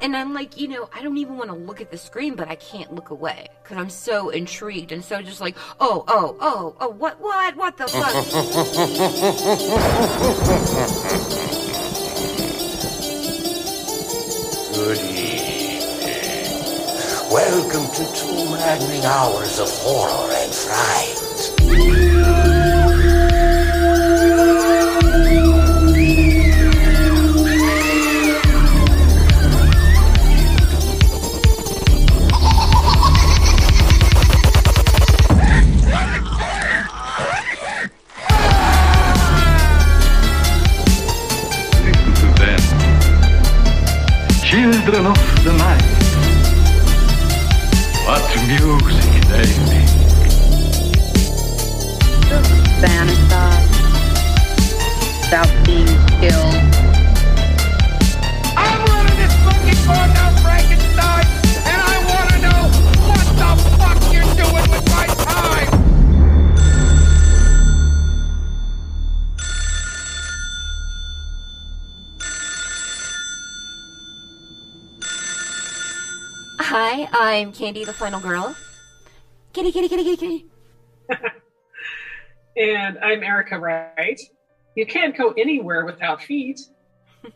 and I'm like, you know, I don't even want to look at the screen, but I can't look away because I'm so intrigued and so just like, oh, oh, oh, oh, what, what, what the fuck? Good evening. Welcome to two maddening hours of horror and fright. About being killed. I'm running this fucking now, Frankenstein, and I want to know what the fuck you're doing with my time. Hi, I'm Candy, the final girl. Kitty, kitty, kitty, kitty, kitty. And I'm Erica Wright. You can't go anywhere without feet.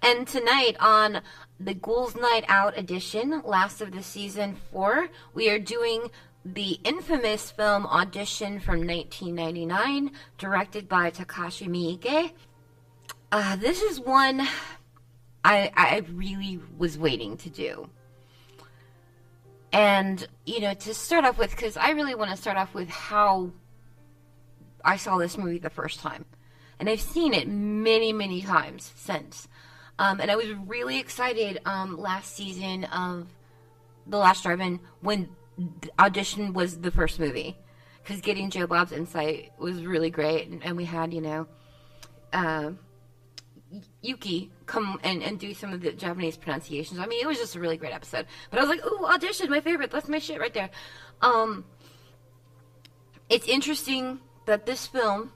And tonight on the Ghouls Night Out edition, last of the season four, we are doing the infamous film Audition from 1999, directed by Takashi Miike. Uh, this is one I, I really was waiting to do. And, you know, to start off with, because I really want to start off with how I saw this movie the first time. And I've seen it many, many times since. Um, and I was really excited um, last season of The Last Drive-In when Audition was the first movie. Because getting Joe Bob's insight was really great. And, and we had, you know, uh, Yuki come and, and do some of the Japanese pronunciations. I mean, it was just a really great episode. But I was like, ooh, Audition, my favorite. That's my shit right there. Um, it's interesting that this film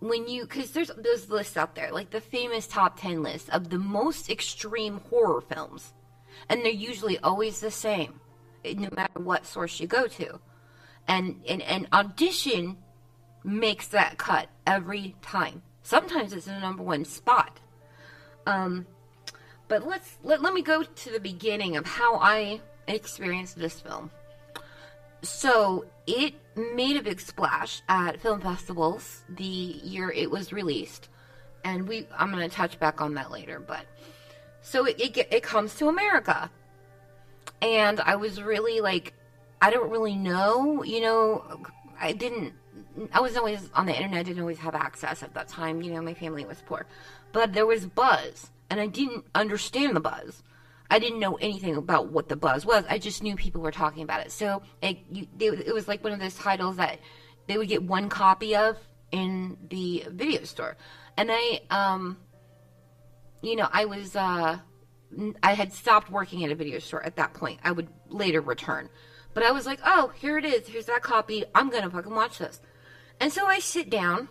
when you because there's those lists out there like the famous top 10 list of the most extreme horror films and they're usually always the same no matter what source you go to and and, and audition makes that cut every time sometimes it's in the number one spot um but let's let, let me go to the beginning of how i experienced this film so it made a big splash at film festivals the year it was released, and we I'm gonna touch back on that later. But so it it, it comes to America, and I was really like, I don't really know, you know, I didn't. I was always on the internet. Didn't always have access at that time. You know, my family was poor, but there was buzz, and I didn't understand the buzz. I didn't know anything about what the buzz was. I just knew people were talking about it. So it, you, it was like one of those titles that they would get one copy of in the video store. And I, um, you know, I was, uh, I had stopped working at a video store at that point. I would later return. But I was like, oh, here it is. Here's that copy. I'm going to fucking watch this. And so I sit down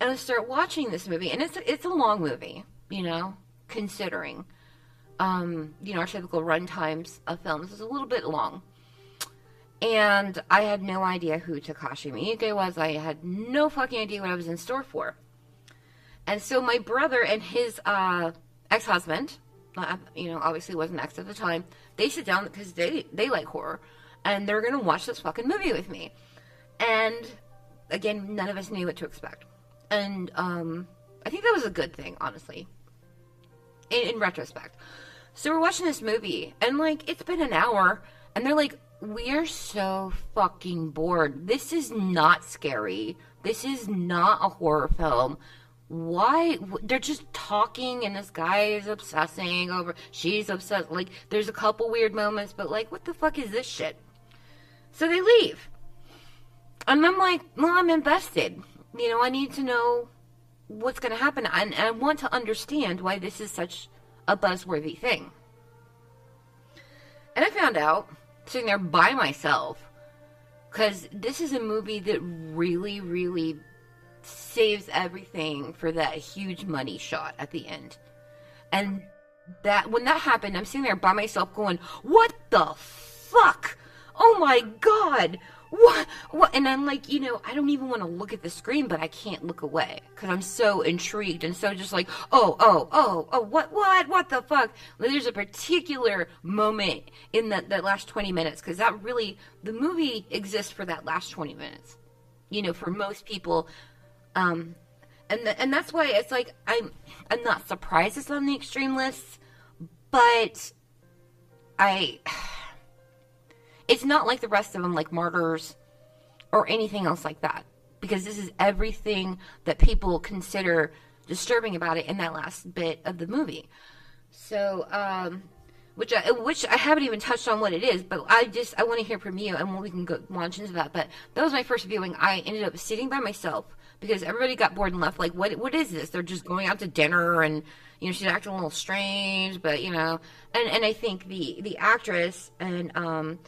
and I start watching this movie. And it's, it's a long movie, you know, considering um, you know, our typical run times of films is a little bit long. And I had no idea who Takashi Miike was. I had no fucking idea what I was in store for. And so my brother and his uh, ex-husband, uh, you know, obviously wasn't ex at the time, they sit down because they they like horror, and they're gonna watch this fucking movie with me. And again, none of us knew what to expect. And um, I think that was a good thing, honestly, in, in retrospect. So we're watching this movie, and like it's been an hour, and they're like, "We're so fucking bored. This is not scary. This is not a horror film. Why? They're just talking, and this guy is obsessing over. She's obsessed. Like, there's a couple weird moments, but like, what the fuck is this shit? So they leave, and I'm like, well, I'm invested. You know, I need to know what's going to happen, and I want to understand why this is such a buzzworthy thing. And I found out sitting there by myself because this is a movie that really, really saves everything for that huge money shot at the end. And that when that happened, I'm sitting there by myself going, "What the fuck? Oh my god!" What? What? And I'm like, you know, I don't even want to look at the screen, but I can't look away because I'm so intrigued and so just like, oh, oh, oh, oh, what, what, what the fuck? There's a particular moment in that that last 20 minutes because that really the movie exists for that last 20 minutes. You know, for most people, um, and and that's why it's like I'm I'm not surprised it's on the extreme list, but I it's not like the rest of them, like Martyrs or anything else like that, because this is everything that people consider disturbing about it in that last bit of the movie. So, um, which I, which I haven't even touched on what it is, but I just I want to hear from you, and we can go launch into that. But that was my first viewing. I ended up sitting by myself because everybody got bored and left. Like, what what is this? They're just going out to dinner, and you know she's acting a little strange, but you know, and and I think the the actress and um,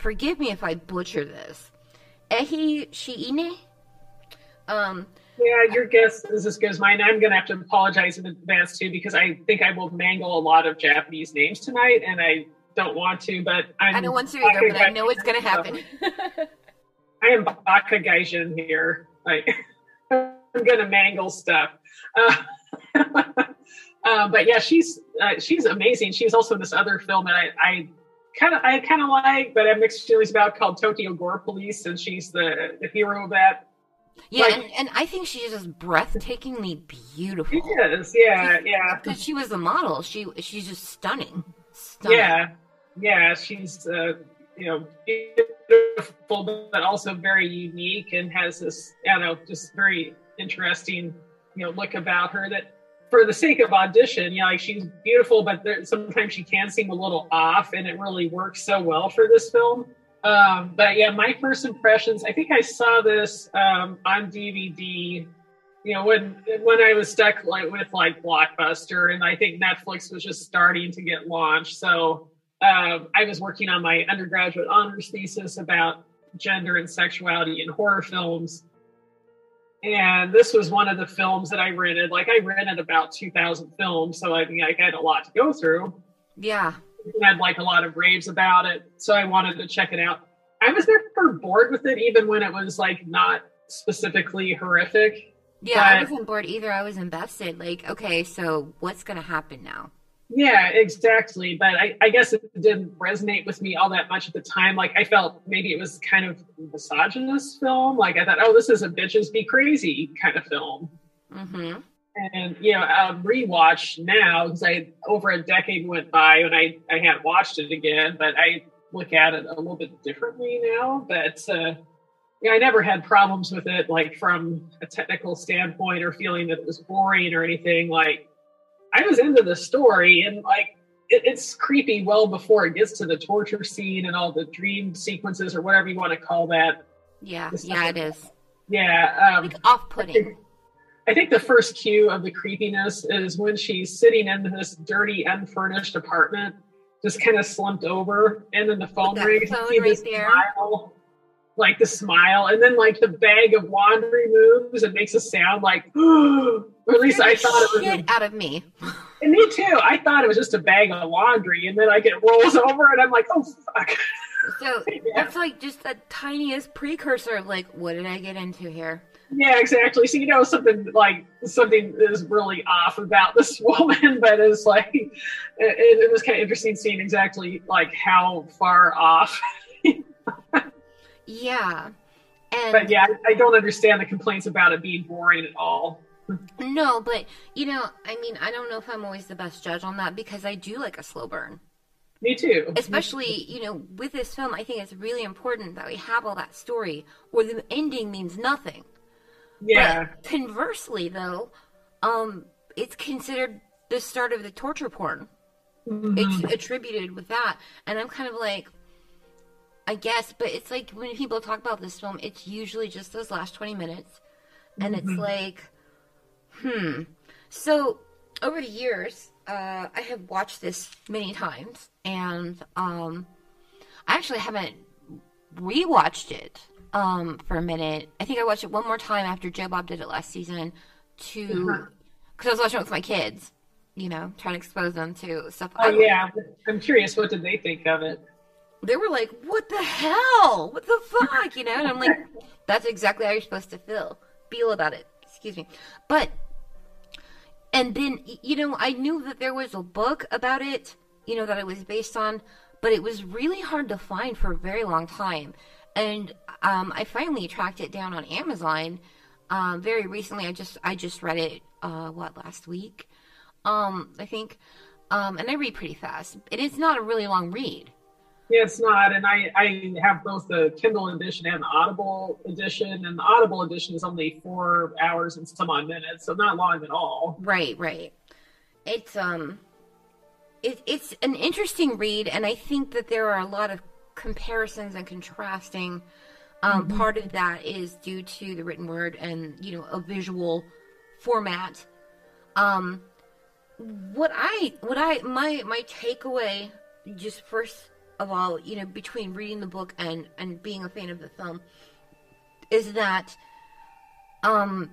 forgive me if I butcher this, Eihi Shiina, um, Yeah, your guess is as good as mine. I'm going to have to apologize in advance too because I think I will mangle a lot of Japanese names tonight, and I don't want to. But I'm I don't want to either, but I know it's gonna happen. I am Baka Gaijin here. Like, I'm going to mangle stuff. Uh, uh, but yeah, she's uh, she's amazing. She's also in this other film that I, I kind of I kind of like, but I have mixed feelings about called Tokyo Gore Police, and she's the the hero of that. Yeah, Like- and, and I think she's just breathtakingly beautiful. She is, yeah, yeah, Because she was the model. She she's just stunning. Stunning. yeah, yeah. She's uh, you know beautiful, but also very unique, and has this I don't know just very interesting you know look about her that. For the sake of audition, know, like she's beautiful, but there, sometimes she can seem a little off, and it really works so well for this film. Um, but yeah, my first impressions. I think I saw this um, on DVD. You know, when when I was stuck like with like Blockbuster, and I think Netflix was just starting to get launched. So um, I was working on my undergraduate honors thesis about gender and sexuality in horror films. And this was one of the films that I rented. Like I rented about two thousand films, so I mean, I had a lot to go through Yeah. I had like a lot of raves about it. So I wanted to check it out. I was never bored with it, even when it was like not specifically horrific. Yeah, I wasn't bored either. I was invested. Like, okay, so what's gonna happen now? Yeah, exactly. But I, I guess it didn't resonate with me all that much at the time. Like I felt maybe it was kind of misogynist film. Like I thought, oh, this is a bitches be crazy kind of film. Mm-hmm. And you know, um, rewatch now because I over a decade went by and I I hadn't watched it again, but I look at it a little bit differently now. But uh, yeah, I never had problems with it, like from a technical standpoint or feeling that it was boring or anything. Like I was into the story and like it, it's creepy well before it gets to the torture scene and all the dream sequences or whatever you want to call that. Yeah, yeah, it is. Yeah, um, Like off-putting. I think the first cue of the creepiness is when she's sitting in this dirty, unfurnished apartment, just kind of slumped over, and then the phone that rings. phone right this there. Smile, like the smile, and then like the bag of laundry moves and makes a sound like, or at least I thought it was. shit out of me. And me too. I thought it was just a bag of laundry, and then like it rolls over, and I'm like, oh fuck. So Yeah. that's like just the tiniest precursor of like, what did I get into here? Yeah, exactly. So you know something like something is really off about this woman, but it's like it, it was kind of interesting seeing exactly like how far off. Yeah. And But yeah, I, I don't understand the complaints about it being boring at all. No, but you know, I mean, I don't know if I'm always the best judge on that because I do like a slow burn. Me too. Especially, you know, with this film, I think it's really important that we have all that story, or the ending means nothing. Yeah, But conversely, though, um, it's considered the start of the torture porn. Mm-hmm. It's attributed with that, and I'm kind of like, I guess, but it's like when people talk about this film, it's usually just those last 20 minutes, and it's like, hmm. So over the years, uh, I have watched this many times, and um, I actually haven't rewatched it um, for a minute. I think I watched it one more time after Joe Bob did it last season, to because I was watching it with my kids. you know, trying to expose them to stuff. Oh yeah, I'm curious. What did they think of it? They were like, "What the hell? What the fuck?" You know, and I'm like, "That's exactly how you're supposed to feel, feel about it." Excuse me, but and then you know, I knew that there was a book about it, you know, that it was based on, but it was really hard to find for a very long time, and um, I finally tracked it down on Amazon. Um, very recently, I just I just read it. Uh, what last week? Um, I think. Um, and I read pretty fast. It is not a really long read. Yeah, it's not, and I I have both the Kindle edition and the Audible edition, and the Audible edition is only four hours and some odd minutes, so not long at all. Right, right. It's um it, it's an interesting read and I think that there are a lot of comparisons and contrasting. Um part of that is due to the written word and, you know, a visual format. Um what I what I my my takeaway just first of all, you know, between reading the book and and being a fan of the film is that um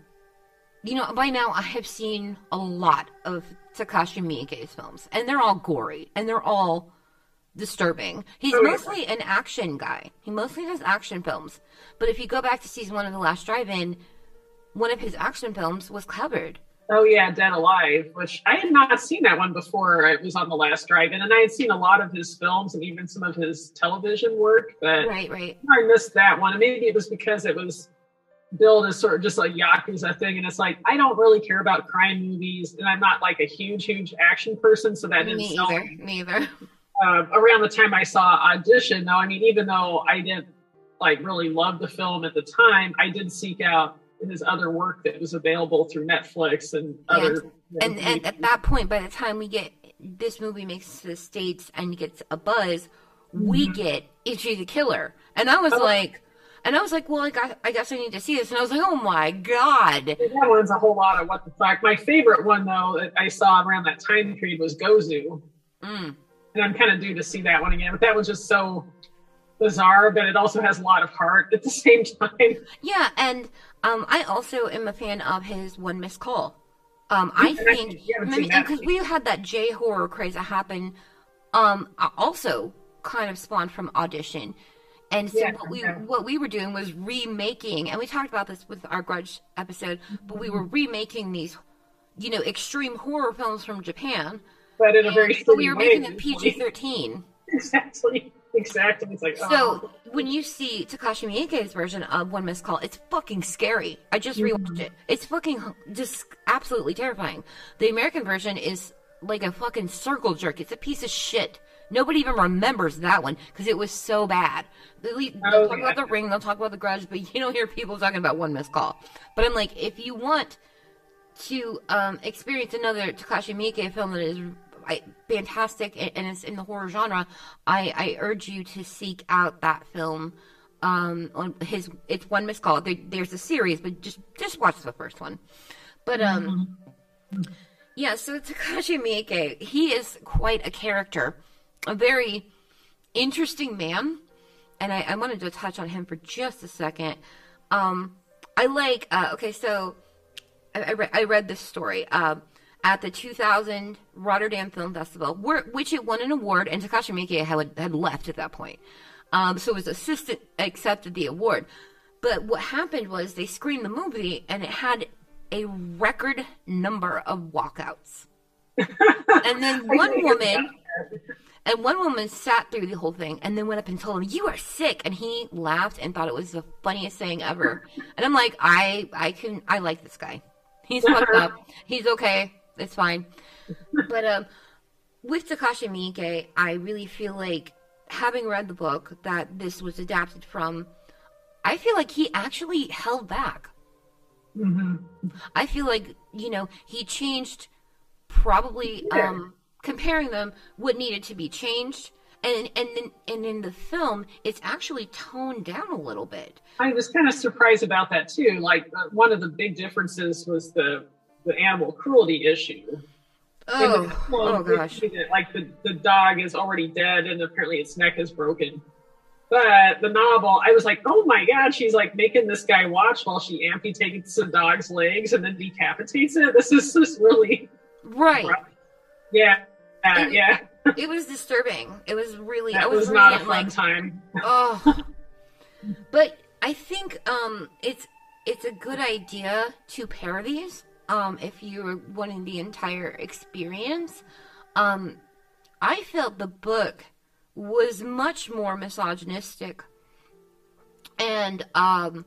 you know, by now I have seen a lot of Takashi Miike's films, and they're all gory and they're all disturbing. He's Oh, yeah. mostly an action guy. He mostly does action films. But if you go back to season one of The Last Drive-In, one of his action films was covered. Oh yeah, Dead Alive, which I had not seen that one before. It was on the last drive-in, and I had seen a lot of his films and even some of his television work, but Right, right. I missed that one. And maybe it was because it was billed as sort of just a yakuza thing, and it's like I don't really care about crime movies, and I'm not like a huge, huge action person, so that didn't Me either. me. Me either. uh, around the time I saw Audition, though, I mean, even though I didn't like really love the film at the time, I did seek out his other work that was available through Netflix and other. And and at that point, by the time we get this movie makes the states and gets a buzz, we get Ichi the Killer, and I was Oh. like, and I was like, well, I got, I guess I need to see this, and I was like, oh my god, that one's a whole lot of what the fuck. My favorite one, though, that I saw around that time period was Gozu, mm. and I'm kind of due to see that one again. But that was just so bizarre, but it also has a lot of heart at the same time. yeah, and um, I also am a fan of his One Missed Call. Um, I think you haven't seen that. because we had that J horror craze that happened, um, also kind of spawned from audition. And so Yeah, what we yeah. what we were doing was remaking, and we talked about this with our Grudge episode, but we were Mm-hmm. remaking these, you know, extreme horror films from Japan. But in a very But we were making them. PG thirteen. Exactly. Exactly. It's like So oh. when you see Takashi Miike's version of One Missed Call, it's fucking scary. I just rewatched it. It's fucking just absolutely terrifying. The American version is like a fucking circle jerk. It's a piece of shit. Nobody even remembers that one because it was so bad. They'll, they'll Oh, talk yeah. about the ring, they'll talk about the grudge, but you don't hear people talking about One Missed Call. But I'm like, if you want to um, experience another Takashi Miike film that is I, fantastic and, it's in the horror genre, I, I urge you to seek out that film. Um, on his it's one missed call. There, there's a series, but just just watch the first one. But um, yeah. So Takashi Miike, he is quite a character, a very interesting man, and I, I wanted to touch on him for just a second. Um, I like uh, okay, so I, I, re- I read this story um, at the 2000 Rotterdam Film Festival, where, which it won an award, and Takashi Miike had, had left at that point. Um, so his assistant accepted the award. But what happened was they screened the movie, and it had a record number of walkouts. and then one woman and one woman sat through the whole thing and then went up and told him, "You are sick," and he laughed and thought it was the funniest thing ever. And I'm like, I, I can, I like this guy. He's fucked up. He's okay. It's fine. But um, with Takashi Miike, I really feel like having read the book that this was adapted from, I feel like he actually held back. Mhm. I feel like you know he changed probably Yeah. um comparing them what needed to be changed and and in, and in the film it's actually toned down a little bit. I was kind of surprised about that too. Like uh, one of the big differences was the the animal cruelty issue. Oh, the film, oh gosh. it Like the, the dog is already dead and apparently its neck is broken. But the novel, I was like, oh my god, she's like making this guy watch while she amputates the dog's legs and then decapitates it. This is just really Right. rough. Yeah, uh, yeah. it was disturbing. It was really. I That was, was not a fun like, time. oh. But I think um, it's it's a good idea to pair these. Um, if you're wanting the entire experience, um, I felt the book was much more misogynistic, and um,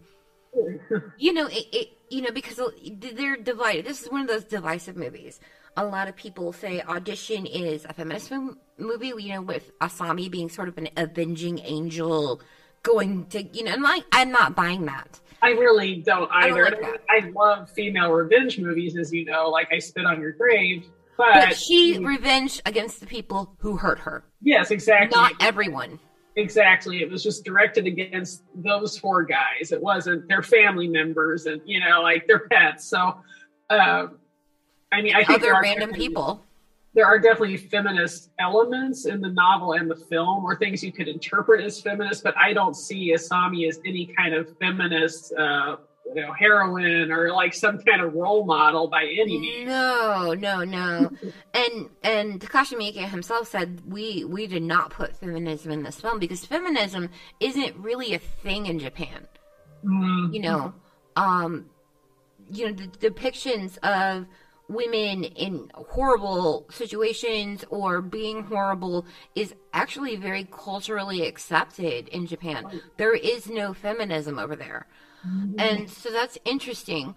you know, it, it you know because they're divided. This is one of those divisive movies. A lot of people say Audition is a feminist mo- movie. You know, with Asami being sort of an avenging angel, going to you know, and I, I'm not buying that. I really don't I don't either. like. I love female revenge movies, as you know, like I Spit on Your Grave. But, But she revenge against the people who hurt her, yes, exactly. not everyone. Exactly. It was just directed against those four guys. It wasn't their family members and, you know, like their pets. So, uh, I mean, I think Other random people. There are definitely feminist elements in the novel and the film, or things you could interpret as feminist, but I don't see Asami as any kind of feminist, uh, you know, heroine or like some kind of role model by any means. No, no, no. and and Takashi Miike himself said we we did not put feminism in this film because feminism isn't really a thing in Japan. Mm, You know, um, you know the depictions of women in horrible situations or being horrible is actually very culturally accepted in Japan. There is no feminism over there. And so that's interesting.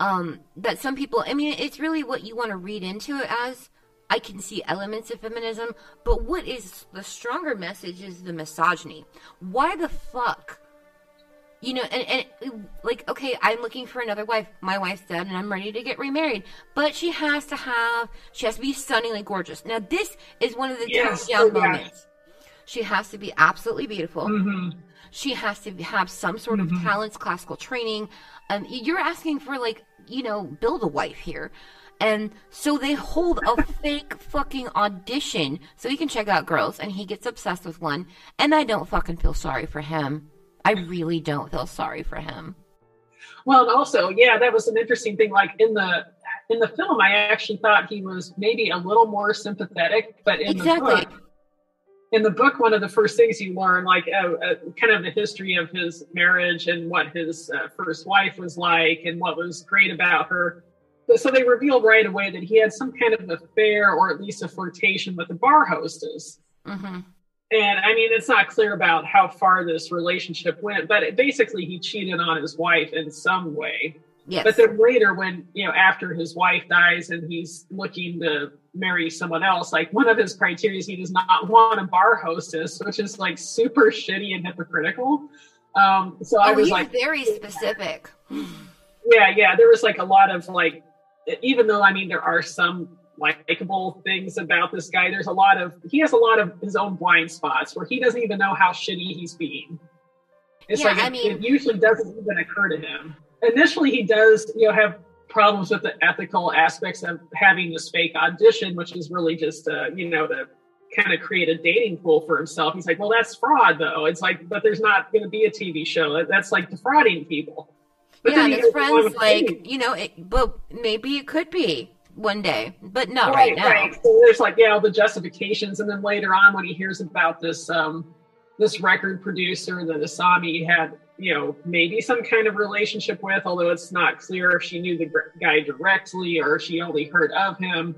Um, that some people, I mean, it's really what you want to read into it as. I can see elements of feminism, but what is the stronger message is the misogyny. Why the fuck? You know, and, and like, okay, I'm looking for another wife. My wife's dead and I'm ready to get remarried. But she has to have, she has to be stunningly gorgeous. Now, this is one of the Yes, down oh, moments. She has to be absolutely beautiful. mhm. She has to have some sort of talents, classical training. Um, you're asking for like, you know, build a wife here. And so they hold a fake fucking audition so he can check out girls and he gets obsessed with one. And I don't fucking feel sorry for him. I really don't feel sorry for him. Well, and also, yeah, that was an interesting thing. Like in the in the film, I actually thought he was maybe a little more sympathetic, but in Exactly. the book, in the book, one of the first things you learn, like uh, uh, kind of the history of his marriage and what his uh, first wife was like, and what was great about her. So they revealed right away that he had some kind of affair, or at least a flirtation with the bar hostess. hmm And I mean, it's not clear about how far this relationship went, but it, basically, he cheated on his wife in some way. Yes. But then later, when you know, after his wife dies and he's looking to marry someone else, like one of his criteria is he does not want a bar hostess, which is like super shitty and hypocritical. Um, so I oh, was like, very specific. yeah, yeah, there was like a lot of like, even though I mean there are some likable things about this guy, there's a lot of he has a lot of his own blind spots where he doesn't even know how shitty he's being. It's Yeah, like I mean- it usually doesn't even occur to him. Initially, he does, you know, have problems with the ethical aspects of having this fake audition, which is really just, uh, you know, to kind of create a dating pool for himself. He's like, well, that's fraud, though. It's like, but there's not going to be a TV show. That's like defrauding people. But yeah, his friends like, dating. you know, it, but maybe it could be one day, but not right, right, now. right. So there's like yeah, all the justifications, and then later on when he hears about this um this record producer that Asami had, you know, maybe some kind of relationship with, although it's not clear if she knew the guy directly or if she only heard of him.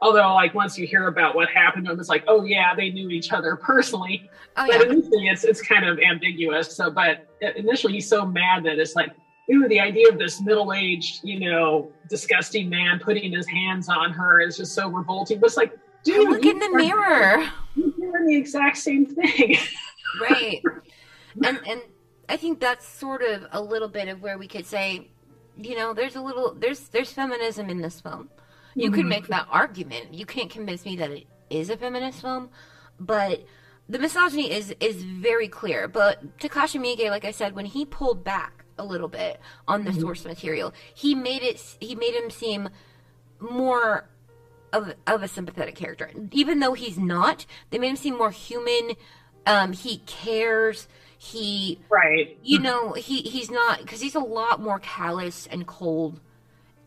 Although, like once you hear about what happened to him, it's like, oh yeah, they knew each other personally. Oh yeah. But initially, it's it's kind of ambiguous. So, but initially, he's so mad that it's like, ooh, the idea of this middle-aged, you know, disgusting man putting his hands on her is just so revolting. But it's like, dude, Look in the are- mirror. You're doing the exact same thing. right and and i think that's sort of a little bit of where we could say you know there's a little there's there's feminism in this film you could mm-hmm. make that argument you can't convince me that it is a feminist film but the misogyny is is very clear but takashi miike like i said when he pulled back a little bit on the source material he made it he made him seem more of of a sympathetic character. Even though he's not, they made him seem more human. Um, he cares. He, right. you know, he he's not because he's a lot more callous and cold,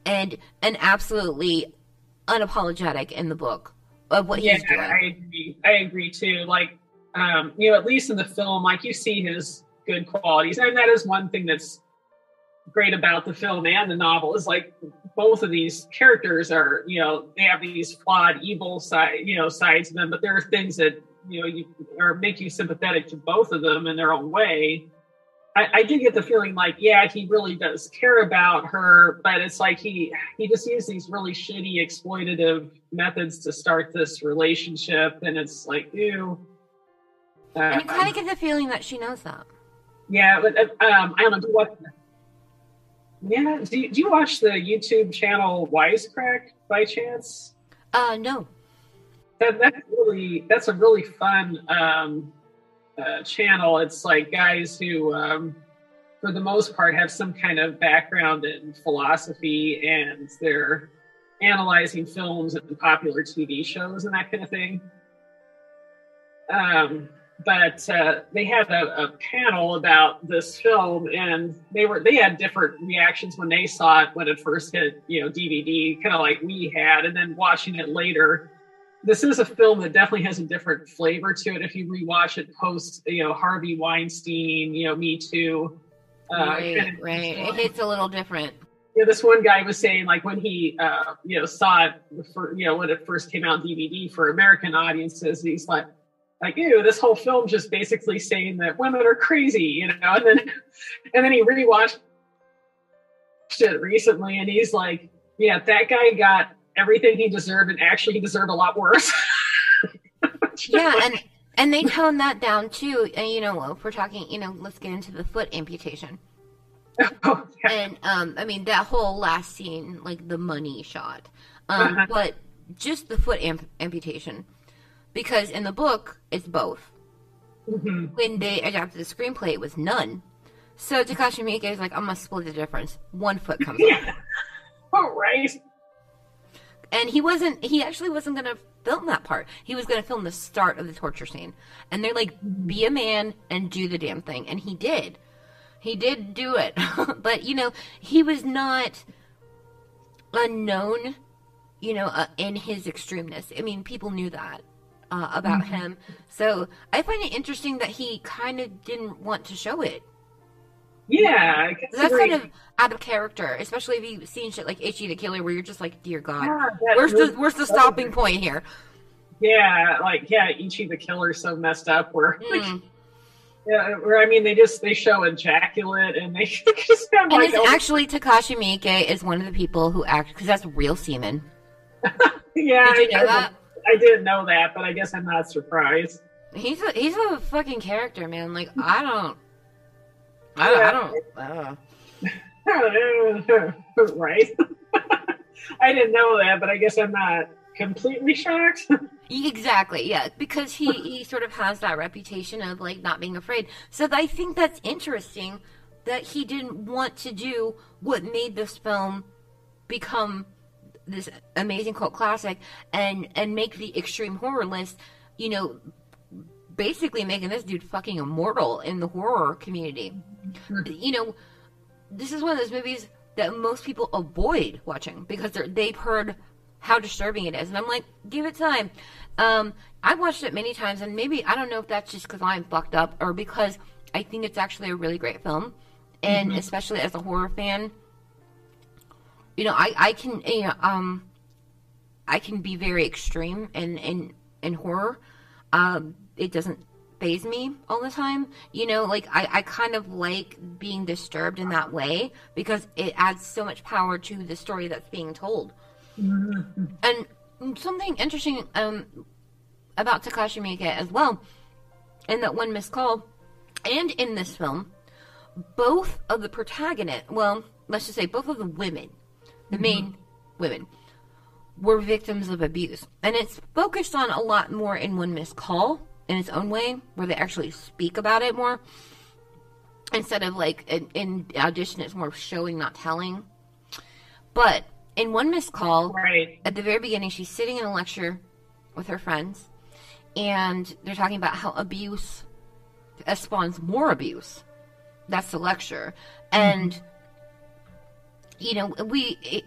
and and absolutely unapologetic in the book of what yeah, he's doing. I agree. I agree too. Like, um, you know, at least in the film, like you see his good qualities, and that is one thing that's great about the film and the novel is like both of these characters are, you know, they have these flawed, evil side, you know, sides of them, but there are things that you know you or make you sympathetic to both of them in their own way. I, I did get the feeling like, yeah, he really does care about her, but it's like he he just used these really shitty exploitative methods to start this relationship, and it's like, ew. Uh, and you kind of get the feeling that she knows that. Yeah, but uh, um, I don't know. Watch, yeah, do you, do you watch the YouTube channel Wisecrack by chance? Uh, no. That, that's really that's a really fun um, uh, channel. It's like guys who, um, for the most part, have some kind of background in philosophy, and they're analyzing films and popular TV shows and that kind of thing. Um, but uh, they had a, a panel about this film, and they were they had different reactions when they saw it when it first hit, you know, DVD, kind of like we had, and then watching it later this is a film that definitely has a different flavor to it if you rewatch it post you know harvey weinstein you know me too uh, right, kind of- right. It hits a little different. yeah, this one guy was saying like when he uh, you know saw it for you know when it first came out on dvd for american audiences he's like like ew this whole film just basically saying that women are crazy you know and then and then he rewatched it recently and he's like yeah that guy got everything he deserved and actually he deserved a lot worse Yeah, and and they tone that down too. And you know, if we're talking, you know, let's get into the foot amputation. Oh, yeah. And um, I mean that whole last scene, like the money shot, um, Uh-huh. but just the foot amp- amputation, because in the book it's both. Mhm. When they adapted the screenplay, it was none. So Takashi Miike is like, I'm gonna split the difference. One foot comes yeah. Oh, right. and he wasn't he actually wasn't gonna film that part he was gonna film the start of the torture scene and they're like be a man and do the damn thing and he did he did do it but you know he was not unknown you know uh, in his extremeness i mean people knew that uh, about him so i find it interesting that he kind of didn't want to show it Yeah. that's kind of out of character especially if you've seen shit like ichi the killer where you're just like dear god Yeah, where's the where's the stopping point here Yeah, like yeah, Ichi the killer's so messed up. Where like, Mm. yeah, where I mean they just they show ejaculate and they just have And like it's actually Takashi Miike is one of the people who act because that's real semen. yeah. Did you I, know that? I didn't know that, but I guess I'm not surprised. He's a he's a fucking character, man. Like I don't, I, I don't. Uh. right? I didn't know that, but I guess I'm not completely shocked. Exactly, yeah, because he he sort of has that reputation of like not being afraid. So I think that's interesting that he didn't want to do what made this film become this amazing cult classic and and make the extreme horror list, you know, basically making this dude fucking immortal in the horror community. You know, this is one of those movies that most people avoid watching because they're, they've heard how disturbing it is, and I'm like, give it time. Um, I watched it many times, and maybe I don't know if that's just because I'm fucked up or because I think it's actually a really great film, and especially as a horror fan, you know, I I can you know um, I can be very extreme in in in horror. Um, it doesn't phase me all the time. You know, like I, I kind of like being disturbed in that way because it adds so much power to the story that's being told. And something interesting um, about Takashi Miike as well, in that one missed call, and in this film, both of the protagonist, well, let's just say both of the women, the main women, were victims of abuse. And it's focused on a lot more in One Missed Call in its own way, where they actually speak about it more. Instead of like in, in audition, it's more showing, not telling. But in One Missed Call, right. at the very beginning, she's sitting in a lecture with her friends, and they're talking about how abuse spawns more abuse. That's the lecture, and mm-hmm. You know we. It,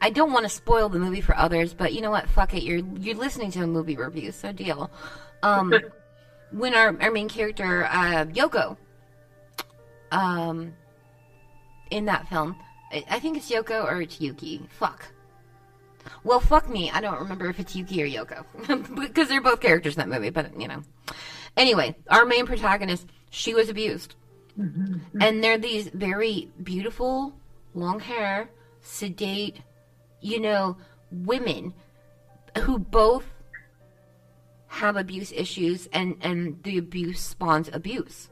I don't want to spoil the movie for others, but you know what? Fuck it. You're you're listening to a movie review, so deal. Um, when our our main character uh, Yoko, um, in that film, I, I think it's Yoko or it's Yuki. Fuck. Well, fuck me. I don't remember if it's Yuki or Yoko because they're both characters in that movie. But you know, anyway, our main protagonist, she was abused, and they're these very beautiful, long hair, sedate, you know, women who both have abuse issues and and the abuse spawns abuse.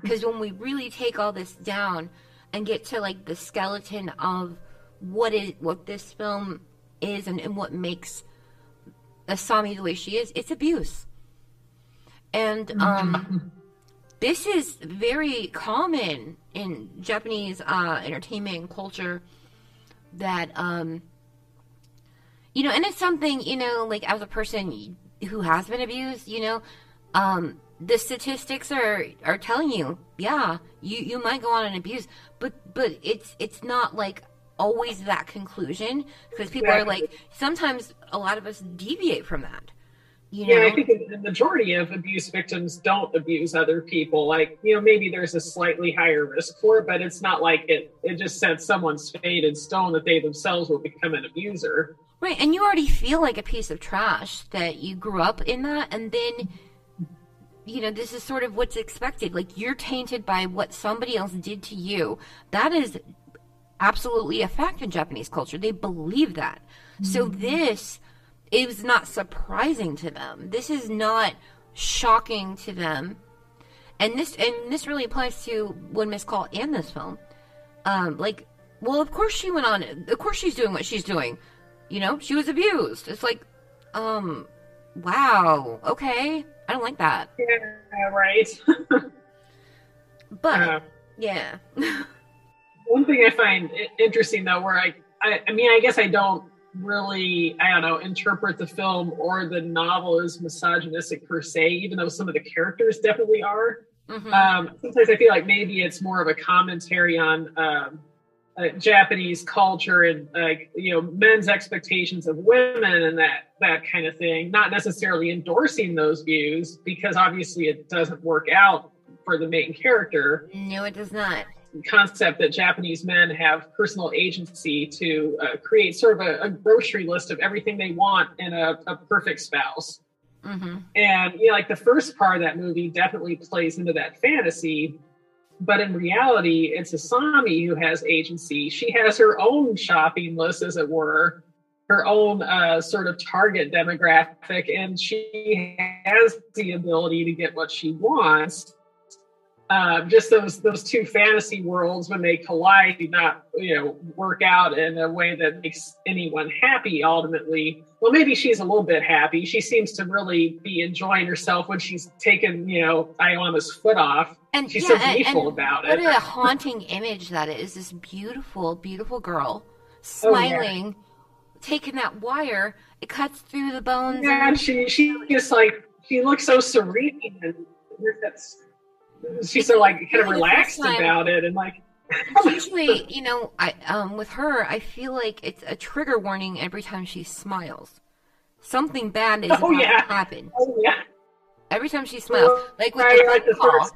Because when we really take all this down and get to like the skeleton of what is what this film is and, and what makes Asami the way she is, it's abuse. And um, this is very common in Japanese uh, entertainment and culture that um, you know, and it's something you know, like as a person who has been abused, you know, um, the statistics are are telling you, yeah, you you might go on an abuse, but but it's it's not like always that conclusion because people are like sometimes a lot of us deviate from that. You know, Yeah, I think the majority of abuse victims don't abuse other people. Like, you know, maybe there's a slightly higher risk for it, but it's not like it, it just sets someone's fate in stone that they themselves will become an abuser. Right, and you already feel like a piece of trash that you grew up in that, and then, you know, this is sort of what's expected. Like, you're tainted by what somebody else did to you. That is absolutely a fact in Japanese culture. They believe that. So, mm-hmm. this is not surprising to them. This is not shocking to them. And this and this really applies to One Missed Call and this film. Um, like, well, of course she went on. Of course she's doing what she's doing. You know, she was abused. It's like, um, wow, okay, I don't like that. Yeah, right. But Uh, yeah, one thing I find interesting though, where I, I, I mean, I guess I don't really, I don't know, interpret the film or the novel as misogynistic per se, even though some of the characters definitely are. Mhm. Um, sometimes I feel like maybe it's more of a commentary on um, uh, Japanese culture and like you know men's expectations of women and that that kind of thing. Not necessarily endorsing those views because obviously it doesn't work out for the main character no, it does not. Concept that Japanese men have personal agency to uh, create sort of a, a grocery list of everything they want in a, a perfect spouse. hmm And you know, like the first part of that movie definitely plays into that fantasy. But in reality, it's Asami who has agency. She has her own shopping list, as it were, her own uh, sort of target demographic, and she has the ability to get what she wants. Uh, just those those two fantasy worlds when they collide do not you know work out in a way that makes anyone happy ultimately well maybe she's a little bit happy she seems to really be enjoying herself when she's taken you know Aoyama's foot off And she's yeah, so gleeful and about what it what a haunting image that is! This beautiful, beautiful girl Oh, yeah. smiling, taking that wire. It cuts through the bones. yeah and she she just like she looks so serene and that's she's so like kind of Really the first relaxed about it and like Usually, you know, I um with her, I feel like it's a trigger warning every time she smiles. Something bad is Oh, about yeah. to happen oh yeah every time she smiles. Like with Right, the phone the call. first-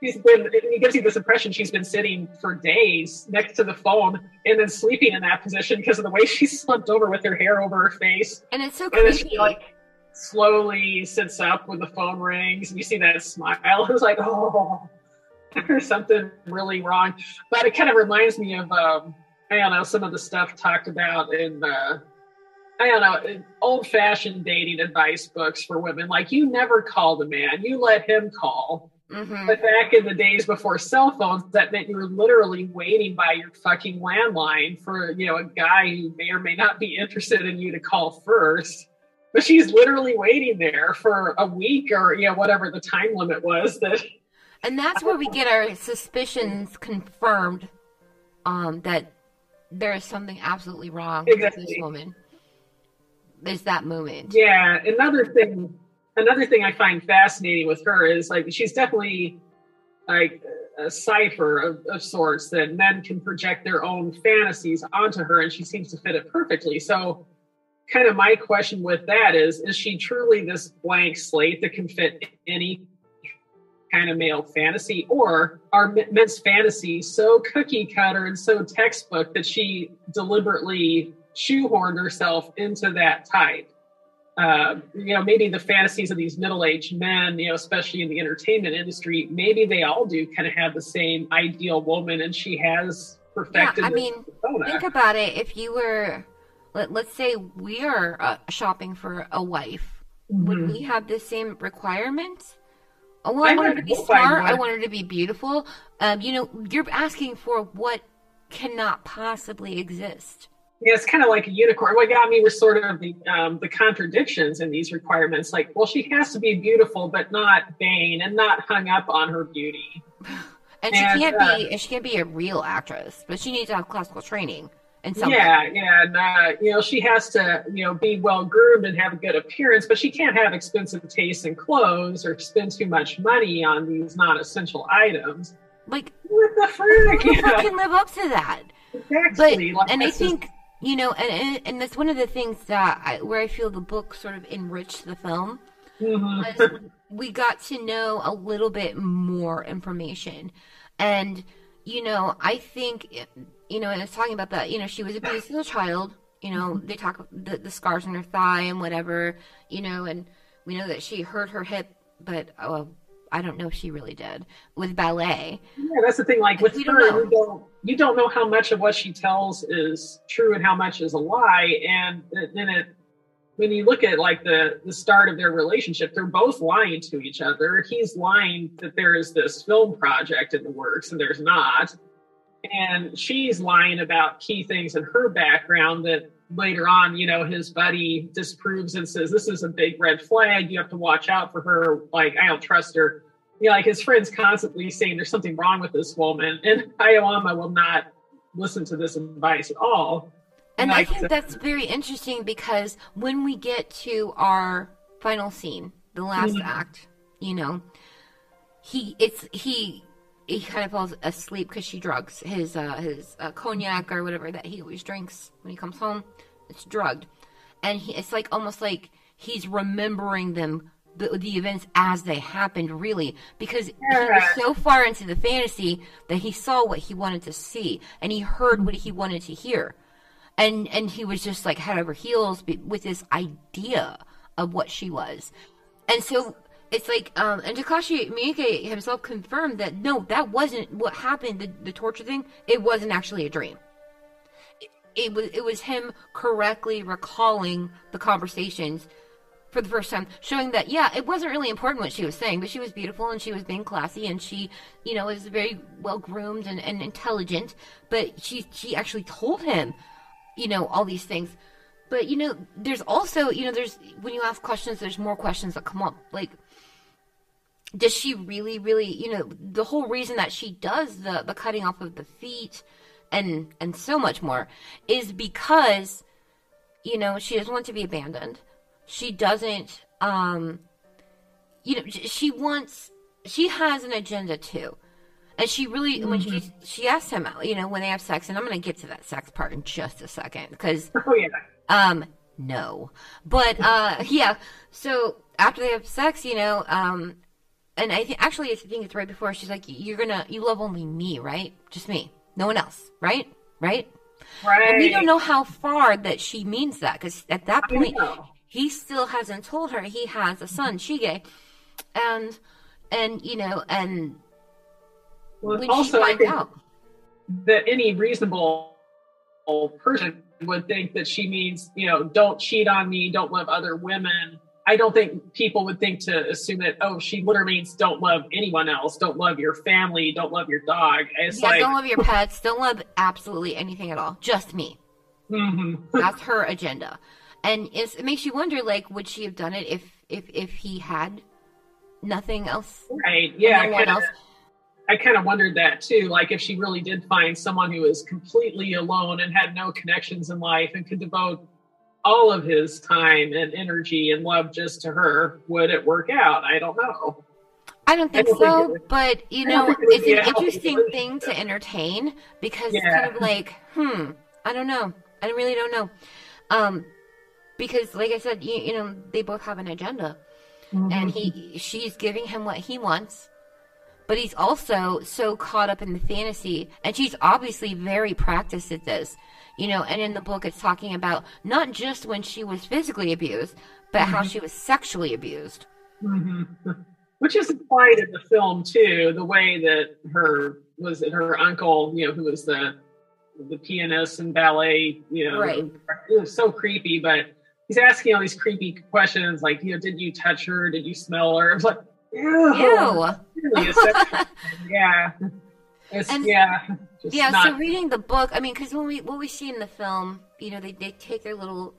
She's been, it gives you this impression she's been sitting for days next to the phone and then sleeping in that position because of the way she slumped over with her hair over her face. and it's so And creepy. like slowly sits up when the phone rings and you see that smile. It was like, oh, there's something really wrong. But it kind of reminds me of, um, I don't know, some of the stuff talked about in, uh, I don't know, old fashioned dating advice books for women. Like, you never call the man, you let him call. hmm But back in the days before cell phones, that meant you were literally waiting by your fucking landline for, you know, a guy who may or may not be interested in you to call first. But she's literally waiting there for a week or, you know, whatever the time limit was that And that's where we get our suspicions confirmed um, that there is something absolutely wrong with this woman. Is that moment. Yeah, another thing, another thing I find fascinating with her is like she's definitely like a cipher of, of sorts that men can project their own fantasies onto her, and she seems to fit it perfectly. So, kind of my question with that is: Is she truly this blank slate that can fit any kind of male fantasy, or are men's fantasies so cookie cutter and so textbook that she deliberately shoehorned herself into that type? uh, you know, maybe the fantasies of these middle-aged men, you know, especially in the entertainment industry, maybe they all do kind of have the same ideal woman, and she has perfected. Yeah, I mean, persona. think about it. If you were, let, let's say we are uh, shopping for a wife, would we have the same requirements? Oh, well, I, I want her to be smart. I want her to be beautiful. Um, you know, you're asking for what cannot possibly exist. Yeah, it's kind of like a unicorn. What got me was sort of the um, the contradictions in these requirements. Like, well, she has to be beautiful, but not vain and not hung up on her beauty. And she can't uh, be she can't be a real actress, but she needs to have classical training and something. Yeah, yeah, and uh, you know, she has to, you know, be well groomed and have a good appearance, but she can't have expensive tastes in clothes or spend too much money on these non-essential items. Like What the frick? who can live up to that? But exactly. Like, and I think you know, and, and and that's one of the things that I, where I feel the book sort of enriched the film. Mhm. we got to know a little bit more information, and you know, I think you know, and it's talking about that. You know, she was abused as a child. You know, they talk the the scars on her thigh and whatever. You know, and we know that she hurt her hip, but uh, I don't know if she really did with ballet. Yeah, that's the thing. Like with We don't you don't you don't know how much of what she tells is true and how much is a lie. And then it, when you look at like the the start of their relationship, they're both lying to each other. He's lying that there is this film project in the works, and there's not. And she's lying about key things in her background that later on, you know, his buddy disproves and says, This is a big red flag. You have to watch out for her. Like, I don't trust her you know, like his friends constantly saying there's something wrong with this woman, and Aoyama will not listen to this advice at all. And I think that's very interesting because when we get to our final scene, the last Mhm. act, you know, he it's he he kind of falls asleep because she drugs his uh, his uh, cognac or whatever that he always drinks when he comes home. It's drugged, and he, it's like almost like he's remembering them the, the events as they happened, really, because he was so far into the fantasy that he saw what he wanted to see and he heard what he wanted to hear and and he was just like head over heels with this idea of what she was. And so it's like um and takashi miike himself confirmed that no that wasn't what happened the, the torture thing. It wasn't actually a dream. It, it was it was him correctly recalling the conversations for the first time, showing that yeah, it wasn't really important what she was saying, but she was beautiful and she was being classy and she, you know, is very well groomed and, and intelligent. But she she actually told him, you know, all these things. But you know, there's also you know, there's when you ask questions, there's more questions that come up. Like, does she really, really, you know, the whole reason that she does the the cutting off of the feet and and so much more is because you know she doesn't want to be abandoned she doesn't um you know she wants she has an agenda too and she really when she she asked him you know when they have sex and i'm gonna get to that sex part in just a second because Oh yeah, um no. But uh yeah so after they have sex you know um and i think actually i think it's right before she's like you're gonna you love only me right? Just me. No one else right? Right? Right. and we don't know how far that she means that because at that point he still hasn't told her he has a son shige. And and you know and Well, when also, I think out that any reasonable person would think that she means, you know, don't cheat on me, don't love other women. I don't think people would think to assume that, oh, she literally means don't love anyone else, don't love your family, don't love your dog. It's yeah like, don't love your pets don't love absolutely anything at all just me mhm. That's her agenda, and it makes you wonder, like, would she have done it if if if he had nothing else? right? Yeah, no one else. I kind of wondered that too. Like if she really did find someone who was completely alone and had no connections in life and could devote all of his time and energy and love just to her, would it work out? I don't know. I don't think I don't so, would- but you know, think it's an interesting thing to entertain because it's kind of like, hmm, I don't know. I really don't know. Um, because like I said, you, you know, they both have an agenda, Mm-hmm. and he, she's giving him what he wants, but he's also so caught up in the fantasy, and she's obviously very practiced at this, you know. And in the book, it's talking about not just when she was physically abused, but how Mm-hmm. she was sexually abused. which is implied in the film too. The way that her was it her uncle, you know, who was the the pianist and ballet, you know, Right. it was so creepy. But he's asking all these creepy questions, like, you know, did you touch her? Did you smell her? Like, ew, Ew. really a sexual thing. yeah, it's, And- yeah, yeah not- so reading the book i mean because when we what we see in the film you know they, they take their little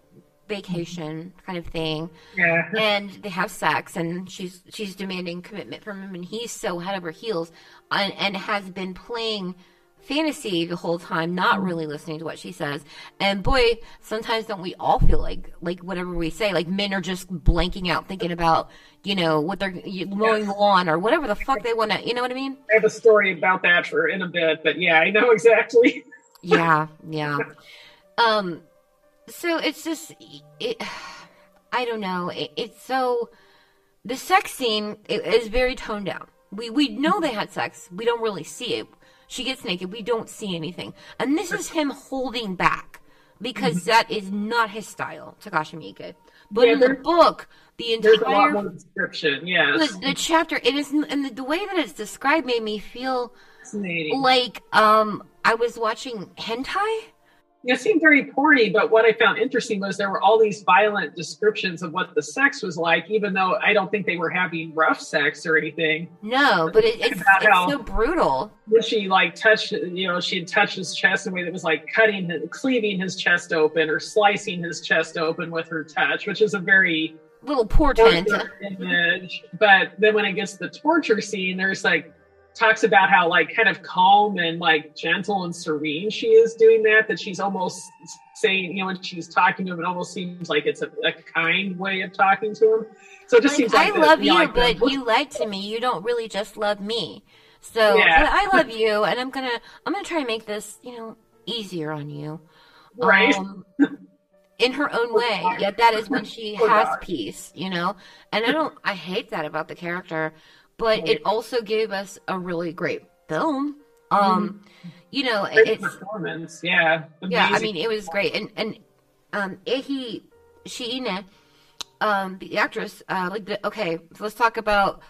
vacation kind of thing yeah. and they have sex and she's she's demanding commitment from him and he's so head over heels and, and has been playing fantasy the whole time not really listening to what she says. And boy sometimes don't we all feel like like whatever we say like men are just blanking out thinking about you know what they're mowing the lawn or whatever the fuck they want to you know what i mean? I have a story about that for in a bit, but yeah, I know exactly. yeah yeah. Um so it's just it i don't know it, it's so the sex scene is very toned down. We we know they had sex. We don't really see it she gets naked. We don't see anything. And this is him holding back because that is not his style takashi miike. But Yeah, in the book the There's a lot entire more description. Yes, the, the chapter it is and the, the way that it's described made me feel like um i was watching hentai It seemed very porny, but what I found interesting was there were all these violent descriptions of what the sex was like, even though I don't think they were having rough sex or anything. No, but it, it's, it's so brutal. When she like touched, you know, she had touched his chest in a way that was like cutting, his, cleaving his chest open or slicing his chest open with her touch, which is a very Little portent. image. But then when it gets to the torture scene, there's like talks about how like kind of calm and like gentle and serene she is doing that. That she's almost saying, you know, when she's talking to him, it almost seems like it's a, a kind way of talking to him. So it just Like, seems like I the- love you know, you, like the- but you lied to me. You don't really just love me. So, Yeah. but I love you, and I'm gonna I'm gonna try and make this you know easier on you. right. Um, in her own way. Yet that is when she has peace, you know? And I don't, I hate that about the character, but it also gave us a really great film. Um, you know, Great it's, performance, yeah. yeah, I mean, it was great. And, and, um, Shiina, um, the actress, uh, like the, okay, so let's talk about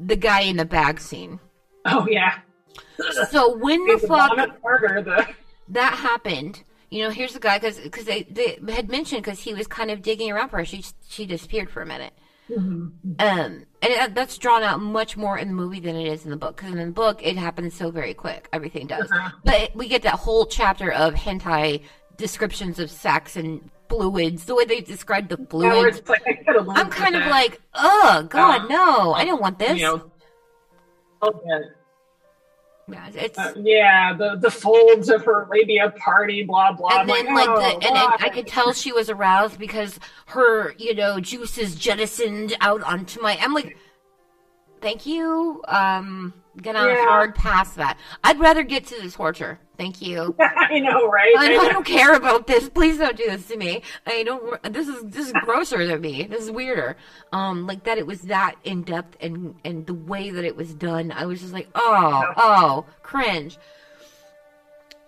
the guy in the bag scene. oh yeah. So when the fuck Carter, the that happened, you know, here's the guy because because they, they had mentioned because he was kind of digging around for her. She she disappeared for a minute. Um, and that's drawn out much more in the movie than it is in the book. Because in the book, it happens so very quick. Everything does, but we get that whole chapter of hentai descriptions of sex and fluids. The way they describe the fluids, it's like, I could've lived I'm kind of that. like, oh God, Uh, no, I don't want this. you know. Oh, yeah. Yeah, it's Uh, yeah, the the folds of her labia party, blah blah. and then like, like oh, the and then? I could tell she was aroused because her you know juices jettisoned out onto my. I'm like, thank you. Um, gonna Yeah. hard pass that. I'd rather get to the torture. Thank you. I know, right? I, I don't- care about this. Please don't do this to me. I don't. This is this is grosser than me. This is weirder. Um, like that. It was that in depth and and the way that it was done. I was just like, oh, oh, cringe.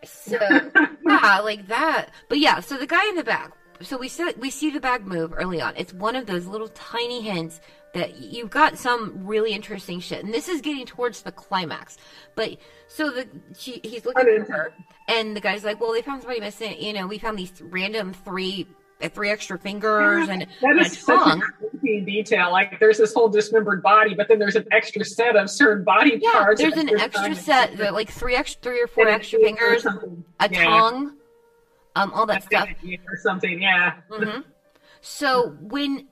So yeah, like that. But yeah, so the guy in the bag. So we see we see the bag move early on. It's one of those little tiny hints that you've got some really interesting shit, and this is getting towards the climax. But so the she, he's looking for her, and the guy's like, "Well, they found somebody missing. You know, we found these random three uh, three extra fingers and, That and a is such a tongue." creepy detail. Like, there's this whole dismembered body, but then there's an extra set of certain body Yeah, parts. there's that an extra set, the, like three extra, three or four and extra fingers, a Yeah. tongue, um, all that stuff. or something. Yeah. hmm So when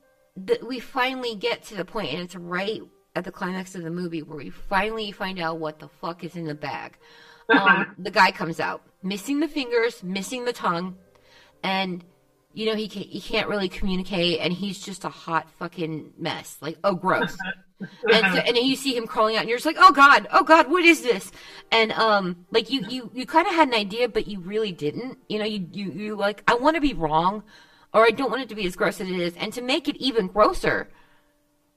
the, we finally get to the point, and it's right at the climax of the movie where we finally find out what the fuck is in the bag. Um, the guy comes out, missing the fingers, missing the tongue, and you know he can't, he can't really communicate, and he's just a hot fucking mess. Like, oh, gross. and, so, and then you see him crawling out and you're just like oh god oh god what is this and um like you you you kind of had an idea but you really didn't you know you you, you like i want to be wrong or i don't want it to be as gross as it is and to make it even grosser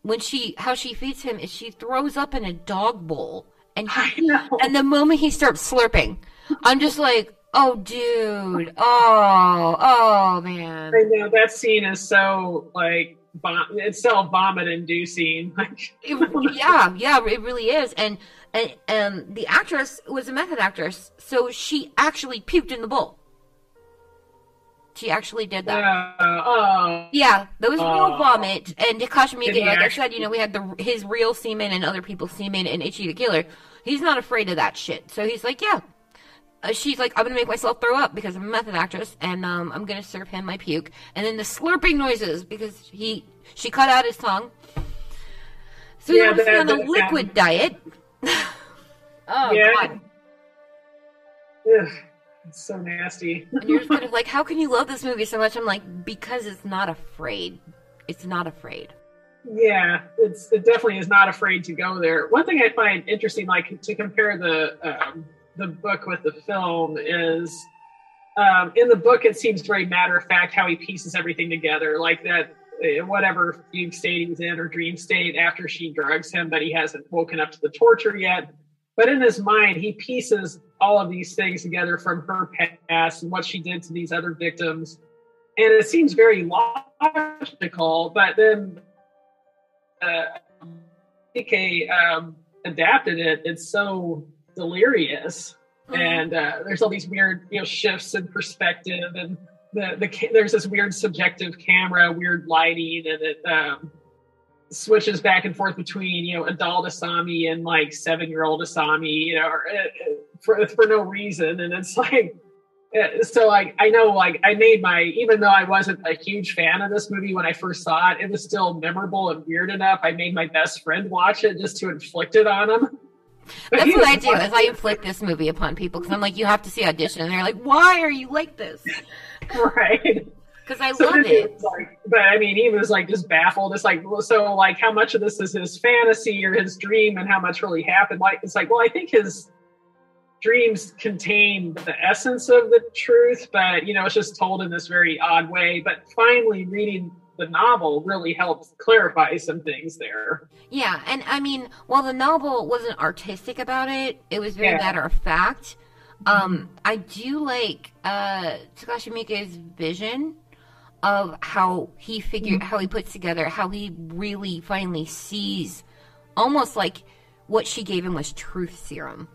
when she how she feeds him is she throws up in a dog bowl and he, and the moment he starts slurping i'm just like oh dude oh oh man I know that scene is so like vom- it's so vomit inducing. Like, It- yeah, yeah, it really is. And and um, the actress was a method actress, so she actually puked in the bowl. She actually did that. uh, Yeah, that was real Oh. vomit. And Takashi Miike, like I actually- said, you know, we had the his real semen and other people's semen and Ichi the Killer. He's not afraid of that shit. So he's like, yeah. Uh, she's like, I'm gonna make myself throw up because I'm a method actress, and um, I'm gonna serve him my puke. And then the slurping noises because he she cut out his tongue. So Yeah, he was on a that- liquid diet. oh Yeah. god. ugh, it's so nasty. And you're just kind of like, how can you love this movie so much? I'm like, because it's not afraid. It's not afraid. Yeah, it's it definitely is not afraid to go there. One thing I find interesting, like to compare the um, the book with the film, is um, in the book it seems very matter of fact how he pieces everything together, like that uh, whatever fugue state he's in or dream state after she drugs him, but he hasn't woken up to the torture yet. But in his mind, he pieces all of these things together from her past and what she did to these other victims, and it seems very logical. But then uh, PK um, adapted it, it's so delirious, and uh, there's all these weird, you know, shifts in perspective, and the the there's this weird subjective camera, weird lighting, and it um, switches back and forth between you know adult Asami and like seven year old Asami, you know, or, uh, uh, for for no reason, and it's like. uh, So like I know like I made my even though I wasn't a huge fan of this movie when I first saw it, it was still memorable and weird enough. I made my best friend watch it just to inflict it on him. That's what I do. Is I inflict this movie upon people because I'm like, you have to see audition, and they're like, why are you like this? right. Because I So love it. like, but I mean, he was like just baffled. It's like, so like, how much of this is his fantasy or his dream, and how much really happened? Like, it's like, well, I think his dreams contain the essence of the truth, but you know, it's just told in this very odd way. But finally, reading the novel really helped clarify some things there. Yeah, and I mean, while the novel wasn't artistic about it, it was very Yeah. matter of fact. Um, I do like uh, Takashi Miike's vision of how he figured, mm-hmm. how he puts together, how he really finally sees, almost like what she gave him was truth serum.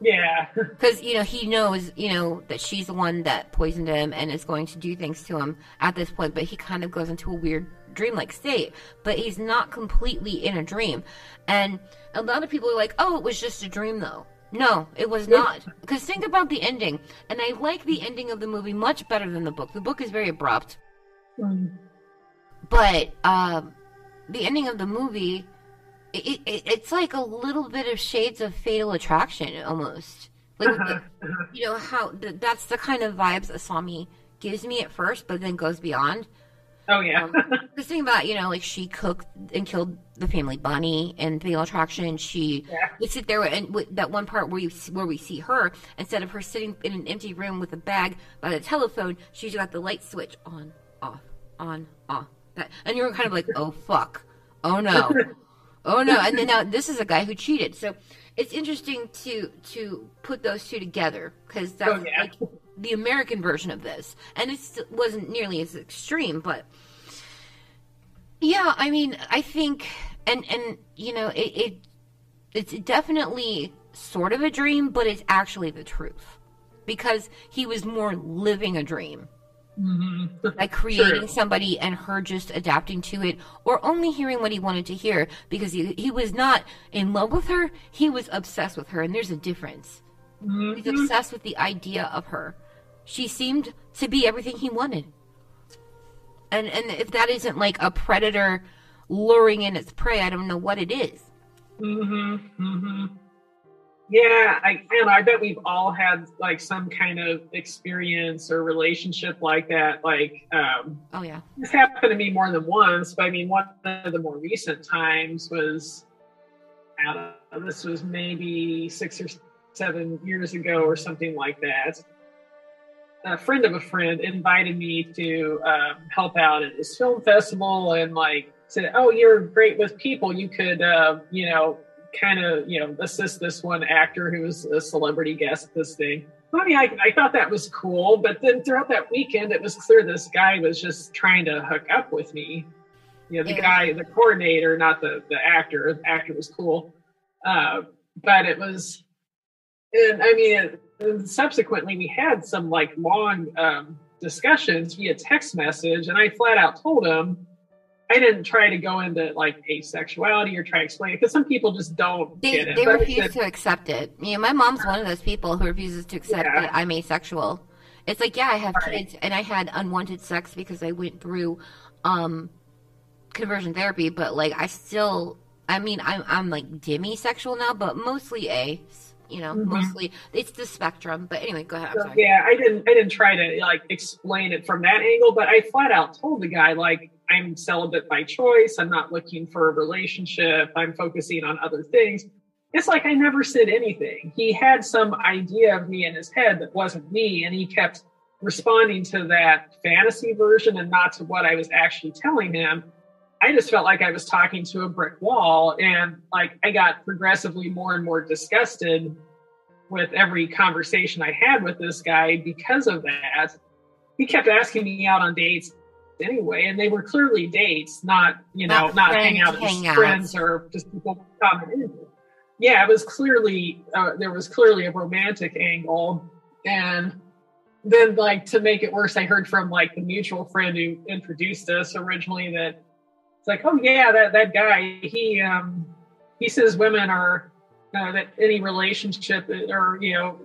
Yeah, Because you know he knows you know that she's the one that poisoned him and is going to do things to him at this point, but he kind of goes into a weird dreamlike state. But he's not completely in a dream, and a lot of people are like, "Oh, it was just a dream, though." No, it was not. Because think about the ending, and I like the ending of the movie much better than the book. The book is very abrupt, but um, the ending of the movie it, it, it's like a little bit of shades of fatal attraction almost. Like the- you know how th- that's the kind of vibes asami gives me at first but then goes beyond. Oh yeah, um, the thing about you know like she cooked and killed the family bunny and fatal attraction she Yeah. would sit there and with that one part where you where we see her instead of her sitting in an empty room with a bag by the telephone she's got the light switch on off on off. That and you're kind of like oh fuck. Oh no. Oh no. And then now this is a guy who cheated. So it's interesting to to put those two together because that's Oh, yeah. like the american version of this. And it wasn't nearly as extreme but yeah i mean i think and and you know it, it it's definitely sort of a dream but it's actually the truth. Because he was more living a dream Mm-hmm. by creating True. somebody and her just adapting to it or only hearing what he wanted to hear because he, he was not in love with her he was obsessed with her and there's a difference. He's mm-hmm. obsessed with the idea of her. She seemed to be everything he wanted. And and if that isn't like a predator luring in its prey i don't know what it is. Mm-hmm. mm-hmm. Yeah, I and I bet we've all had like some kind of experience or relationship like that. Like um, oh yeah this happened to me more than once, but I mean, one of the more recent times was I don't this was maybe six or seven years ago or something like that. A friend of a friend invited me to um, help out at this film festival and like said, "Oh, you're great with people. You could, uh, you know, kind of, you know, assist this one actor who was a celebrity guest at this thing." I mean, I, I thought that was cool, but then throughout that weekend, it was clear this guy was just trying to hook up with me. You know, the Yeah. guy, the coordinator, not the the actor. The actor was cool, uh, but it was, and I mean, and subsequently we had some like long um, discussions via text message, and I flat out told him I didn't try to go into like asexuality or try to explain it because some people just don't They, get it. they refuse to accept it. You know, my mom's one of those people who refuses to accept Yeah. that I'm asexual. It's like, yeah, I have Right. kids and I had unwanted sex because I went through um conversion therapy, but like I still I mean, I'm I'm like demisexual now, but mostly a you know, Mhm. mostly it's the spectrum. But anyway, go ahead. So, sorry. yeah, I didn't I didn't try to like explain it from that angle, but I flat out told the guy like I'm celibate by choice. I'm not looking for a relationship. I'm focusing on other things. It's like I never said anything. He had some idea of me in his head that wasn't me, and he kept responding to that fantasy version and not to what I was actually telling him. I just felt like I was talking to a brick wall, and like I got progressively more and more disgusted with every conversation I had with this guy because of that. He kept asking me out on dates anyway, and they were clearly dates, not you know, Not not, hang out friends as hangouts. friends or just people coming in. Yeah, it was clearly uh, there was clearly a romantic angle, and then like to make it worse, I heard from like the mutual friend who introduced us originally that it's like, oh yeah, that that guy he um he says women are uh, that any relationship or you know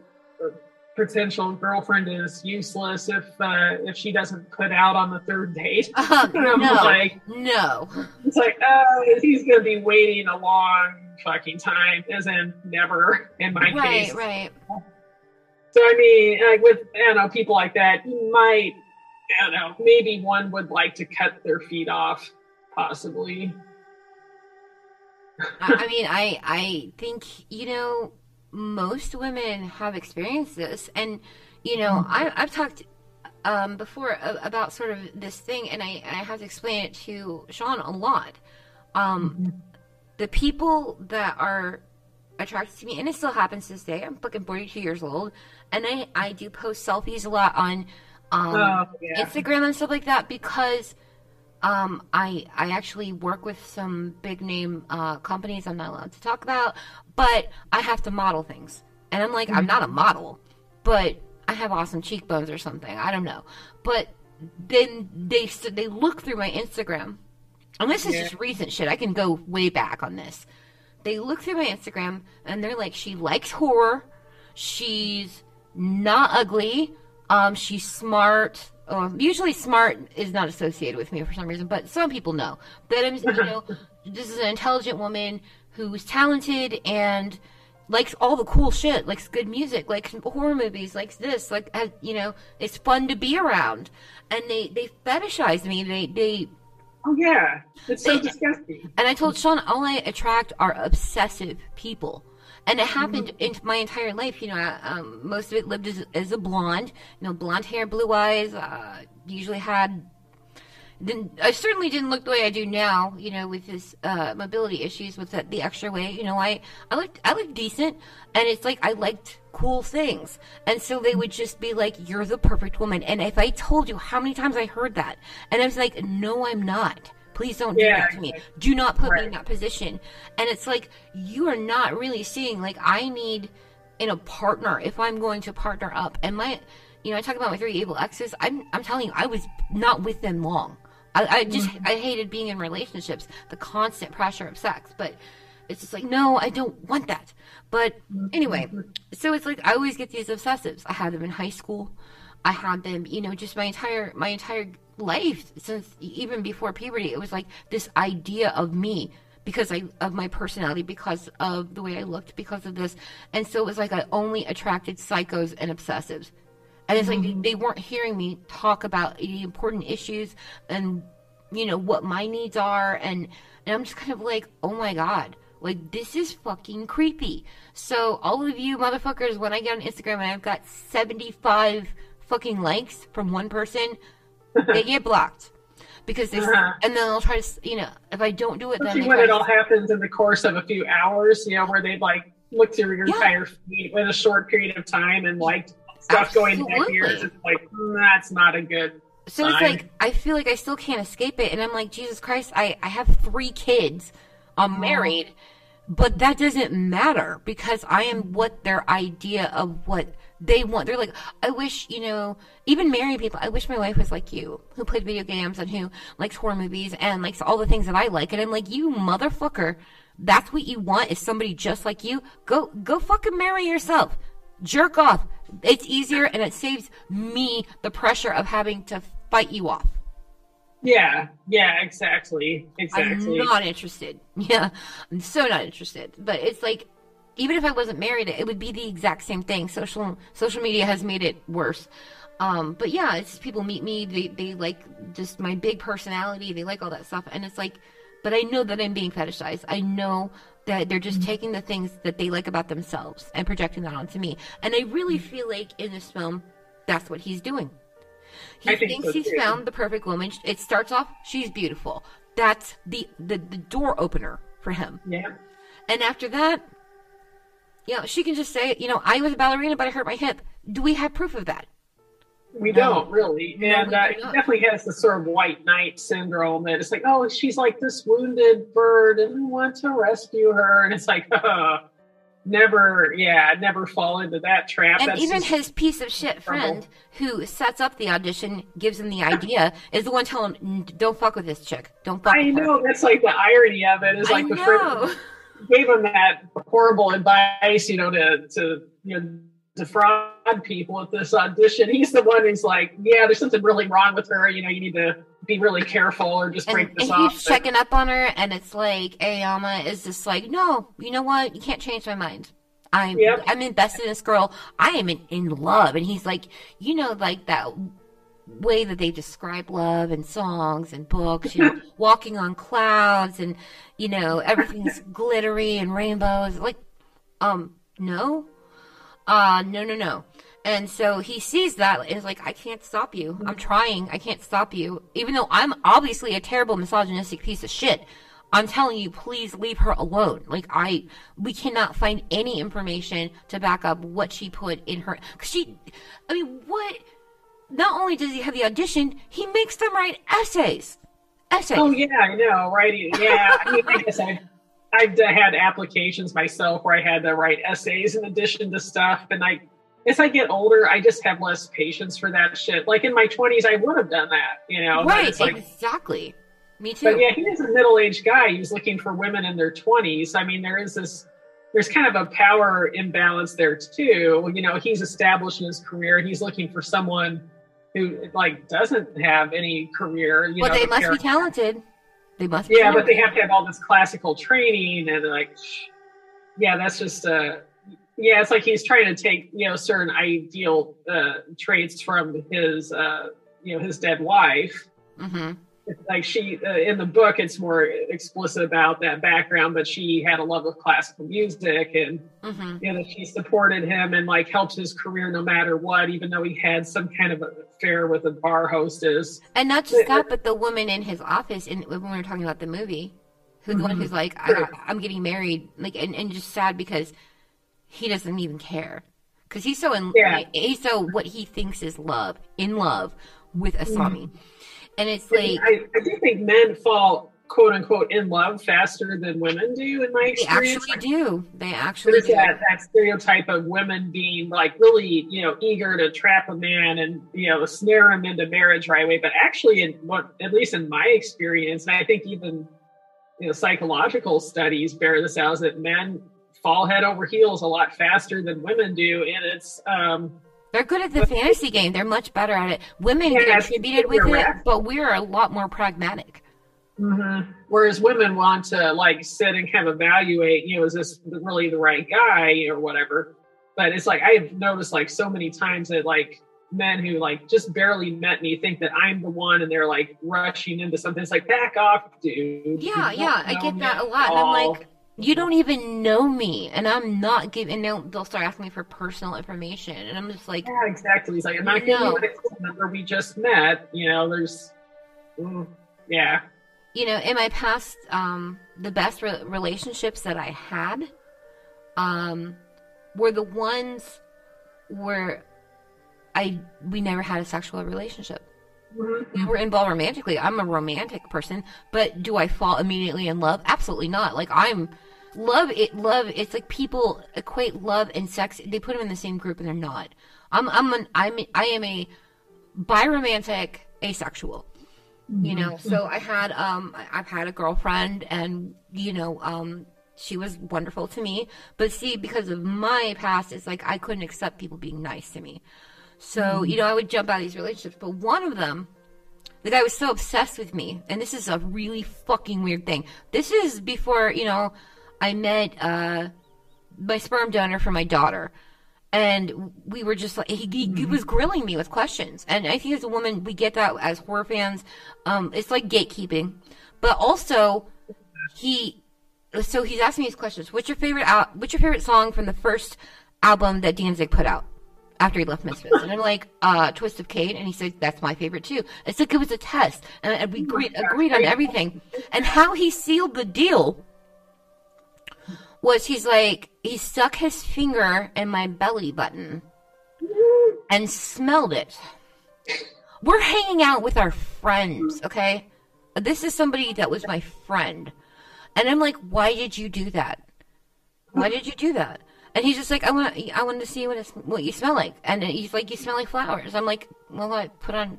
potential girlfriend is useless if uh, if she doesn't put out on the third date. Uh, I'm no, like- no. It's like, uh, he's gonna be waiting a long fucking time, as in never in my Right, case. right. Right. So I mean, like with I don't know people like that, you might I don't know, maybe one would like to cut their feet off, possibly. I mean, I I think you know most women have experienced this, and you know I, I've talked um, before about sort of this thing, and I I have to explain it to Sean a lot. Um, the people that are attracted to me, and it still happens to this day. I'm fucking 42 years old, and I I do post selfies a lot on um, Oh, yeah. Instagram and stuff like that because um, I I actually work with some big name uh, companies I'm not allowed to talk about, but I have to model things, and I'm like I'm not a model, but I have awesome cheekbones or something. I don't know, but then they they look through my Instagram, and this is Yeah. just recent shit. I can go way back on this. They look through my Instagram and they're like, she likes horror, she's not ugly, um, she's smart. Um, usually, smart is not associated with me for some reason, but some people know that I'm. You know, this is an intelligent woman who's talented and likes all the cool shit, likes good music, likes horror movies, likes this, like has, you know, it's fun to be around. And they they fetishize me. They they Oh yeah, it's so They- disgusting. and I told Sean, all I attract are obsessive people. And it happened in my entire life. You know, I, um, most of it lived as, as a blonde. You know, blonde hair, blue eyes. Uh, usually had. Didn't, I certainly didn't look the way I do now. You know, with his uh, mobility issues, with the, the extra weight. You know, I I looked I looked decent, and it's like I liked cool things. And so they would just be like, "You're the perfect woman." And if I told you how many times I heard that, and I was like, "No, I'm not." Please don't do Yeah, that to me. Do not put me in that position. And it's like you are not really seeing like I need in a partner if I'm going to partner up. And my you know, I talk about my three evil exes. I'm I'm telling you, I was not with them long. I, I just mm-hmm. I hated being in relationships, the constant pressure of sex. But it's just like, no, I don't want that. But mm-hmm. anyway, so it's like I always get these obsessives. I had them in high school. I had them, you know, just my entire my entire life since even before puberty. It was like this idea of me because I of my personality, because of the way I looked, because of this, and so it was like I only attracted psychos and obsessives. And it's like mm-hmm. they weren't hearing me talk about the important issues and you know what my needs are and and I'm just kind of like, "Oh my god, Like this is fucking creepy. So all of you motherfuckers, when I get on Instagram and I've got seventy five fucking likes from one person, they get blocked because they Uh-huh. and then they'll try to you know if I don't do it, then Especially when it to- all happens in the course of a few hours, you know, where they like look through your Yeah. entire feed in a short period of time and like stuff going back Absolutely. years. It's like mm, that's not a good. So it's like I feel like I still can't escape it, and I'm like, Jesus Christ, I I have three kids, I'm married, but that doesn't matter because I am what their idea of what they want. They're like, I wish you know, even married people. I wish my wife was like you, who played video games and who likes horror movies and likes all the things that I like. And I'm like, you motherfucker, that's what you want is somebody just like you. Go go fucking marry yourself jerk off. It's easier and it saves me the pressure of having to fight you off. Yeah, yeah, exactly, exactly. I'm not interested. Yeah, I'm so not interested. But it's like, even if I wasn't married, it would be the exact same thing. Social social media has made it worse. Um, but yeah, it's people meet me. They they like just my big personality. They like all that stuff, and it's like, but I know that I'm being fetishized. I know that they're just taking the things that they like about themselves and projecting that onto me. And I really feel like in this film, that's what he's doing. He I think thinks so, he's too. found the perfect woman. It starts off, she's beautiful. That's the, the, the door opener for him. yeah, And after that, you know, she can just say, you know, I was a ballerina, but I hurt my hip. Do we have proof of that? we No. don't really, and we uh, do he definitely has the sort of white knight syndrome that it's like, oh, she's like this wounded bird, and we want to rescue her, and it's like, uh, never, yeah, never fall into that trap. And That's even his piece of shit friend who sets up the audition, gives him the idea, is the one telling him, don't fuck with this chick. Don't fuck I with her. I know that's like the irony of it is I like the know. friend gave him that horrible advice, you know, to to you know defraud people at this audition. He's the one who's like, yeah, there's something really wrong with her. You know, you need to be really careful or just And, break and this he's off. But- checking up on her, and it's like Aoyama is just like, no, you know what? You can't change my mind. I'm Yep. I'm invested in this girl. I am in, in love, and he's like, you know, like that way that they describe love and songs and books. You know, walking on clouds, and you know everything's glittery and rainbows. Like, um, no, uh, no, no, no. And so he sees that and is like, I can't stop you. I'm trying. I can't stop you. Even though I'm obviously a terrible misogynistic piece of shit. I'm telling you, please leave her alone. Like I, we cannot find any information to back up what she put in her. Cause she, I mean, what? Not only does he have the audition, he makes them write essays. Essays. Oh yeah, I know, right? Yeah, I mean, I guess I've I've had applications myself where I had to write essays in addition to stuff, and I as I get older, I just have less patience for that shit. Like in my twenties, I would have done that, you know. right. like, exactly. Me too. but yeah, he is a middle-aged guy. He's looking for women in their twenties. I mean, there is this. There's kind of a power imbalance there too. You know, he's established in his career. He's looking for someone who like doesn't have any career. You but know, they the must be talented. They must be yeah, but they have to have all this classical training and like, yeah, that's just uh, yeah, it's like he's trying to take you know certain ideal uh, traits from his uh, you know his dead wife. hmm It's like she uh, in the book, it's more explicit about that background, but she had a love of classical music and hmm you know she supported him and like helped his career no matter what, even though he had some kind of affair with a bar hostess. And not just that, but the woman in his office, and when we were talking about the movie, who's the one who's like, I, i'm getting married, like, and, and just sad because he doesn't even care, because he's so in, Yeah. he's so what he thinks is love, in love with Asami, and it's like I, I do think men fall quote unquote in love faster than women do in my experience. they actually do, they actually There's do. that, that stereotype of women being like really, you know, eager to trap a man and, you know, snare him into marriage right away. But actually, in what, at least in my experience, and I think even, you know, psychological studies bear this out, is that men fall head over heels a lot faster than women do. And it's, um, They're good at the fantasy game. They're much better at it. Women Yeah, contributed with it, right. but we're a lot more pragmatic. Mhm. Whereas women want to like sit and kind of evaluate, you know, is this really the right guy or whatever. But it's like I've noticed like so many times that like men who like just barely met me think that I'm the one and they're like rushing into something. It's like back off, dude. Yeah, yeah, I get that a lot. And I'm like, You don't even know me, and I'm not giving. And they'll, they'll start asking me for personal information, and I'm just like, Yeah, exactly. He's like, I'm not giving you exclusive number. We just met. You know, there's, mm, yeah, you know, in my past, um, the best re- relationships that I had, um, were the ones where I we never had a sexual relationship. We were involved romantically. I'm a romantic person, but do I fall immediately in love? Absolutely not. Like I'm love it love it's like people equate love and sex they put them in the same group and they're not. I'm I'm an I'm I am a biromantic asexual. You know, so I had um I've had a girlfriend and you know, um she was wonderful to me, but see because of my past it's like I couldn't accept people being nice to me. So, you know, I would jump out of these relationships, but one of them the guy was so obsessed with me, and this is a really fucking weird thing. This is before, you know, I met uh my sperm donor for my daughter. And we were just like he, he, he was grilling me with questions, and I think as a woman we get that as horror fans. Um, it's like gatekeeping, but also he. So he's asking me these questions. What's your favorite? Al- what's your favorite song from the first album that Danzig put out after he left Misfits? And I'm like, uh, Twist of Cain, and he said that's my favorite too. It's like it was a test, and, and we agreed agreed on everything. And how he sealed the deal was he's like he stuck his finger in my belly button and smelled it. We're hanging out with our friends, okay? This is somebody that was my friend. And I'm like, "Why did you do that? Why did you do that?" And he's just like, "I want I wanted to see what it's, what you smell like." And he's like, "You smell like flowers." I'm like, "Well, I put on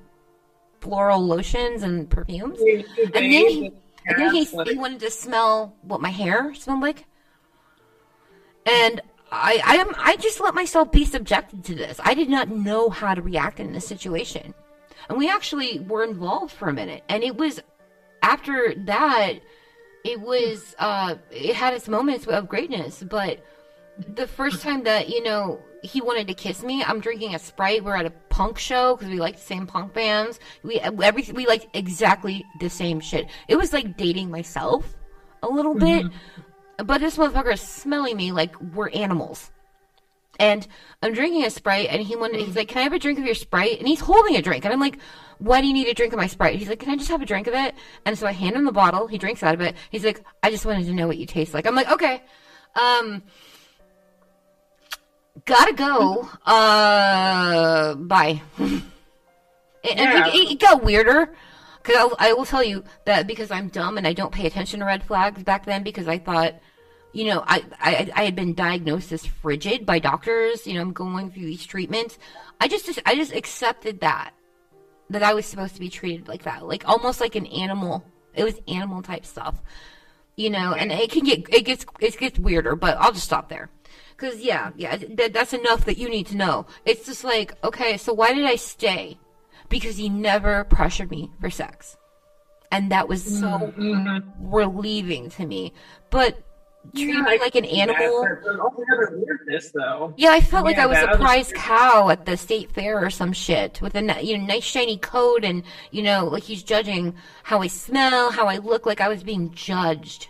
floral lotions and perfumes." And then he, and then he, he wanted to smell what my hair smelled like. And I, I am, I just let myself be subjected to this. I did not know how to react in this situation. And we actually were involved for a minute. And it was after that, it was, uh, it had its moments of greatness. But the first time that, you know, he wanted to kiss me, I'm drinking a Sprite. We're at a punk show because we like the same punk bands. We, every, we like exactly the same shit. It was like dating myself a little bit. But this motherfucker is smelling me like we're animals. And I'm drinking a Sprite, and he wanted, he's like, Can I have a drink of your Sprite? And he's holding a drink. And I'm like, Why do you need a drink of my Sprite? He's like, Can I just have a drink of it? And so I hand him the bottle. He drinks out of it. He's like, I just wanted to know what you taste like. I'm like, Okay. Um, gotta go. Uh, bye. and Yeah. it, it got weirder. Because I will tell you that because I'm dumb and I don't pay attention to red flags back then because I thought, you know, I, I, I had been diagnosed as frigid by doctors. You know, I'm going through these treatments. I just, I just accepted that, that I was supposed to be treated like that, like almost like an animal. It was animal type stuff, you know, and it can get, it gets, it gets weirder, but I'll just stop there. Cause yeah, yeah, that, that's enough that you need to know. It's just like, okay, so why did I stay? Because he never pressured me for sex. And that was so relieving to me. But treat Yeah, me like an can see that, animal. but There's all the other weirdness. Yeah, I felt like Yeah, I was a prize cow at the state fair or some shit with a you know nice shiny coat and you know like he's judging how I smell, how I look, like I was being judged.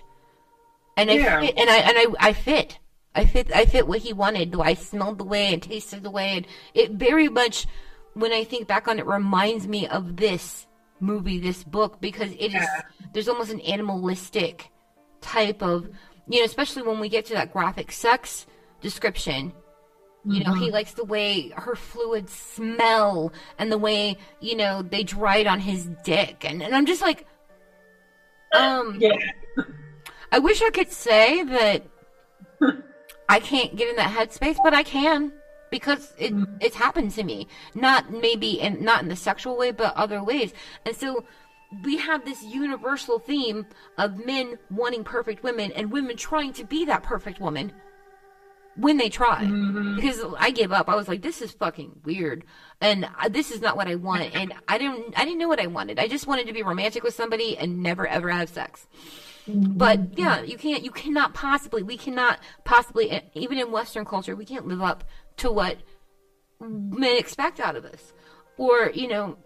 And I Yeah. fit, and I and I I fit. I fit I fit what he wanted. I smelled the way and tasted the way, and it very much, when I think back on it, reminds me of this movie, this book, because it is Yeah. there's almost an animalistic type of you know, especially when we get to that graphic sex description. You know, he likes the way her fluids smell and the way, you know, they dried on his dick. And, and I'm just like, um, Yeah. I wish I could say that I can't get in that headspace, but I can because it mm-hmm. it's happened to me. Not maybe in not in the sexual way, but other ways. And so we have this universal theme of men wanting perfect women and women trying to be that perfect woman when they try. Mm-hmm. Because I gave up. I was like, this is fucking weird, and I, this is not what I want. And I didn't I didn't know what I wanted. I just wanted to be romantic with somebody and never ever have sex. Mm-hmm. But yeah, you can't. You cannot possibly. We cannot possibly. Even in Western culture, we can't live up to what men expect out of us. Or you know,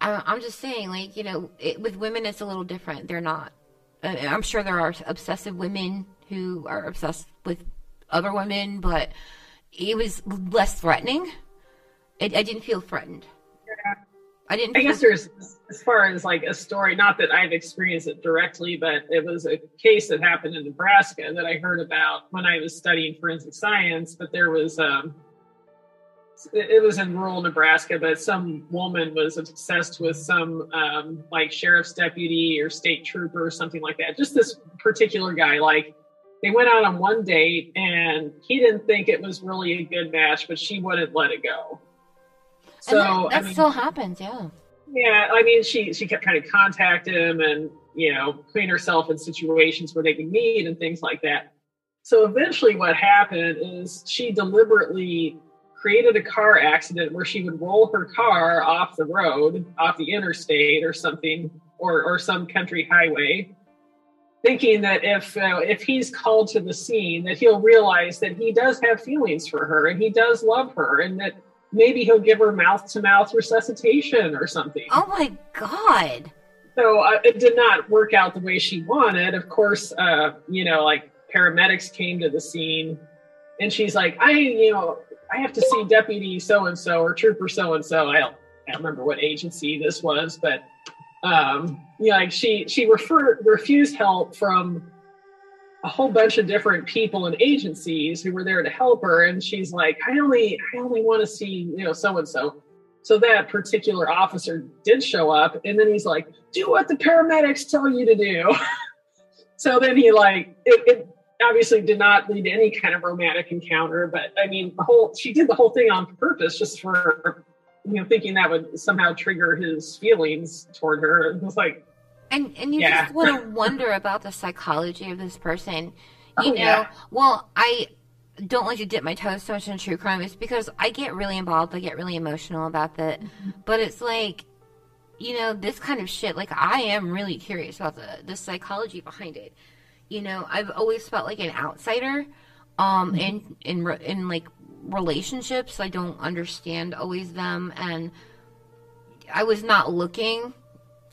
I, I'm just saying, like you know, it, with women, it's a little different. They're not. uh, I'm sure there are obsessive women who are obsessed with other women, but it was less threatening. It, I didn't feel threatened. I didn't. I guess there's as far as like a story, not that I've experienced it directly, but it was a case that happened in Nebraska that I heard about when I was studying forensic science. But there was um, it was in rural Nebraska, but some woman was obsessed with some um, like sheriff's deputy or state trooper or something like that. Just this particular guy, like they went out on one date and he didn't think it was really a good match, but she wouldn't let it go. And So that, I that mean- still happens, yeah. yeah, I mean, she she kept trying to contact him and you know clean herself in situations where they could meet and things like that. So eventually, what happened is she deliberately created a car accident where she would roll her car off the road, off the interstate or something, or or some country highway, thinking that if uh, if he's called to the scene, that he'll realize that he does have feelings for her and he does love her, and that maybe he'll give her mouth to mouth resuscitation or something. Oh my god. So uh, it did not work out the way she wanted. Of course, uh, you know, like paramedics came to the scene, and she's like, "I, you know, I have to see Deputy so and so or Trooper so and so." I don't, I don't remember what agency this was, but um, you know, like she she referred refused help from a whole bunch of different people and agencies who were there to help her, and she's like, "I only, I only want to see, you know, so and so." So that particular officer did show up, and then he's like, "Do what the paramedics tell you to do." so then he like it, it obviously did not lead to any kind of romantic encounter, but I mean, the whole she did the whole thing on purpose just for you know thinking that would somehow trigger his feelings toward her. It was like, And and you Yeah. just want to wonder about the psychology of this person. You Oh, know, yeah. well, I don't like to dip my toes so much in true crime is because I get really involved, I get really emotional about that. Mm-hmm. But it's like, you know, this kind of shit, like I am really curious about the the psychology behind it. You know, I've always felt like an outsider um Mm-hmm. in in in like relationships. I don't understand always them and I was not looking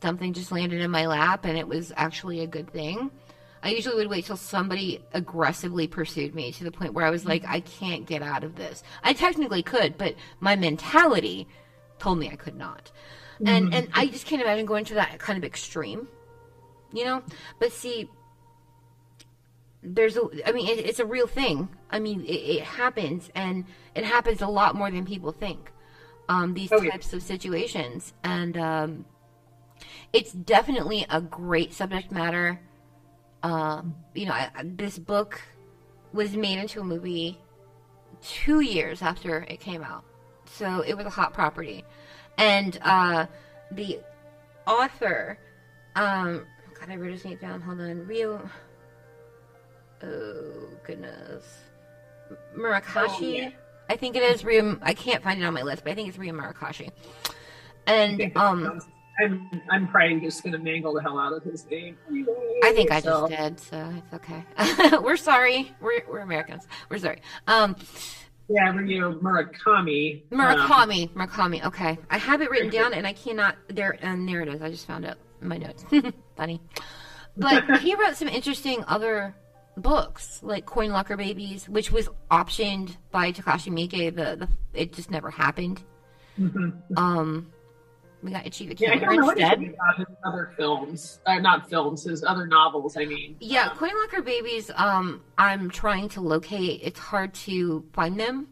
something just landed in my lap and it was actually a good thing. I usually would wait till somebody aggressively pursued me to the point where I was like, I can't get out of this. I technically could, but my mentality told me I could not. And and I just can't imagine going to that kind of extreme. You know? But see there's a I mean it, it's a real thing. I mean it, it happens and it happens a lot more than people think. Um these Oh, yeah. types of situations and um it's definitely a great subject matter. Um, you know, I, this book was made into a movie two years after it came out, so it was a hot property. And uh, the author, um, God, I wrote his name down. Hold on, Rio. Oh goodness, Murakashi. Oh, yeah. I think it is Rio. I can't find it on my list, but I think it's Rio Murakashi. And um, I'm I'm probably just gonna mangle the hell out of his name. I think I So- just did, so it's okay. we're sorry. We're, we're Americans. We're sorry. Um, Yeah, Ryu Murakami. Um, Murakami. Murakami. Okay, I have it written down, and I cannot. There and there it is. I just found it in my notes. Funny, but he wrote some interesting other books, like Coin Locker Babies, which was optioned by Takashi Miike. The, the it just never happened. Um, we got the Yeah, I don't know instead. about his other films. Uh, not films, his other novels. I mean, Yeah, Coin Locker Babies, um, I'm trying to locate. It's hard to find them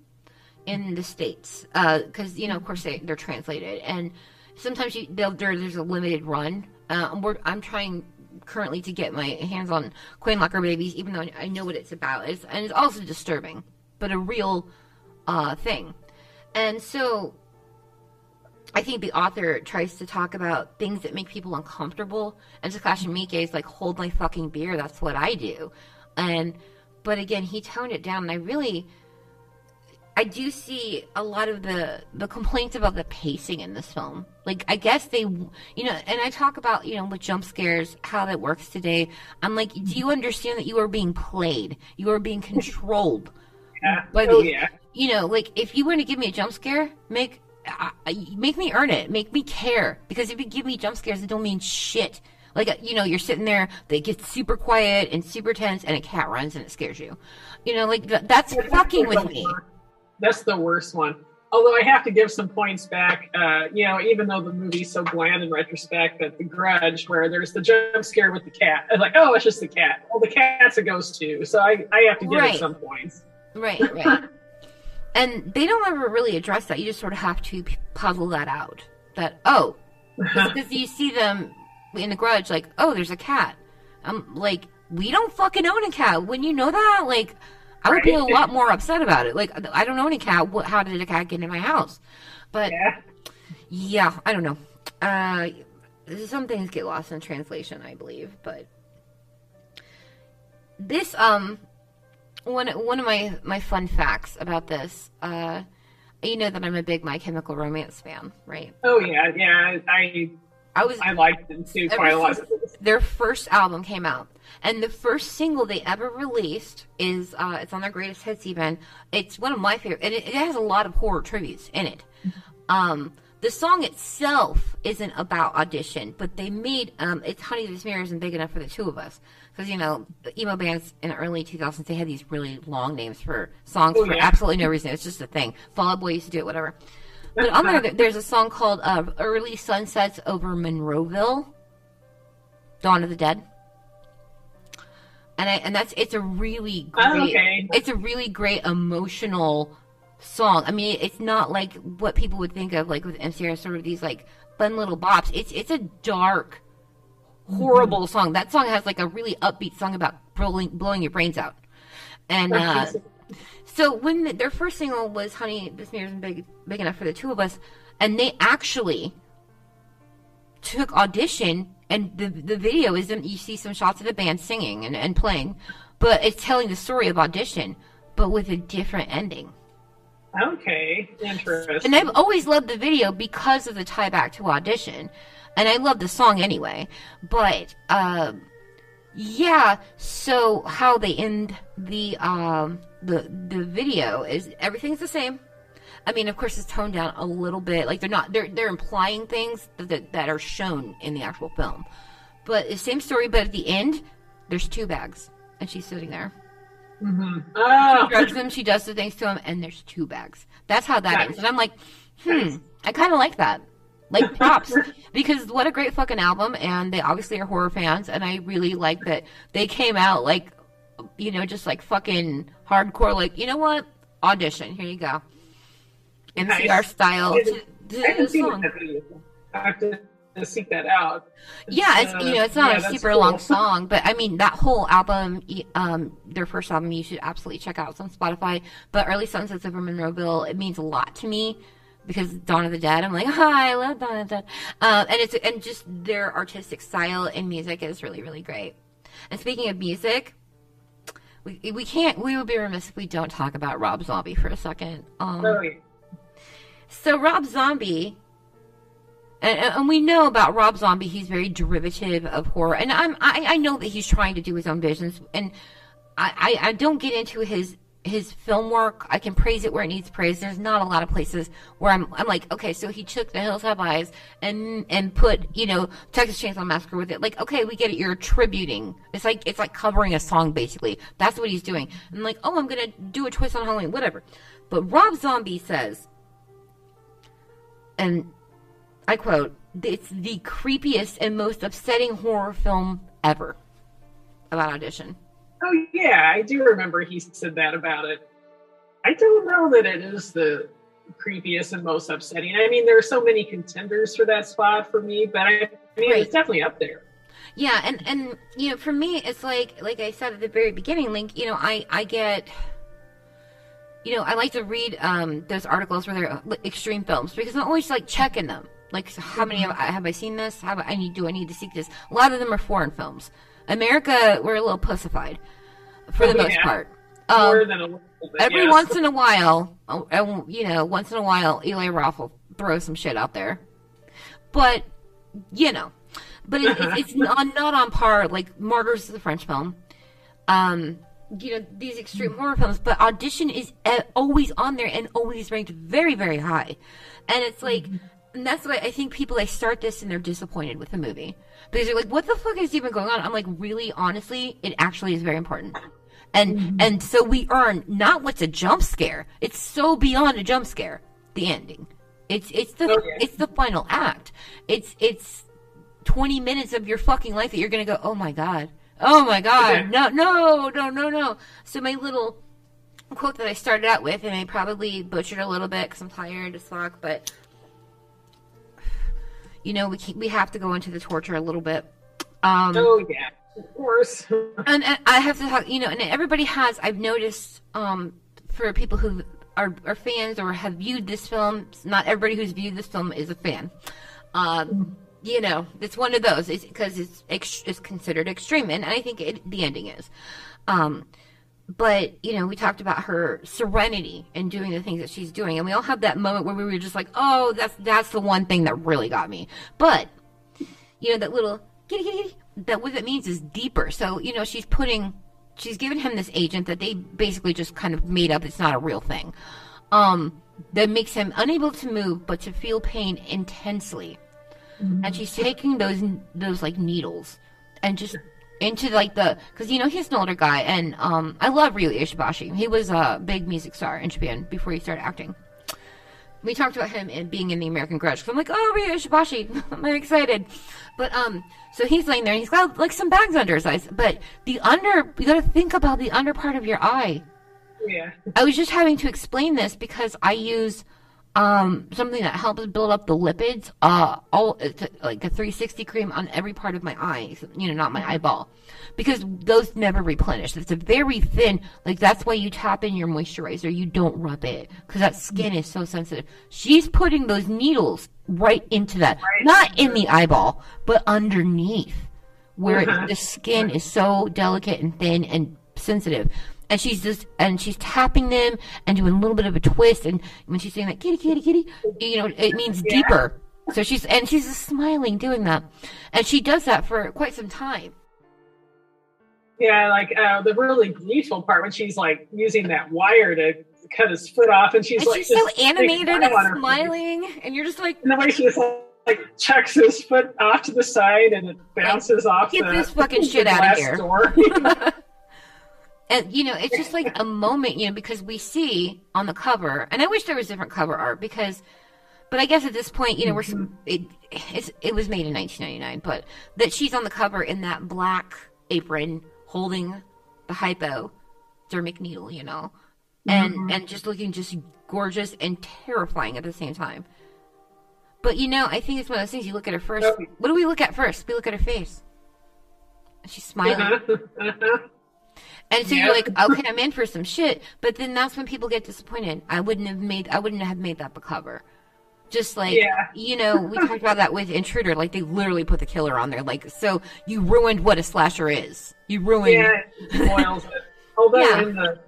in the States. Because, you know, of course, they, they're translated. And sometimes you, they'll, there, there's a limited run. Uh, we're, I'm trying currently to get my hands on Coin Locker Babies, even though I, I know what it's about. It's, and it's also disturbing, but a real uh, thing. And so I think the author tries to talk about things that make people uncomfortable, and Takashi Miike is like, "Hold my fucking beer." That's what I do, and but again, he toned it down, and I really, I do see a lot of the the complaints about the pacing in this film. Like, I guess they, you know, and I talk about you know with jump scares how that works today. I'm like, do you understand that you are being played? You are being controlled yeah. by oh the- yeah. you know, like if you want to give me a jump scare, make uh, make me earn it, make me care. Because if you give me jump scares, it don't mean shit. Like, you know, you're sitting there, they get super quiet and super tense, and a cat runs and it scares you. You know, like th- that's That's fucking with me. worst- That's the worst one. Although I have to give some points back, uh, you know, even though the movie's so bland in retrospect, but The Grudge, where there's the jump scare with the cat, I'm like, oh, it's just the cat. Well, the cat's a ghost too, so I, I have to give Right. it some points. Right, right. And they don't ever really address that. You just sort of have to puzzle that out. That oh, because you see them in the grudge, like oh, there's a cat. I'm like, we don't fucking own a cat. When you know that, like, I would be a lot more upset about it. Like, I don't own a cat. What, how did a cat get in my house? But Yeah. yeah, I don't know. Uh, some things get lost in translation, I believe, but this um one one of my my fun facts about this uh you know that I'm a big My Chemical Romance fan, right? Oh yeah, yeah. I I was I liked them too quite a lot. their first album came out, and the first single they ever released is uh, it's on their greatest hits. Even it's one of my favorite, and it, it has a lot of horror tributes in it. Um, the song itself isn't about audition, but they made um, it's "Honey This Mirror Isn't Big Enough for the Two of Us" because you know the emo bands in the early 2000s they had these really long names for songs Oh, for yeah. absolutely no reason. It's just a thing. Fall Out Boy used to do it, whatever. But on there, there's a song called uh, "Early Sunsets Over Monroeville." Dawn of the Dead. And I and that's it's a really great Oh, okay. it's a really great emotional song. I mean, it's not like what people would think of like with MCR sort of these like fun little bops. It's it's a dark horrible Mm-hmm. song. That song has like a really upbeat song about blowing blowing your brains out. And uh so when the, their first single was "Honey, This Mirror Isn't Big, Big Enough for the Two of Us," and they actually took audition, and the the video is them. You see some shots of the band singing and, and playing, but it's telling the story of audition, but with a different ending. Okay, interesting. And I've always loved the video because of the tie back to audition, and I love the song anyway. But um, yeah, so how they end the um, the the video is everything's the same. I mean, of course, it's toned down a little bit. Like they're not they're they're implying things that that, that are shown in the actual film, but the same story. But at the end, there's two bags, and she's sitting there Mm-hmm. oh, drugs him, she does the things to him, and there's two bags. That's how that Nice. ends. And I'm like, hmm, I kind of like that. Like props, because what a great fucking album, and they obviously are horror fans, and I really like that they came out like, you know, just like fucking hardcore. Like, you know what? Audition. Here you go. and Nice. MCR style I to, to I song. I have to, seek that out. Yeah, it's you know it's not yeah, a super cool. long song, but I mean that whole album, um, their first album, you should absolutely check out. It's on Spotify. But Early Sunsets over Monroeville, it means a lot to me because Dawn of the Dead. I'm like, hi, I love Dawn of the Dead, um, and it's and just their artistic style and music is really really great. And speaking of music, we we can't we would be remiss if we don't talk about Rob Zombie for a second. Um, Oh, yeah. so Rob Zombie, and, and we know about Rob Zombie, he's very derivative of horror, and I'm I, I know that he's trying to do his own business, and I, I I don't get into his his film work. I can praise it where it needs praise. There's not a lot of places where I'm I'm like, okay, so he took The Hills Have Eyes and and put you know Texas Chainsaw Massacre with it. Like, okay, we get it. You're attributing. It's like it's like covering a song basically. That's what he's doing. And like, oh, I'm gonna do a twist on Halloween, whatever. But Rob Zombie says and I quote, it's the creepiest and most upsetting horror film ever about audition. Oh yeah, I do remember he said that about it. I don't know that it is the creepiest and most upsetting. I mean, there are so many contenders for that spot for me, but I, I mean, Right. it's definitely up there. Yeah, and and you know, for me, it's like like I said at the very beginning, like you know, I I get. You know, I like to read um, those articles where they're extreme films because I'm always like checking them. Like, so how many have I, have I seen this? How I need do I need to seek this? A lot of them are foreign films. America, we're a little pussified for the Oh, most yeah. part. More Um, than a little bit. every yes. once in a while, oh, you know, once in a while, Eli Roth will throw some shit out there. But, you know, but it, it's, it's not, not on par. Like Martyrs is a French film. Um, you know these extreme horror films, but Audition is uh, always on there and always ranked very, very high. And it's like And that's why I think people they start this and they're disappointed with the movie because they're like, "What the fuck is even going on?" I'm like, really, honestly, it actually is very important. And mm-hmm. and so we earn not what's a jump scare. It's so beyond a jump scare. The ending. It's it's the Oh, yeah. it's the final act. It's it's 20 minutes of your fucking life that you're gonna go, oh my god, oh my god, no, no, no, no, no. So my little quote that I started out with, and I probably butchered a little bit because I'm tired as fuck, but you know we we have to go into the torture a little bit. Um, Oh yeah, of course. and, and I have to talk, you know, and everybody has. I've noticed um, for people who are, are fans or have viewed this film. Not everybody who's viewed this film is a fan. Um, you know, it's one of those. It's because it's ex- it's considered extreme, and I think it, the ending is. Um, but you know, we talked about her serenity and doing the things that she's doing, and we all have that moment where we were just like, "Oh, that's that's the one thing that really got me." But you know, that little kitty kitty kitty, that what it means is deeper. So, you know, she's putting, she's given him this agent that they basically just kind of made up. It's not a real thing. Um, that makes him unable to move, but to feel pain intensely. And she's taking those, those like needles and just into like the, cause you know, he's an older guy and, um, I love Ryu Ishibashi. He was a big music star in Japan before he started acting we talked about him and being in the American Grudge. So I'm like, oh, Ryu Ishibashi. I'm excited. But um, so he's laying there and he's got like some bags under his eyes. But the under, you got to think about the under part of your eye. yeah. I was just having to explain this because I use um something that helps build up the lipids. Uh, all it's like a 360 cream on every part of my eye. You know, not my eyeball, because those never replenish. It's a very thin. Like that's why you tap in your moisturizer. You don't rub it because that skin is so sensitive. She's putting those needles right into that, not in the eyeball, but underneath where Uh-huh. the skin is so delicate and thin and sensitive. And she's just and she's tapping them and doing a little bit of a twist. And when she's saying that kitty, kitty, kitty, you know, it means deeper. So she's and she's just smiling doing that, and she does that for quite some time. Yeah, like uh, the really gleeful part when she's like using that wire to cut his foot off, and she's And like she's so like, animated and face. smiling, and you're just like, And the way she just like chucks his foot off to the side and it bounces off. get the, this fucking shit outta glass here. And you know, it's just like a moment, you know, because we see on the cover, and I wish there was different cover art because, but I guess at this point, you know, we're s- mm-hmm. it it's, it was made in 1999, but that she's on the cover in that black apron holding the hypodermic needle, you know, and mm-hmm. and just looking just gorgeous and terrifying at the same time. But you know, I think it's one of those things you look at her first. What do we look at first? We look at her face. She's smiling. And so Yeah. you're like, okay, I'm in for some shit. But then that's when people get disappointed. I wouldn't have made, I wouldn't have made that the cover. Just like, Yeah. you know, we talked about that with Intruder. Like they literally put the killer on there. Like, so you ruined what a slasher is. You ruined. yeah, spoils it. Although Yeah. in the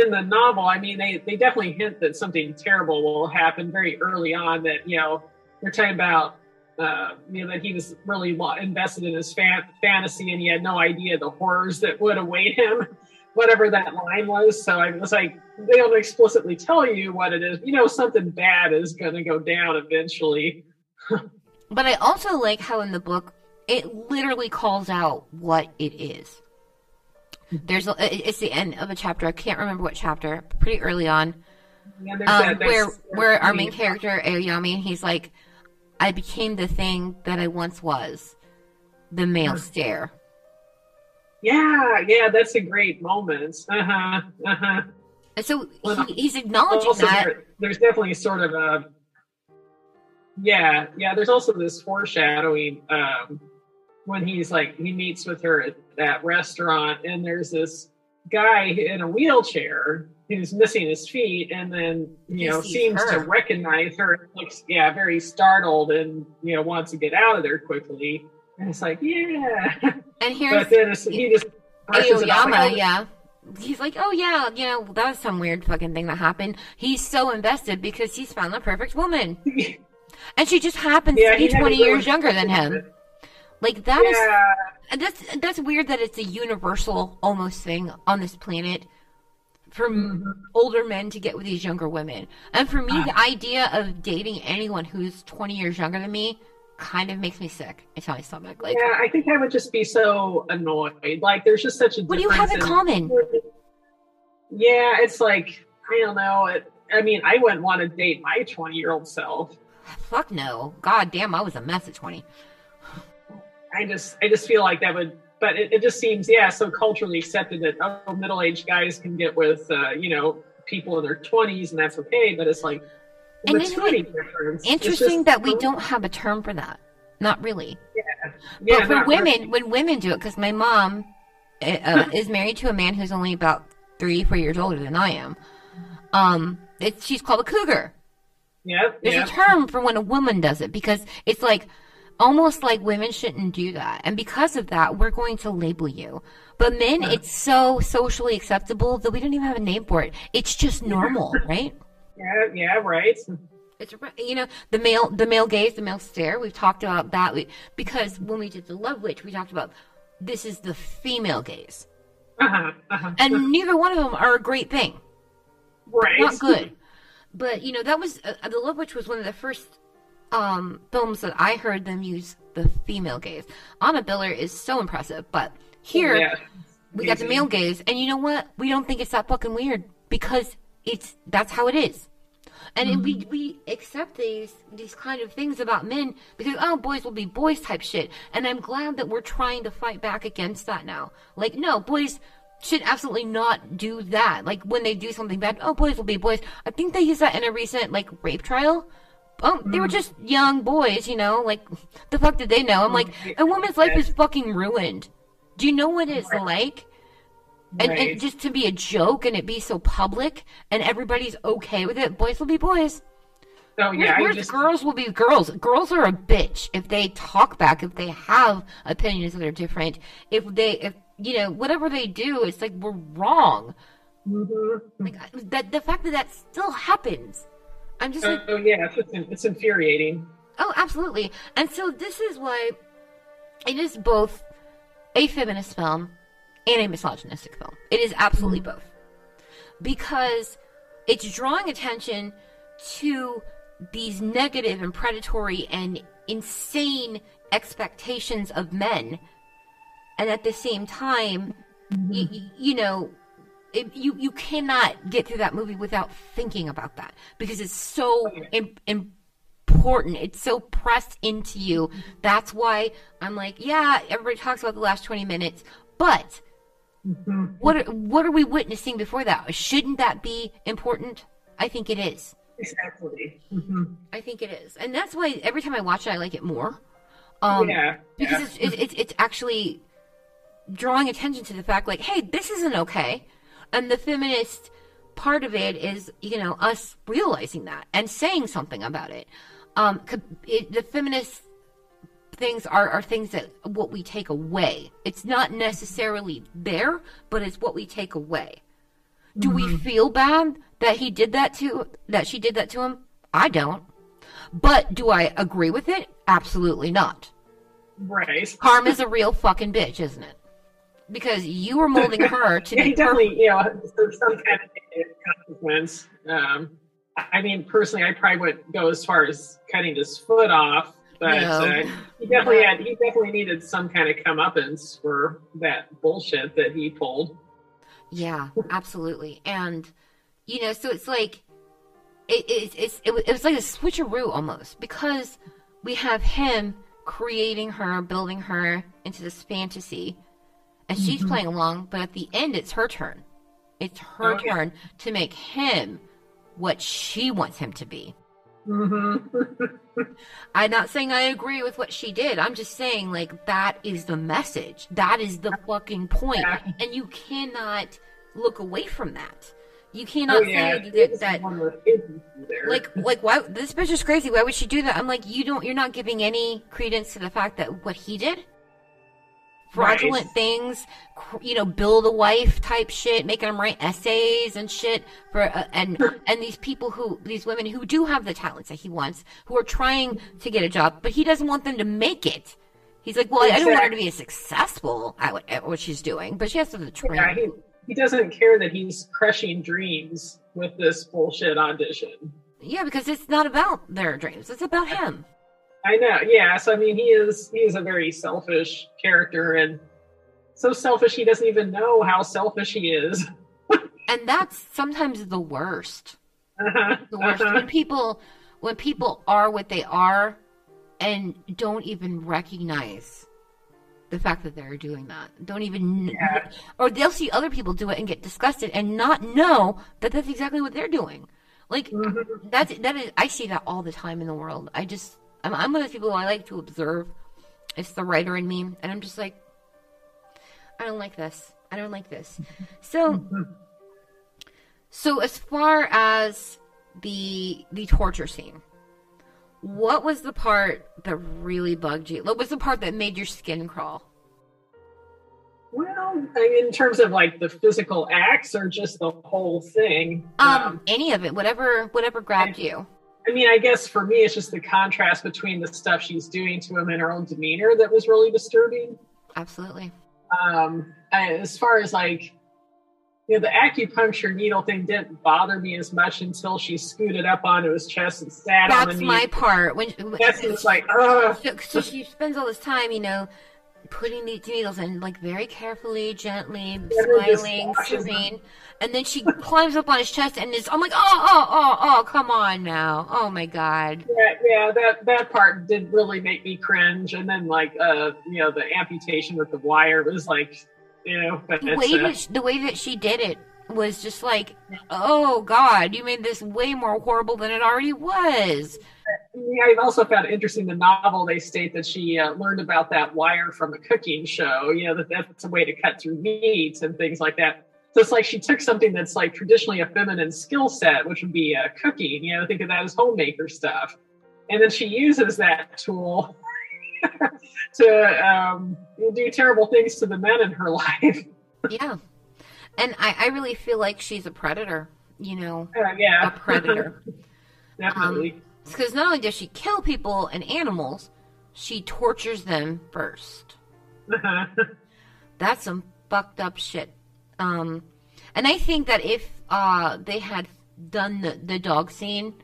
in the novel, I mean, they they definitely hint that something terrible will happen very early on. That you know they're talking about. Uh, you know that he was really invested in his fan- fantasy, and he had no idea the horrors that would await him, whatever that line was. So I was like, they don't explicitly tell you what it is. You know, something bad is going to go down eventually. But I also like how in the book it literally calls out what it is. There's a, it's the end of a chapter. I can't remember what chapter. Pretty early on, And there's um, that- where where our main character Aoyama, he's like, I became the thing that I once was, the male stare. Yeah, yeah, that's a great moment. Uh huh. Uh huh. So he, he's acknowledging Also, that. there, there's definitely sort of a. Yeah, yeah. There's also this foreshadowing um, when he's like he meets with her at that restaurant, and there's this guy in a wheelchair who's missing his feet, and then you He know seems to recognize her. and Looks yeah, very startled, and you know wants to get out of there quickly. And it's like yeah, And here's but then he just like, Aoyama, oh, yeah. He's like, oh yeah, you know, that was some weird fucking thing that happened. He's so invested because he's found the perfect woman. And she just happens Yeah, to be he had a 20 years younger than him. Like that is Yeah, and that's that's weird that it's a universal almost thing on this planet for Mm-hmm. older men to get with these younger women. And for me, the idea of dating anyone who's 20 years younger than me kind of makes me sick. It's my stomach. Like, yeah, I think I would just be so annoyed. Like, there's just such a. what do you have in difference common? Yeah, it's like I don't know. It, I mean, I wouldn't want to date my 20 year old self. Fuck no. God damn, I was a mess at 20. I just, I just feel like that would. But it, it just seems, yeah, so culturally accepted that oh, middle aged guys can get with, uh, you know, people in their 20s, and that's okay. But it's like And the isn't 20 it difference. Interesting just- that we don't have a term for that. Not really. Yeah, but for women, really. when women do it, because my mom uh, uh, is married to a man who's only about three, four years older than I am. Um, it's, she's called a cougar. Yeah, There's yeah. a term for when a woman does it because it's like almost like women shouldn't do that. And because of that, we're going to label you. But men, it's so socially acceptable that we don't even have a name for it. It's just normal, right? yeah, yeah, right. It's you know the male the male gaze, the male stare. We've talked about that we, because when we did the Love Witch, we talked about this is the female gaze, Uh-huh, uh-huh. and neither one of them are a great thing. right. Not good. But you know that was uh, the Love Witch was one of the first um, films that I heard them use the female gaze. Anna Biller is so impressive, but here Yeah. we got the male gaze, and you know what? We don't think it's that fucking weird because it's that's how it is. And it- we we accept these these kind of things about men because oh boys will be boys type shit. And I'm glad that we're trying to fight back against that now. Like no boys should absolutely not do that. Like when they do something bad, oh boys will be boys. I think they used that in a recent like rape trial. Oh, they were just young boys, you know. Like the fuck did they know? I'm like a woman's life is fucking ruined. Do you know what it's like? And, and just to be a joke and it be so public and everybody's okay with it, boys will be boys. Oh yeah, just girls will be girls. Girls are a bitch if they talk back, if they have opinions that are different, if they, if you know, whatever they do, it's like we're wrong. Mm-hmm. Like that, the fact that that still happens, I'm just like, oh yeah, it's, it's infuriating. Oh, absolutely. And so this is why it is both a feminist film and a misogynistic film. It is absolutely both. Because it's drawing attention to these negative and predatory and insane expectations of men. And at the same time, y- y- you know, it, you you cannot get through that movie without thinking about that because it's so im- important. It's so pressed into you. That's why I'm like, yeah, everybody talks about the last 20 minutes, but what are, what are we witnessing before that? Shouldn't that be important? I think it is. Exactly. hmm I think it is, and that's why every time I watch it, I like it more. Um, yeah. because yeah. it's, it's it's it's actually drawing attention to the fact, like, hey, this isn't okay, and the feminist part of it is, you know, us realizing that and saying something about it. Um, it, the feminist things are are things that what we take away. It's not necessarily there, but it's what we take away. Do we feel bad that he did that to that she did that to him? I don't. But do I agree with it? Absolutely not. right. Karma's a real fucking bitch, isn't it? Because you were molding her to be definitely, you know, some kind of consequence. Um, I mean, personally, I probably wouldn't go as far as cutting his foot off, but No. uh, he definitely had, he definitely needed some kind of comeuppance for that bullshit that he pulled. Yeah, absolutely. And you know, so it's like it, it, it's it, it was like a switcheroo almost because we have him creating her, building her into this fantasy, and she's playing along. But at the end, it's her turn. It's her turn to make him what she wants him to be. hmm I'm not saying I agree with what she did. I'm just saying, like, that is the message. That is the fucking point. Yeah. And you cannot look away from that. You cannot oh yeah, say that, that one with hidden there. like, like, why, this bitch is crazy. Why would she do that? I'm like, you don't, you're not giving any credence to the fact that what he did? Fraudulent Right. things, you know, build a wife type shit, making them write essays and shit for, uh, and, and these people who, these women who do have the talents that he wants, who are trying to get a job, but he doesn't want them to make it. He's like, well, I don't want her to be successful at what, at what she's doing, but she has to train. yeah, he, he doesn't care that he's crushing dreams with this bullshit audition. Yeah, because it's not about their dreams; it's about him. I know, yeah. So I mean, he is he is a very selfish character, and so selfish he doesn't even know how selfish he is. and that's sometimes the worst. Uh-huh, The worst uh-huh. when people when people are what they are and don't even recognize the fact that they're doing that. Don't even Yeah. or they'll see other people do it and get disgusted and not know that that's exactly what they're doing. Like Mm-hmm. that's that is I see that all the time in the world. I just I'm, I'm one of those people who I like to observe. It's the writer in me, and I'm just like, I don't like this. I don't like this. So, so as far as the the torture scene, what was the part that really bugged you? What was the part that made your skin crawl? Well, in terms of like the physical acts or just the whole thing. Um, any of it, whatever, whatever grabbed you. I mean, I guess for me, it's just the contrast between the stuff she's doing to him and her own demeanor that was really disturbing. Absolutely. Um, as far as like, you know, the acupuncture needle thing didn't bother me as much until she scooted up onto his chest and sat on the That's my part. When, That's just like, ugh. so she spends all this time, you know, putting these needles in, like very carefully, gently, smiling, serene, and then she climbs up on his chest, and is I'm like, oh, oh, oh, oh, come on now, oh my god, Yeah, yeah, that that part did really make me cringe. And then like, uh, you know, the amputation with the wire was like, you know, the way uh, that she, the way that she did it was just like, oh god, you made this way more horrible than it already was. Yeah, I've also found it interesting the novel. They state that she uh, learned about that wire from a cooking show. You know that that's a way to cut through meat and things like that. So it's like she took something that's like traditionally a feminine skill set, which would be uh, cooking. You know, think of that as homemaker stuff, and then she uses that tool to um, do terrible things to the men in her life. Yeah, and I, I really feel like she's a predator. You know, Uh, yeah, a predator. definitely. Because not only does she kill people and animals, she tortures them first. That's some fucked up shit. Um, and I think that if uh, they had done the, the dog scene,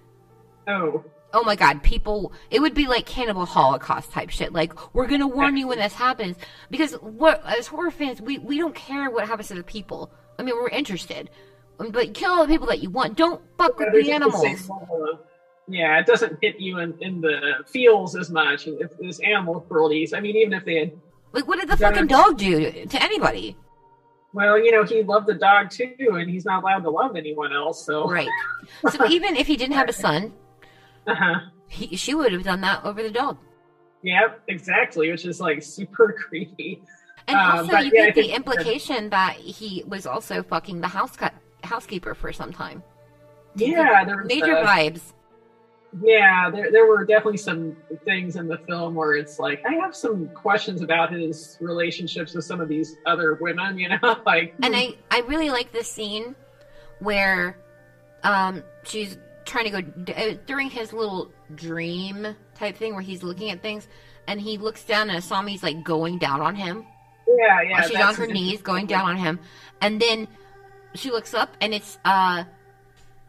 oh, oh my god, people, it would be like cannibal holocaust type shit. Like, we're gonna warn you when this happens. Because what, as horror fans, we, we don't care what happens to the people. I mean, we're interested. But kill all the people that you want. Don't fuck with the animals. of- yeah, it doesn't hit you in, in the feels as much if there's animal cruelties. I mean, even if they had, Like, what did the fucking dog do to anybody? well, you know, he loved the dog too, and he's not allowed to love anyone else. So, Right. So even if he didn't have a son, uh-huh. he, she would have done that over the dog. Yep, exactly, which is like super creepy. And Um, also, you yeah, get the implication that he was also fucking the house cut, housekeeper for some time. Yeah, there Major vibes. Yeah, there there were definitely some things in the film where it's like I have some questions about his relationships with some of these other women. You know, like And I, I really like this scene where um, she's trying to go uh, during his little dream type thing where he's looking at things and he looks down and Asami's like going down on him. yeah, yeah, she's on her knees going down on him and then she looks up and it's uh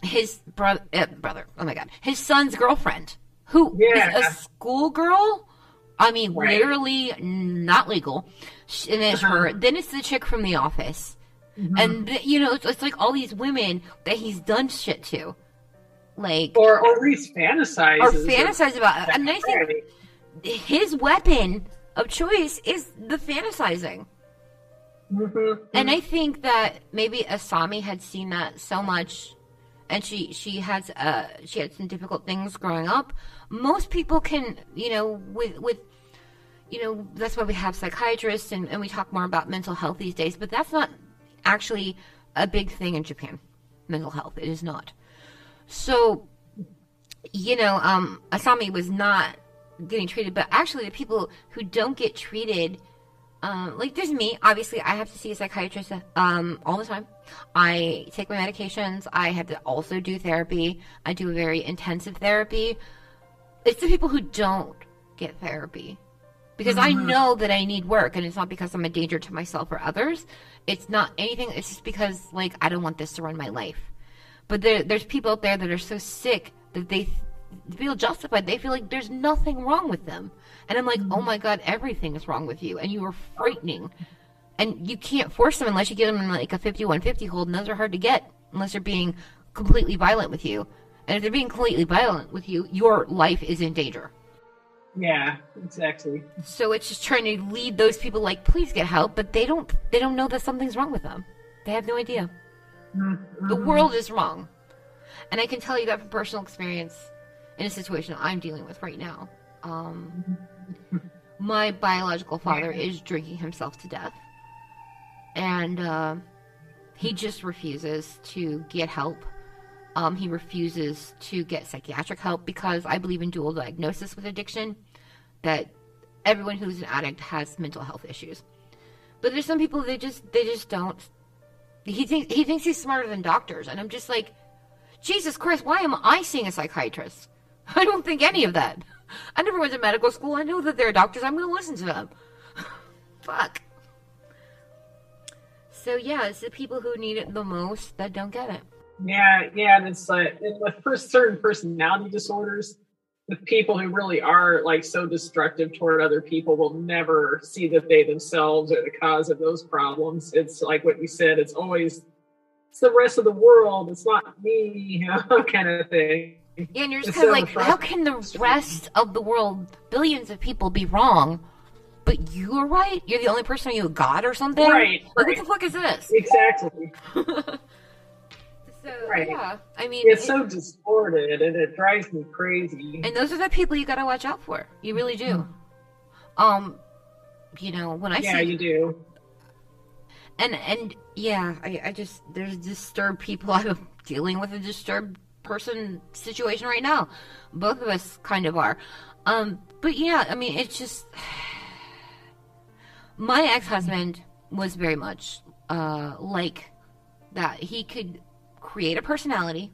his brother uh, brother oh my god his son's girlfriend who is Yeah. a schoolgirl i mean Right. literally not legal and it's her Uh-huh. then it's the chick from the office Mm-hmm. and th- you know it's, it's like all these women that he's done shit to like or or at least fantasizes or fantasize about and i think his weapon of choice is the fantasizing Mhm. And I think that maybe Asami had seen that so much, and she she has uh she had some difficult things growing up. Most people can you know with with you know that's why we have psychiatrists and, and we talk more about mental health these days. But that's not actually a big thing in Japan. Mental health it is not. So you know um Asami was not getting treated, but actually the people who don't get treated um, like there's me. Obviously, I have to see a psychiatrist um, all the time. I take my medications. I have to also do therapy. I do a very intensive therapy. It's the people who don't get therapy because I know that I need work, and it's not because I'm a danger to myself or others. It's not anything. It's just because like I don't want this to run my life. But there, there's people out there that are so sick that they feel justified. They feel like there's nothing wrong with them, and I'm like, oh my god, everything is wrong with you, and you are frightening. And you can't force them unless you get them in like a 5150 hold, and those are hard to get unless they're being completely violent with you. And if they're being completely violent with you, your life is in danger. Yeah, exactly. So it's just trying to lead those people like, please get help, but they don't they don't know that something's wrong with them. They have no idea. The world is wrong. And I can tell you that from personal experience in a situation I'm dealing with right now. Um, my biological father is drinking himself to death. And uh, he just refuses to get help. Um, he refuses to get psychiatric help because I believe in dual diagnosis with addiction, that everyone who's an addict has mental health issues. But there's some people they just they just don't. He thinks he thinks he's smarter than doctors, and I'm just like, Jesus Christ, why am I seeing a psychiatrist? I don't think any of that. I never went to medical school. I know that there are doctors. I'm going to listen to them. Fuck. So yeah, it's the people who need it the most that don't get it. Yeah, yeah, and it's like and with certain personality disorders, the people who really are like so destructive toward other people will never see that they themselves are the cause of those problems. It's like what you said. It's always it's the rest of the world. It's not me, you know, kind of thing. Yeah, and you're just kind of like, how can the rest of the world, billions of people, be wrong, but you are right? You're the only person you a god or something? Right, Like, right. what the fuck is this? Exactly. So Right. yeah, I mean, It's it- so distorted, and it drives me crazy. and those are the people you gotta watch out for. You really do. Um, you know, when I yeah, see you do. and and yeah, I, I just there's disturbed people. I'm dealing with a disturbed person situation right now. Both of us kind of are. Um, but yeah, I mean, it's just my ex husband was very much uh like that. He could create a personality.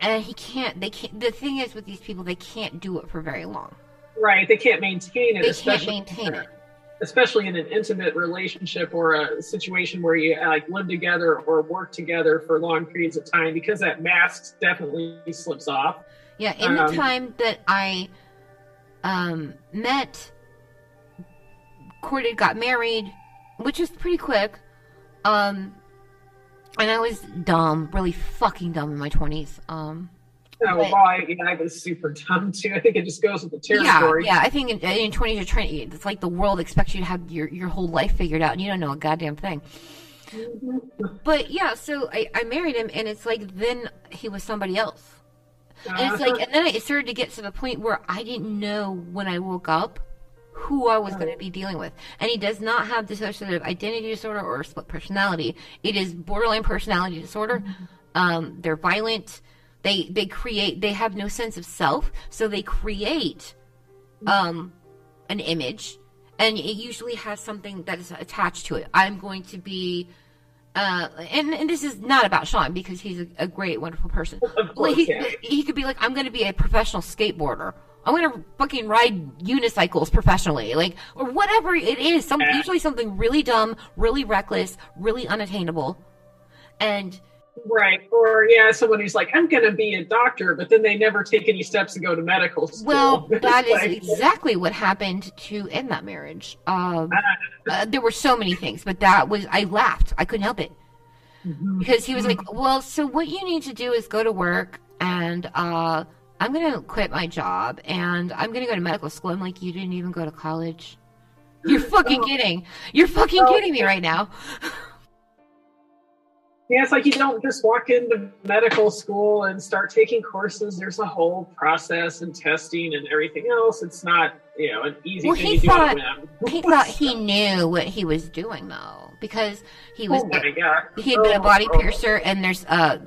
And he can't. They can't. The thing is, with these people, they can't do it for very long. Right. They can't maintain it. They can't maintain it especially in an intimate relationship or a situation where you uh, like live together or work together for long periods of time because that mask definitely slips off. Yeah in um, the time that i um, met courted got married which is pretty quick um, and i was dumb really fucking dumb in my 20s so but, why know, I was super dumb too. I think it just goes with the territory. Yeah, yeah. I think in, in twenty to twenty, it's like the world expects you to have your your whole life figured out, and you don't know a goddamn thing. Mm-hmm. But yeah, so I, I married him, and it's like then he was somebody else. And it's like, uh-huh. and then it started to get to the point where I didn't know when I woke up who I was going to be dealing with. And he does not have dissociative identity disorder or split personality. It is borderline personality disorder. Mm-hmm. Um, they're violent. They they create. They have no sense of self, so they create um, an image, and it usually has something that is attached to it. I'm going to be. Uh, and, and this is not about Sean because he's a, a great, wonderful person. Of course, Like, he, yeah. he could be like, I'm going to be a professional skateboarder. I'm going to fucking ride unicycles professionally, like, or whatever it is. Some usually something really dumb, really reckless, really unattainable, and Right. Or yeah, someone who's like, I'm gonna be a doctor, but then they never take any steps to go to medical school. well, that is exactly what happened to end that marriage. Um, Ah. uh, there were so many things, but that was I laughed. I couldn't help it Mm-hmm. because he was like, "Well, so what you need to do is go to work, and uh, I'm going to quit my job, and I'm going to go to medical school." I'm like, "You didn't even go to college." You're fucking kidding. You're fucking kidding me right now. Yeah, it's like you don't just walk into medical school and start taking courses. There's a whole process and testing and everything else. It's not, you know, an easy Well, thing he you do on a thought he thought he knew what he was doing though, because he was Oh he had been a body oh. piercer, and there's uh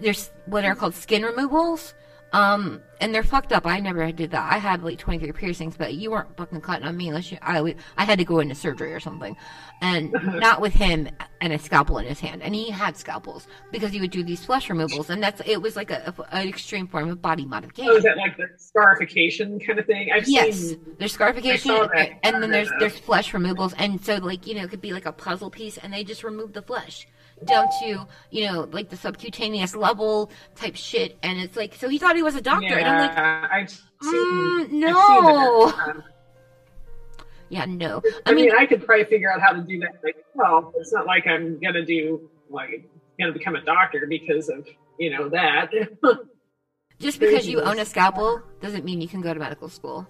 there's what are called skin removals. Um, and they're fucked up. I never did that. I had like 23 piercings, but you weren't fucking cutting on me unless you, I, I had to go into surgery or something. And not with him and a scalpel in his hand. And he had scalpels because he would do these flesh removals. And that's, it was like a, a- an extreme form of body modification. Oh, is that like the scarification kind of thing? I've Yes, seen. there's scarification, I saw that. and then there's there's flesh removals, and so like you know it could be like a puzzle piece, and they just remove the flesh down to you know like the subcutaneous level type shit, and it's like so he thought he was a doctor, and I'm like, I've seen. Mm, I've no. Um, yeah, no, I, I mean, mean, I could probably figure out how to do that. Like, well, it's not like I'm gonna do like gonna become a doctor because of you know that. just because you own a scalpel doesn't mean you can go to medical school.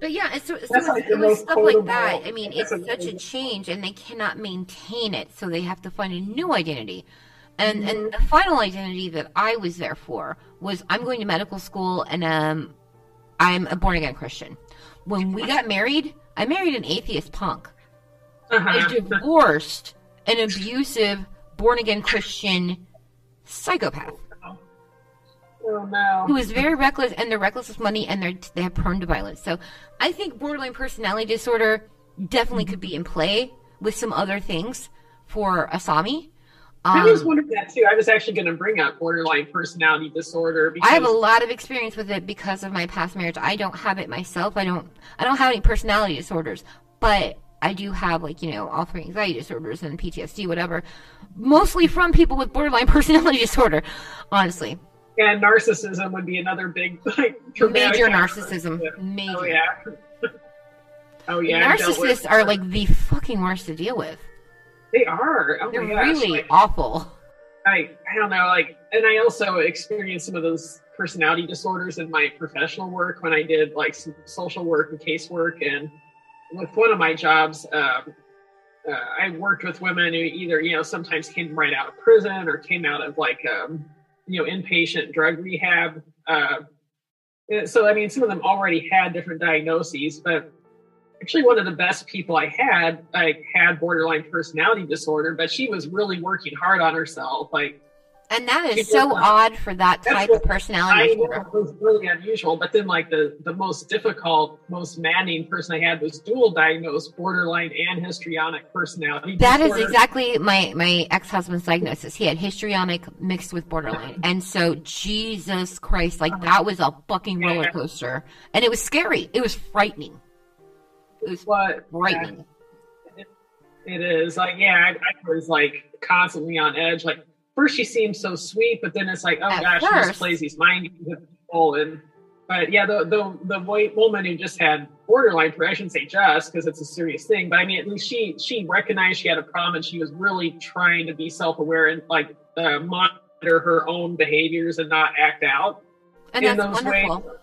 But yeah, so, so like it was stuff like that. I mean, it's such a change, and they cannot maintain it, so they have to find a new identity. And Mm-hmm. and the final identity that I was there for was I'm going to medical school, and um, I'm a born again Christian. When we got married, I married an atheist punk. I Uh-huh. divorced an abusive born again Christian psychopath Oh no. who is very reckless and they're reckless with money and they're they have prone to violence. So I think borderline personality disorder definitely could be in play with some other things for Asami. I was Um, wondering that too. I was actually going to bring up borderline personality disorder because I have a lot of experience with it because of my past marriage. I don't have it myself. I don't I don't have any personality disorders, but I do have like, you know, all three anxiety disorders and PTSD, whatever. Mostly from people with borderline personality disorder, honestly. And narcissism would be another big like Major narcissism. Yeah. Major. Oh yeah. oh yeah. I've dealt with- Narcissists are like the fucking worst to deal with. they are. Oh They're my gosh. really like, awful. I I don't know, like, and I also experienced some of those personality disorders in my professional work when I did like some social work and casework, and with one of my jobs, um, uh, I worked with women who either you know sometimes came right out of prison or came out of like um, you know inpatient drug rehab. Uh, so I mean, some of them already had different diagnoses, but actually one of the best people I had like had borderline personality disorder, but she was really working hard on herself. Like And that is so odd for that type of personality I know it was really unusual. But then like the the most difficult, most maddening person I had was dual diagnosed borderline and histrionic personality. That is disorder. exactly my my ex husband's diagnosis. He had histrionic mixed with borderline, and so Jesus Christ, like that was a fucking roller coaster, and it was scary. It was frightening. It was what frightening. It is like, yeah, I, I was like constantly on edge. Like, first she seems so sweet, but then it's like, oh At gosh, she first. just plays these mind people. And but yeah, the the the white woman who just had borderline, I shouldn't say just because it's a serious thing, but I mean, at least she she recognized she had a problem and she was really trying to be self aware and like uh, monitor her own behaviors and not act out. And in that's those wonderful. ways.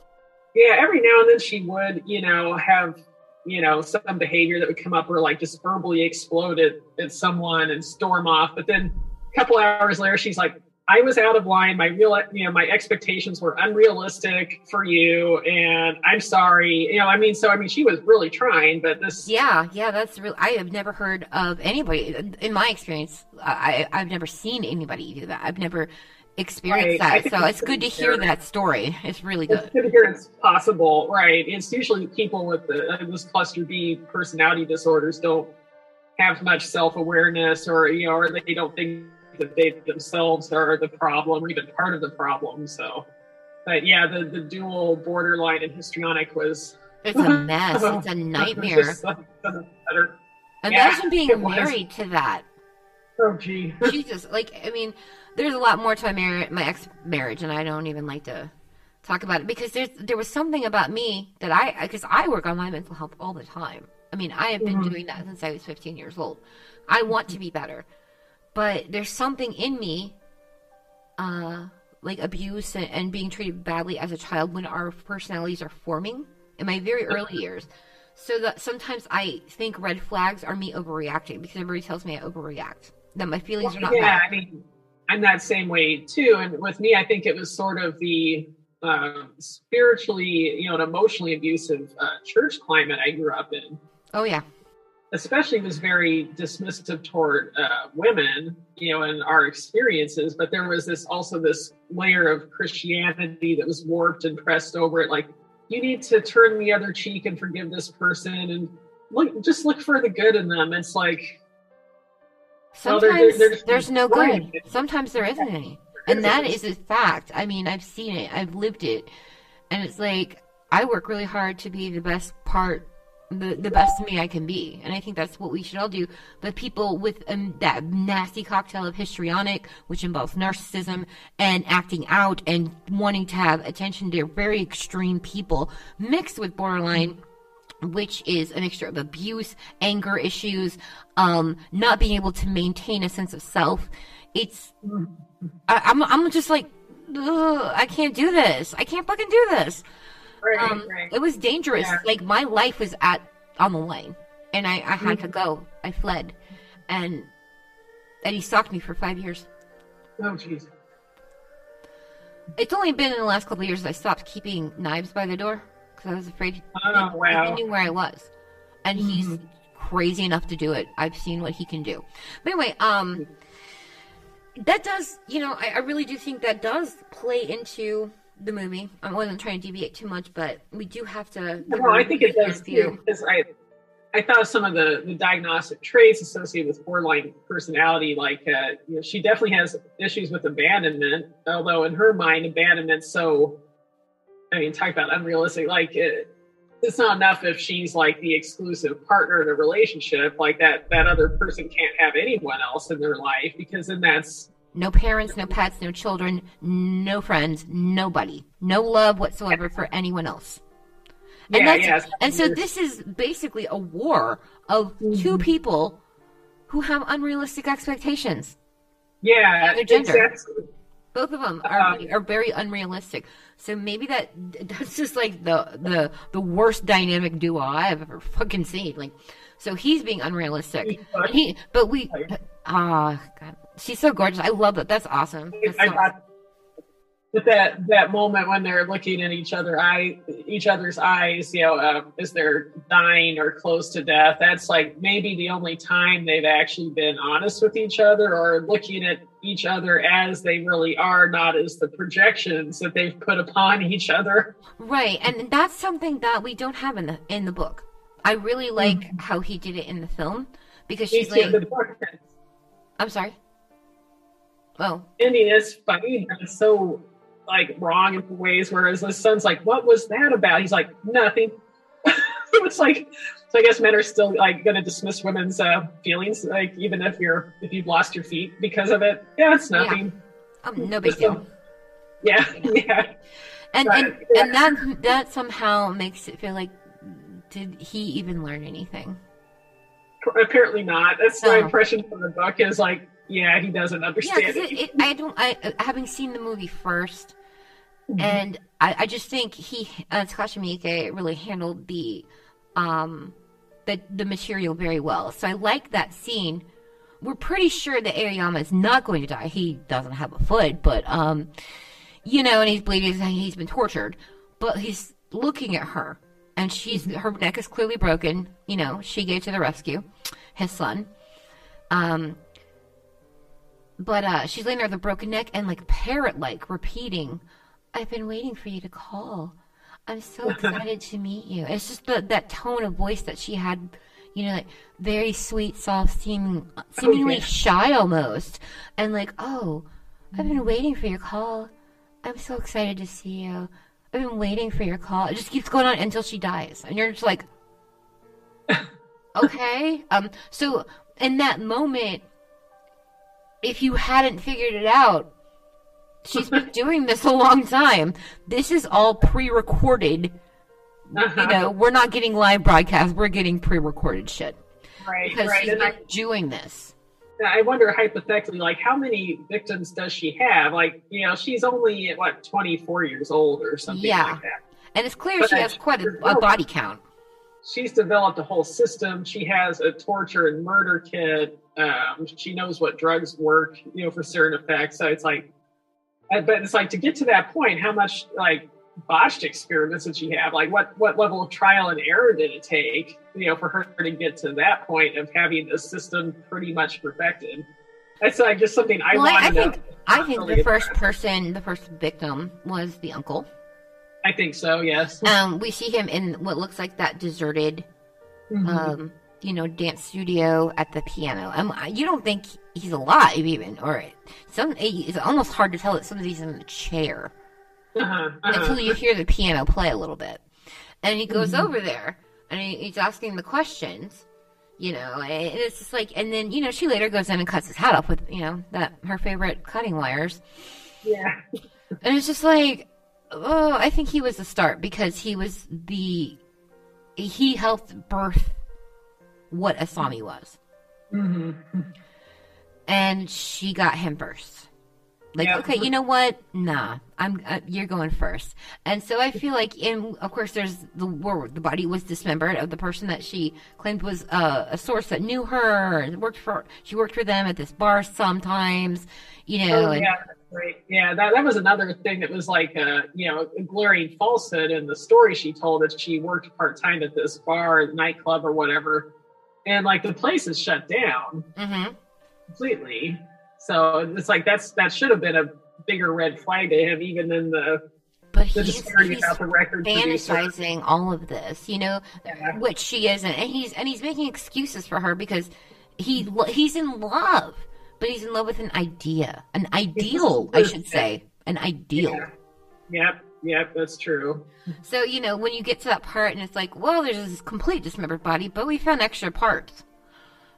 Yeah, every now and then she would, you know, have, you know, some behavior that would come up or like just verbally explode at, at someone and storm off. But then a couple hours later, she's like, I was out of line. My real, you know, my expectations were unrealistic for you, and I'm sorry. You know, I mean, so I mean, she was really trying, but this, Yeah, yeah, that's real. I have never heard of anybody in my experience. I I've never seen anybody do that. I've never experienced Right. That. So it's it's good to hear that story. It's really it's good. good to hear it's possible, right? It's usually people with the, uh, this cluster B personality disorders don't have much self awareness, or you know, or they don't think that they themselves are the problem or even part of the problem. So, but yeah, the the dual borderline and histrionic was It's a mess. It's a nightmare. just better. Imagine Yeah, being it was. married to that. Oh, gee. Jesus, like I mean, there's a lot more to my marriage, my ex marriage, and I don't even like to talk about it because there's there was something about me that I because I work on my mental health all the time. I mean, I have been Mm-hmm. doing that since I was 15 years old. I want to be better, but there's something in me, uh, like abuse and, and being treated badly as a child when our personalities are forming in my very early years. So that sometimes I think red flags are me overreacting because everybody tells me I overreact. That my feelings are not yeah, bad. I mean, I'm that same way too. And with me, I think it was sort of the um, spiritually, you know, an emotionally abusive uh, church climate I grew up in. Oh yeah. Especially was very dismissive toward uh, women, you know, and our experiences. But there was this also this layer of Christianity that was warped and pressed over it. Like, you need to turn the other cheek and forgive this person, and look, just look for the good in them. It's like, Well, they're- Sometimes they're there's no good. Sometimes there isn't any. And that is a fact. I mean, I've seen it. I've lived it. And it's like I work really hard to be the best part the, the best me I can be. And I think that's what we should all do. But people with um, that nasty cocktail of histrionic, which involves narcissism and acting out and wanting to have attention, they're very extreme people mixed with borderline which is a mixture of abuse, anger issues, um, not being able to maintain a sense of self. It's, I, I'm, I'm just like, "Ugh, I can't do this. I can't fucking do this. Right, Um, right. it was dangerous. Yeah. Like my life was at on the line, and I, I had to Mm-hmm. go. I fled, and and he stalked me for five years. oh, jeez. It's only been in the last couple of years that I stopped keeping knives by the door because I was afraid. Oh, I wow. Mm-hmm. knew where I was, and he's crazy enough to do it. I've seen what he can do. But anyway, um, that does, you know, I, I really do think that does play into the movie. I wasn't trying to deviate too much, but we do have to. a I think it does too, because I, I thought some of the, the diagnostic traits associated with borderline personality. Like, uh, you know, she definitely has issues with abandonment. Although in her mind, abandonment's so, I mean, talk about unrealistic. Like, it, it's not enough if she's like the exclusive partner in a relationship. Like that, that other person can't have anyone else in their life because then that's No parents, no pets, no children, no friends, nobody. No love whatsoever for anyone else. And yeah, that's yes. and so this is basically a war of two people who have unrealistic expectations. yeah, their gender. exactly. Both of them are Um, are very unrealistic. So maybe that that's just like the the the worst dynamic duo I've ever fucking seen. Like, so he's being unrealistic. He, but we, ah, God, she's so gorgeous. I love that. That's awesome. That's so but that that moment when they're looking at each other eye each other's eyes you know uh, as they're dying or close to death that's like maybe the only time they've actually been honest with each other or looking at each other as they really are not as the projections that they've put upon each other Right, and that's something that we don't have in the in the book. I really like how he did it in the film because Me she's too. like, I'm sorry. Oh, ending is funny but it's so like wrong in ways whereas the son's like what was that about he's like nothing it's like so i guess men are still like going to dismiss women's uh, feelings like even if you're if you've lost your feet because of it yeah it's Yeah. nothing um, no big deal. yeah yeah, And Right, and, yeah. and that that somehow makes it feel like did he even learn anything? Apparently not that's my No. impression from the book is like yeah he doesn't Yeah, understand because it, it, I don't. I having seen the movie 1st Mm-hmm. and I, I just think he uh, Takashi Miike really handled the um the the material very well. So I like that scene. We're pretty sure that Aoyama is not going to die. He doesn't have a foot, but um, you know, and he's bleeding. He's been tortured, but he's looking at her, and she's her neck is clearly broken. You know, she gave to the rescue, his son. Um, but uh, she's laying there with a broken neck and like parrot like repeating, I've been waiting for you to call. I'm so excited to meet you. It's just the, that tone of voice that she had, you know, like very sweet, soft, seeming, seemingly yeah. shy almost. And like, oh, I've been waiting for your call. I'm so excited to see you. I've been waiting for your call. It just keeps going on until she dies. And you're just like, okay. Um, so in that moment, if you hadn't figured it out, she's been doing this a long time. This is all pre-recorded. Uh-huh. You know, we're not getting live broadcast. We're getting pre-recorded shit right because right she's been I, doing this. I wonder hypothetically, like how many victims does she have? Like, you know, she's only what 24 years old or something Yeah. like that. And it's clear But she has quite a, a body count. She's developed a whole system. She has a torture and murder kit. Um, she knows what drugs work, you know, for certain effects. So it's like, uh, but it's like to get to that point, how much like botched experiments did she have? Like, what what level of trial and error did it take, you know, for her to get to that point of having the system pretty much perfected? That's like just something I Well, I, I think I think Really the first impressed. person, the first victim, was the uncle. I think so. Yes. Um, we see him in what looks like that deserted, Mhm. um, you know, dance studio at the piano. Um, you don't think he's alive even, or some. It's almost hard to tell that somebody's in a chair. uh-huh, uh-huh. until you hear the piano play a little bit. And he goes Mm-hmm. over there and he's asking the questions, you know, and it's just like, and then, you know, she later goes in and cuts his hat off with, you know, that her favorite cutting wires. yeah. And it's just like, oh, I think he was the start because he was the, he helped birth what Asami was. mm-hmm. And she got him first. Like, Yeah. okay, you know what? Nah, I'm. Uh, you're going first. And so I feel like, in of course, there's the where the body was dismembered of the person that she claimed was uh, a source that knew her and worked for. She worked for them at this bar sometimes, you know. Oh, and, yeah, right. Yeah, that, that was another thing that was like a you know a glaring falsehood in the story she told that she worked part time at this bar, nightclub, or whatever, and like the place is shut down Mhm. completely. So it's like that's that should have been a bigger red flag to him, even in the But the he's, disparity he's about the record producer. fantasizing all of this, you know, Yeah. which she isn't, and he's and he's making excuses for her because he he's in love, but he's in love with an idea, an ideal, I should say, an ideal. Yeah. Yep, yep, that's true. So you know when you get to that part and it's like, well, there's this complete dismembered body, but we found extra parts,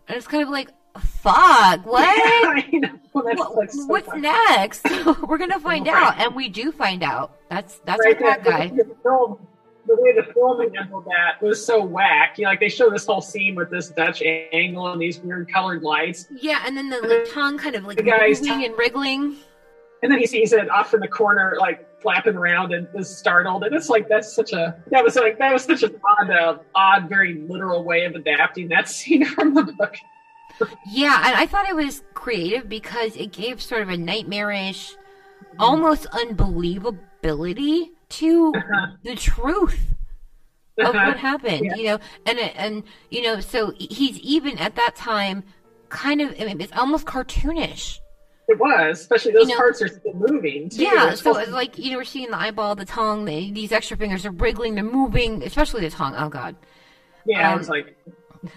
and it's kind of like, fuck, what? I know. That's What- so what's funny. next? We're gonna find Right. out, and we do find out. That's that's right bad there, guy. The, the film, the way the filming handled that was so whack. You know, like they show this whole scene with this Dutch angle and these weird colored lights, Yeah, and then the like, tongue kind of like The guy's moving tongue- and wriggling. and then he sees it off in the corner, like flapping around and is startled. And it's like that's such a that was like that was such an odd, uh, odd, very literal way of adapting that scene from the book. Yeah, and I thought it was creative because it gave sort of a nightmarish, almost unbelievability to the truth of what happened. Yeah. You know, and and you know, so he's even at that time kind of I mean, it's almost cartoonish. It was, especially those know- parts are still moving. Too. Yeah, They're so supposed it's like you know we're seeing the eyeball, the tongue, the, these extra fingers are wriggling, they're moving, especially the tongue. Oh god. yeah, I um, was like,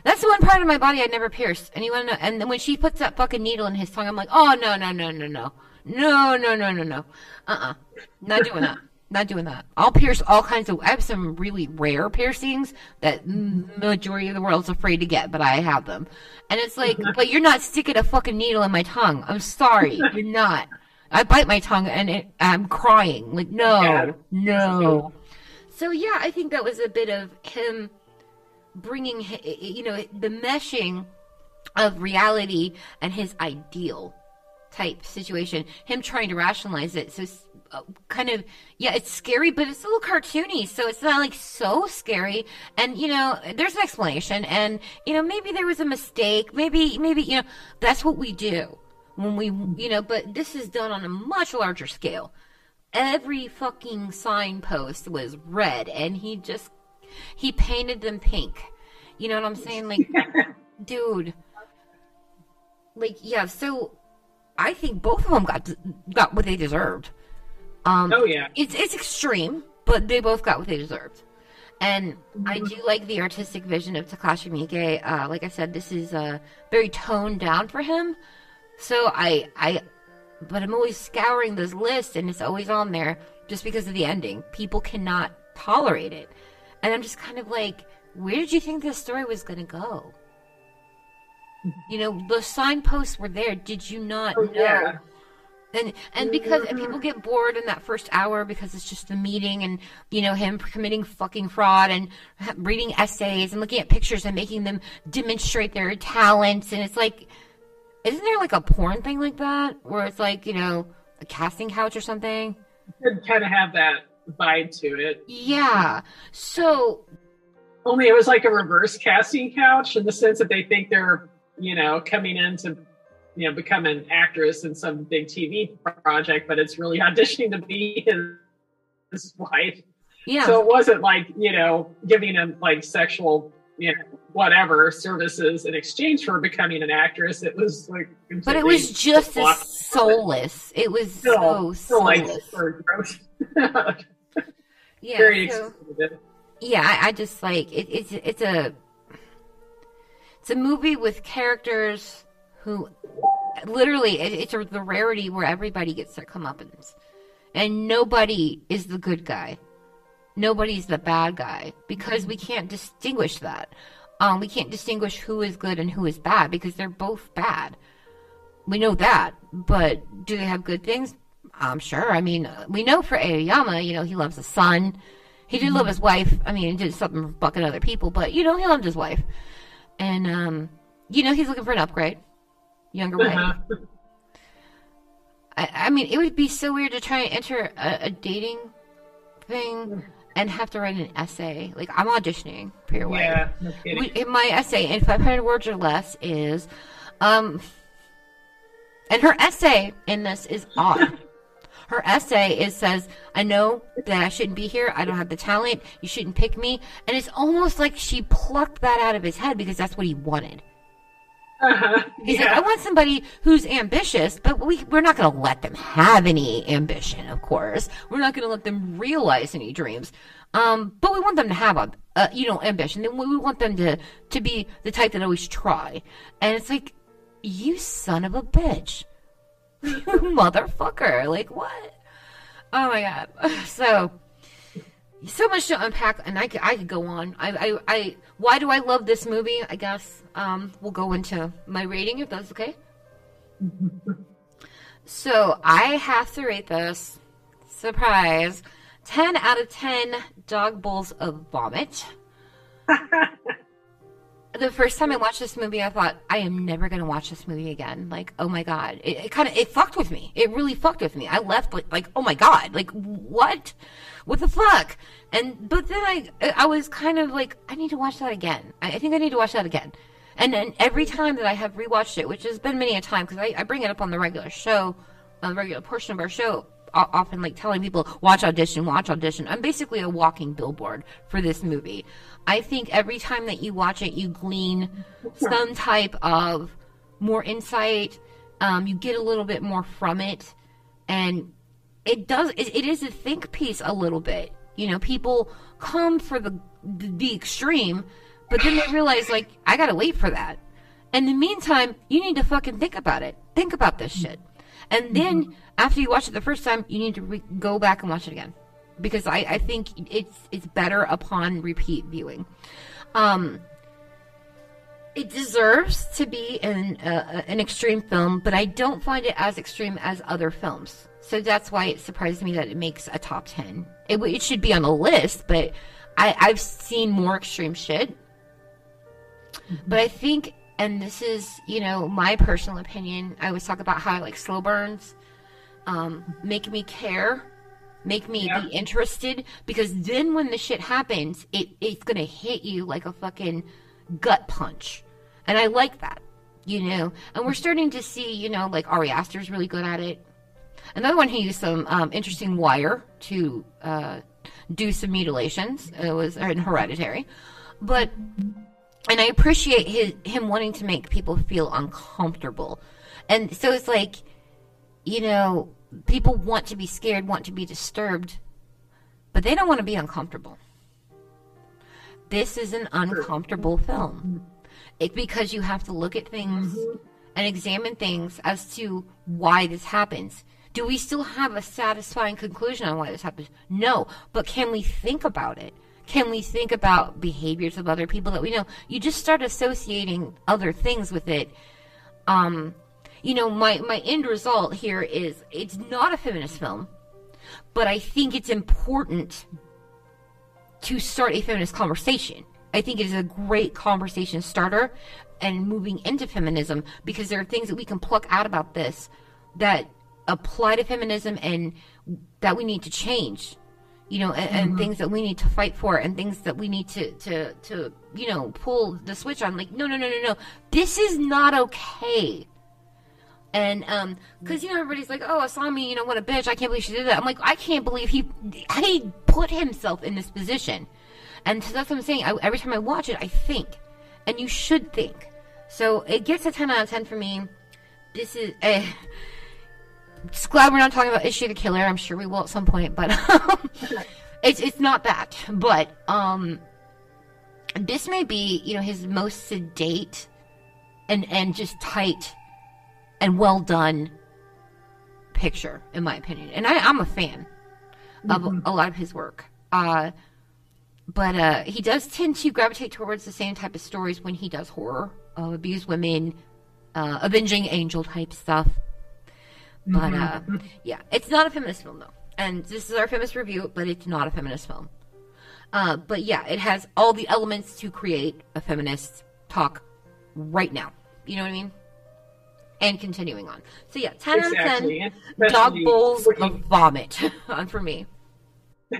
That's the one part of my body I'd never pierced. And you want to know? And then when she puts that fucking needle in his tongue, I'm like, oh no no no no no no no no no no, uh uh not doing that. Not doing that. I'll pierce all kinds of. I have some really rare piercings that majority of the world's afraid to get, but I have them. And it's like, but you're not sticking a fucking needle in my tongue. I'm sorry, you're not. I bite my tongue and it, I'm crying. Like no, no. So yeah, I think that was a bit of him bringing you know the meshing of reality and his ideal type situation him trying to rationalize it. So uh, kind of yeah it's scary but it's a little cartoony. So it's not like so scary. And you know there's an explanation. And you know maybe there was a mistake. Maybe maybe you know that's what we do when we you know but this is done on a much larger scale. Every fucking signpost was red and he just he painted them pink. You know what I'm saying? Like, dude. Like, yeah. So, I think both of them got got what they deserved. Um, oh yeah, it's it's extreme, but they both got what they deserved. And I do like the artistic vision of Takashi Miike. Uh, like I said, this is uh, very toned down for him. So I I, but I'm always scouring this list, and it's always on there just because of the ending. People cannot tolerate it, and I'm just kind of like, where did you think this story was going to go? You know, the signposts were there. Did you not Oh, know? yeah. and and because and people mm-hmm. get bored in that first hour because it's just the meeting and you know him committing fucking fraud and reading essays and looking at pictures and making them demonstrate their talents and it's like isn't there like a porn thing like that where it's like you know a casting couch or something it kind of have that vibe to it. yeah so Only it was like a reverse casting couch in the sense that they think they're, you know, coming in to, you know, become an actress in some big TV project, but it's really auditioning to be his his wife. Yeah. So it wasn't like, you know, giving him like sexual, you know, whatever services in exchange for becoming an actress. It was like, but it was just as soulless. It was so Still, like soulless. gross. yeah. Very so- yeah, I, I just like it, it's it's a it's a movie with characters who literally it, it's a, the rarity where everybody gets their comeuppance, and nobody is the good guy, nobody's the bad guy because we can't distinguish that. Um, we can't distinguish who is good and who is bad because they're both bad. We know that, but do they have good things? I'm sure. I mean, we know for Aoyama, you know, he loves his son. He did love his wife. I mean, he did something for fucking other people, but you know, he loved his wife. And um, you know, he's looking for an upgrade, younger wife. Uh-huh. I, I mean, it would be so weird to try and enter a, a dating thing and have to write an essay. Like I'm auditioning for your wife. Yeah, no. We, in my essay in 500 words or less is, um, and her essay in this is odd. her essay is says, "I know that I shouldn't be here. I don't have the talent. You shouldn't pick me." And it's almost like she plucked that out of his head because that's what he wanted. Uh-huh. He's like, I want somebody who's ambitious, but we, we're not going to let them have any ambition, of course. We're not going to let them realize any dreams. Um, but we want them to have a, uh, you know, ambition. And we we want them to, to be the type that always try. And it's like, you son of a bitch. motherfucker. Like, what? Oh my God. So, so much to unpack, and I could, I could go on. I, I, I, why do I love this movie? I guess um, we'll go into my rating if that's okay. so I have to rate this. Surprise! Ten out of ten dog bowls of vomit. the first time I watched this movie, I thought I am never gonna watch this movie again. Like, oh my god, it, it kind of it fucked with me. It really fucked with me. I left like, like, oh my god, like what, what the fuck? And but then I I was kind of like, I need to watch that again. I, I think I need to watch that again. And then every time that I have rewatched it, which has been many a time, because I, I bring it up on the regular show, on the regular portion of our show, often like telling people watch audition watch audition i'm basically a walking billboard for this movie i think every time that you watch it you glean some type of more insight um, you get a little bit more from it. And it does it, it is a think piece a little bit. You know people come for the the extreme but then they realize like i gotta wait for that. In the meantime, you need to fucking think about it. Think about this shit. And then after you watch it the first time, you need to re- go back and watch it again because I, I think it's it's better upon repeat viewing. Um, it deserves to be an uh, an extreme film, but I don't find it as extreme as other films. So that's why it surprised me that it makes a top ten. It, it should be on the list, but I, I've seen more extreme shit. But I think, and this is, you know, my personal opinion. I always talk about how I like slow burns, um, make me care, make me Yeah. be interested, because then when the shit happens, it it's gonna hit you like a fucking gut punch, and I like that, you know. And we're starting to see, you know, like Ari Aster's really good at it. Another one who used some um, interesting wire to uh, do some mutilations. It was in Hereditary, but and I appreciate his him wanting to make people feel uncomfortable. And so it's like, you know, people want to be scared, want to be disturbed, but they don't want to be uncomfortable. This is an uncomfortable film. It, because you have to look at things and examine things as to why this happens. Do we still have a satisfying conclusion on why this happens? No, but can we think about it? Can we think about behaviors of other people that we know? You just start associating other things with it. Um, you know, my my end result here is it's not a feminist film, but I think it's important to start a feminist conversation. I think it is a great conversation starter and moving into feminism because there are things that we can pluck out about this that apply to feminism and that we need to change you know and, and things that we need to fight for and things that we need to to to you know pull the switch on. Like no no no no no. This is not okay And um, because you know everybody's like, "Oh, Asami, you know what a bitch! I can't believe she did that." I'm like, I can't believe he he put himself in this position, and so that's what I'm saying. I, every time I watch it, I think, and you should think. So it gets a 10 out of 10 for me. This is uh, just glad we're not talking about Ichi the Killer. I'm sure we will at some point, but um, it's it's not that. But um, this may be you know his most sedate and and just tight and well done picture, in my opinion. And I, I'm a fan of a lot of his work. Uh, but uh, he does tend to gravitate towards the same type of stories when he does horror, uh, abused women, uh, avenging angel type stuff. But uh, yeah, it's not a feminist film though, and this is our feminist review, but it's not a feminist film. Uh, but yeah, it has all the elements to create a feminist talk right now. You know what I mean? And continuing on. So yeah, ten Exactly. out of ten. Dog bowls of vomit on for me.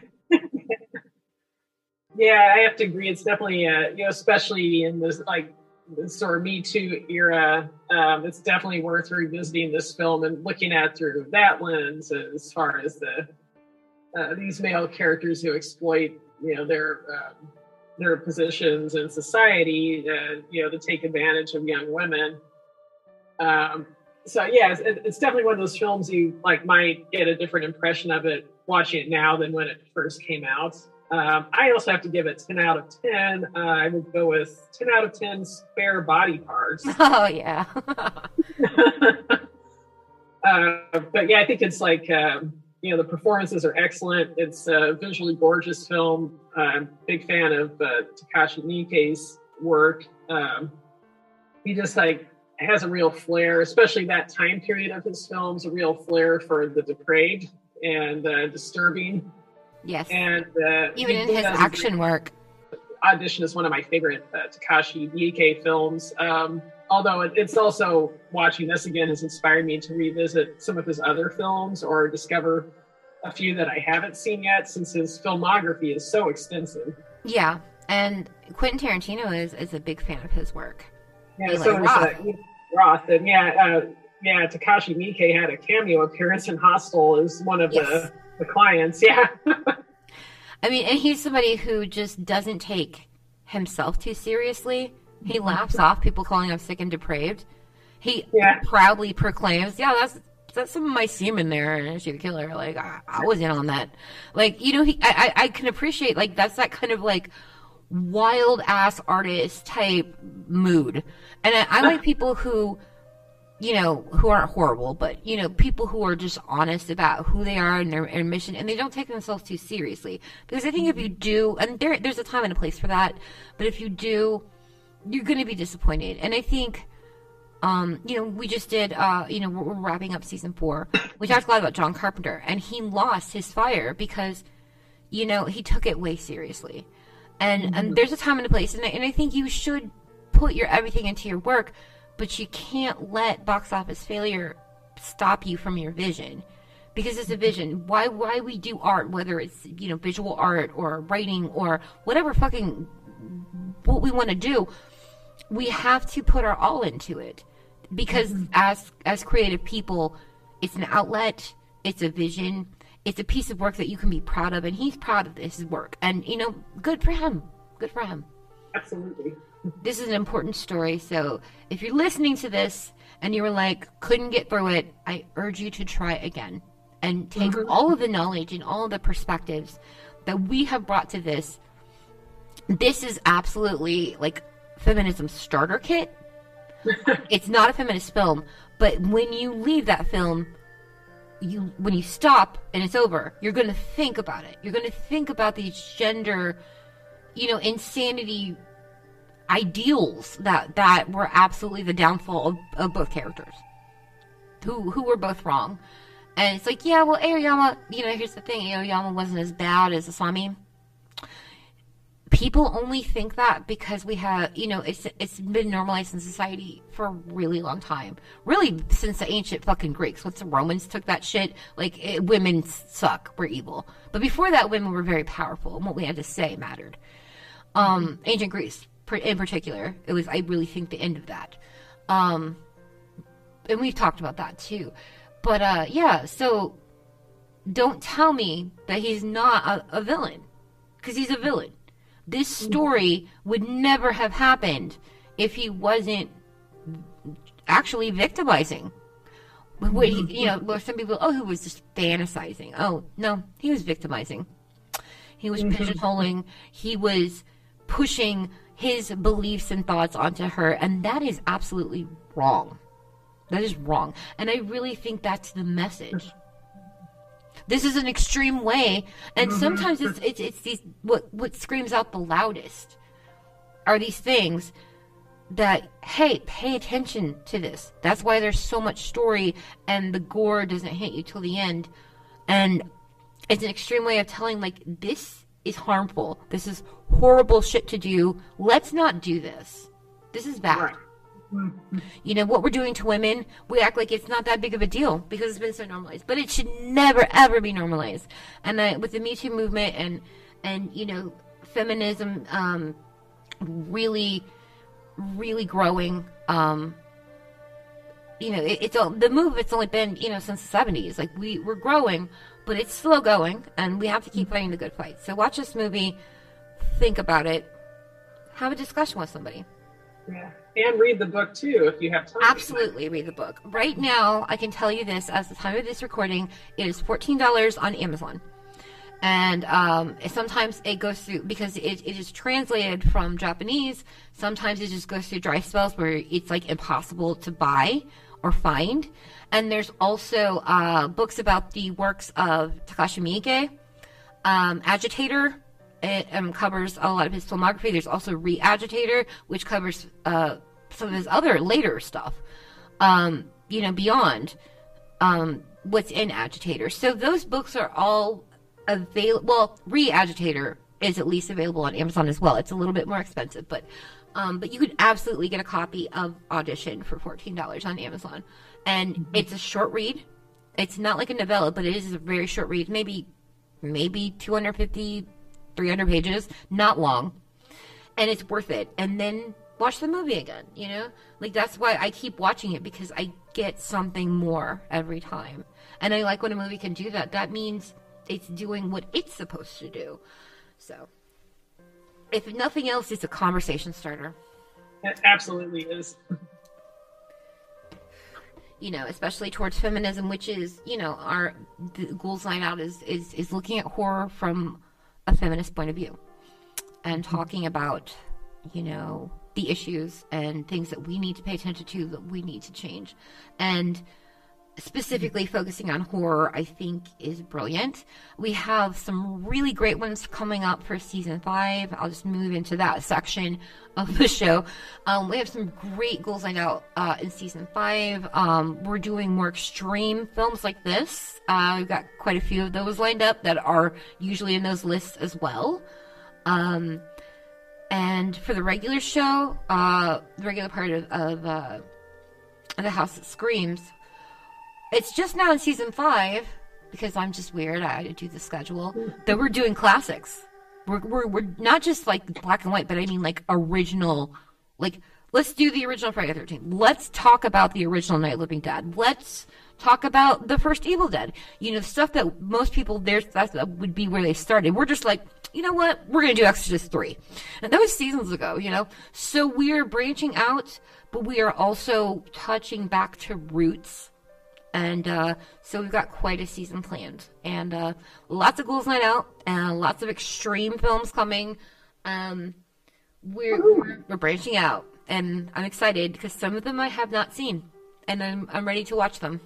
Yeah, I have to agree. It's definitely, uh, you know, especially in this like this sort of Me Too era, um, it's definitely worth revisiting this film and looking at through that lens as far as the uh, these male characters who exploit, you know, their um, their positions in society, uh, you know, to take advantage of young women. Um, so yeah, it's, it's definitely one of those films you like might get a different impression of it watching it now than when it first came out. Um, I also have to give it 10 out of 10. Uh, I would go with 10 out of 10 spare body parts. Oh yeah. uh, but yeah, I think it's like, um, you know, the performances are excellent. It's a visually gorgeous film. I'm a big fan of uh, Takashi Miike's work. Um, he just like has a real flair, especially that time period of his films, a real flair for the depraved and uh, disturbing. yes. And uh, Even in his action work. Audition is one of my favorite uh, Takashi Miike films. Um, although it, it's also watching this again has inspired me to revisit some of his other films or discover a few that I haven't seen yet, since his filmography is so extensive. Yeah. And Quentin Tarantino is, is a big fan of his work. Yeah, so is Roth. Roth, and yeah, uh, yeah, Takashi Miike had a cameo appearance in Hostel as one of Yes. the, the clients. Yeah, I mean, and he's somebody who just doesn't take himself too seriously. He laughs off people calling him sick and depraved. He Yeah. proudly proclaims, "Yeah, that's that's some of my semen there." And Ichi the Killer, like I, I was in on that. Like you know, he I, I I can appreciate like that's that kind of like wild ass artist type mood, and I, I like people who you know, who aren't horrible, but you know, people who are just honest about who they are and their, their mission, and they don't take themselves too seriously. Because I think if you do, and there, there's a time and a place for that, but if you do, you're going to be disappointed. And I think, um, you know, we just did, uh, you know, we're, we're wrapping up season four. We talked a lot about John Carpenter, and he lost his fire because, you know, he took it way seriously. And and mm-hmm. there's a time and a place, and I, and I think you should put your everything into your work, but you can't let box office failure stop you from your vision. Because it's a mm-hmm. vision. Why why we do art, whether it's you know visual art or writing or whatever fucking what we want to do, we have to put our all into it. Because mm-hmm. as as creative people, it's an outlet, it's a vision, it's a piece of work that you can be proud of, and he's proud of this work, and you know, good for him, good for him absolutely. this is an important story. So if you're listening to this and you were like, couldn't get through it, I urge you to try again and take mm-hmm. all of the knowledge and all of the perspectives that we have brought to this. This is absolutely like feminism starter kit. it's not a feminist film, but when you leave that film, you when you stop and it's over, you're going to think about it. You're going to think about these gender, you know, insanity ideals that that were absolutely the downfall of, of both characters. Who who were both wrong. And it's like yeah well Aoyama you know here's the thing Aoyama wasn't as bad as Asami people only think that because we have you know it's it's been normalized in society for a really long time really since the ancient fucking greeks once the romans took that shit like it, women suck we're evil but before that women were very powerful and what we had to say mattered um ancient greece in particular it was i really think the end of that um and we've talked about that too. But uh, yeah, so don't tell me that he's not a, a villain because he's a villain. This story would never have happened if he wasn't actually victimizing. What he, you know, where some people, oh, he was just fantasizing. Oh, no, he was victimizing. He was mm-hmm. pigeonholing. He was pushing his beliefs and thoughts onto her, and that is absolutely wrong. That is wrong. And I really think that's the message. This is an extreme way, and mm-hmm. sometimes it's it's it's these what what screams out the loudest are these things that hey, pay attention to this. That's why there's so much story and the gore doesn't hit you till the end. And it's an extreme way of telling like this is harmful. This is horrible shit to do. Let's not do this. This is bad. Right. You know what we're doing to women, we act like it's not that big of a deal because it's been so normalized. But it should never ever be normalized. And I, with the Me Too movement and and you know feminism um, really really growing. Um, you know, it, it's all, the move. It's only been you know since the seventies. Like we we're growing, but it's slow going, and we have to keep fighting the good fight. So watch this movie, think about it, have a discussion with somebody. Yeah. And read the book too if you have time. Absolutely read the book. Right now, I can tell you this as the time of this recording, it is $14 on Amazon. And um, sometimes it goes through, because it, it is translated from Japanese, sometimes it just goes through dry spells where it's like impossible to buy or find. And there's also uh, books about the works of Takashi Miike, um, Agitator. It um, covers a lot of his filmography. There's also Re-Agitator, which covers uh, some of his other later stuff. Um, you know, beyond um, what's in Agitator. So those books are all available. Well, Re-Agitator is at least available on Amazon as well. It's a little bit more expensive, but um, but you could absolutely get a copy of Audition for fourteen dollars on Amazon, and it's a short read. It's not like a novella, but it is a very short read. Maybe maybe 250 300 pages not long and it's worth it and then watch the movie again you know? Like that's why i keep watching it because i get something more every time. And i like when a movie can do that. That means it's doing what it's supposed to do. So if nothing else it's a conversation starter. It absolutely is. you know, especially towards feminism, which is, you know, our the Ghouls Night Out is, is is looking at horror from a feminist point of view and talking about, you know, the issues and things that we need to pay attention to that we need to change. And specifically focusing on horror, I think is brilliant. We have some really great ones coming up for season five. I'll just move into that section of the show. Um, we have some great Ghouls Night Out uh, in season five. Um, we're doing more extreme films like this. Uh, we've got quite a few of those lined up that are usually in those lists as well. Um, and for the regular show, uh, the regular part of, of uh, the House That Screams, it's just now in season five because I'm just weird. I do the schedule that we're doing classics. We're, we're we're not just like black and white, but I mean like original. Like let's do the original Friday the Thirteenth. Let's talk about the original Night Living Dead. Let's talk about the first Evil Dead. You know stuff that most people there that would be where they started. We're just like. You know what? We're gonna do Exorcist three, and that was seasons ago. You know, so we're branching out, but we are also touching back to roots. And uh, so we've got quite a season planned. And uh, lots of ghouls night out and lots of extreme films coming. Um, we're, we're, we're branching out. And i'm excited because some of them i have not seen. And i'm, I'm ready to watch them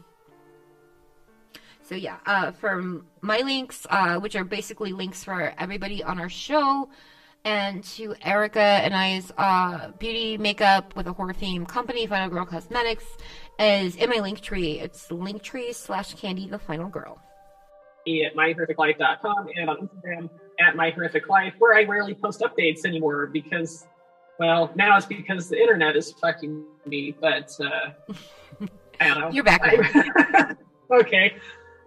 so yeah uh, from my links uh, which are basically links for everybody on our show and to Erica and I's uh, beauty makeup with a horror theme company, Final Girl Cosmetics, is in my link tree. It's linktree slash Candy the Final Girl. At myhorrificlife.com and on Instagram at myhorrificlife, where I rarely post updates anymore because, well, now it's because the internet is fucking me. But uh, I don't know. You're back. I- okay.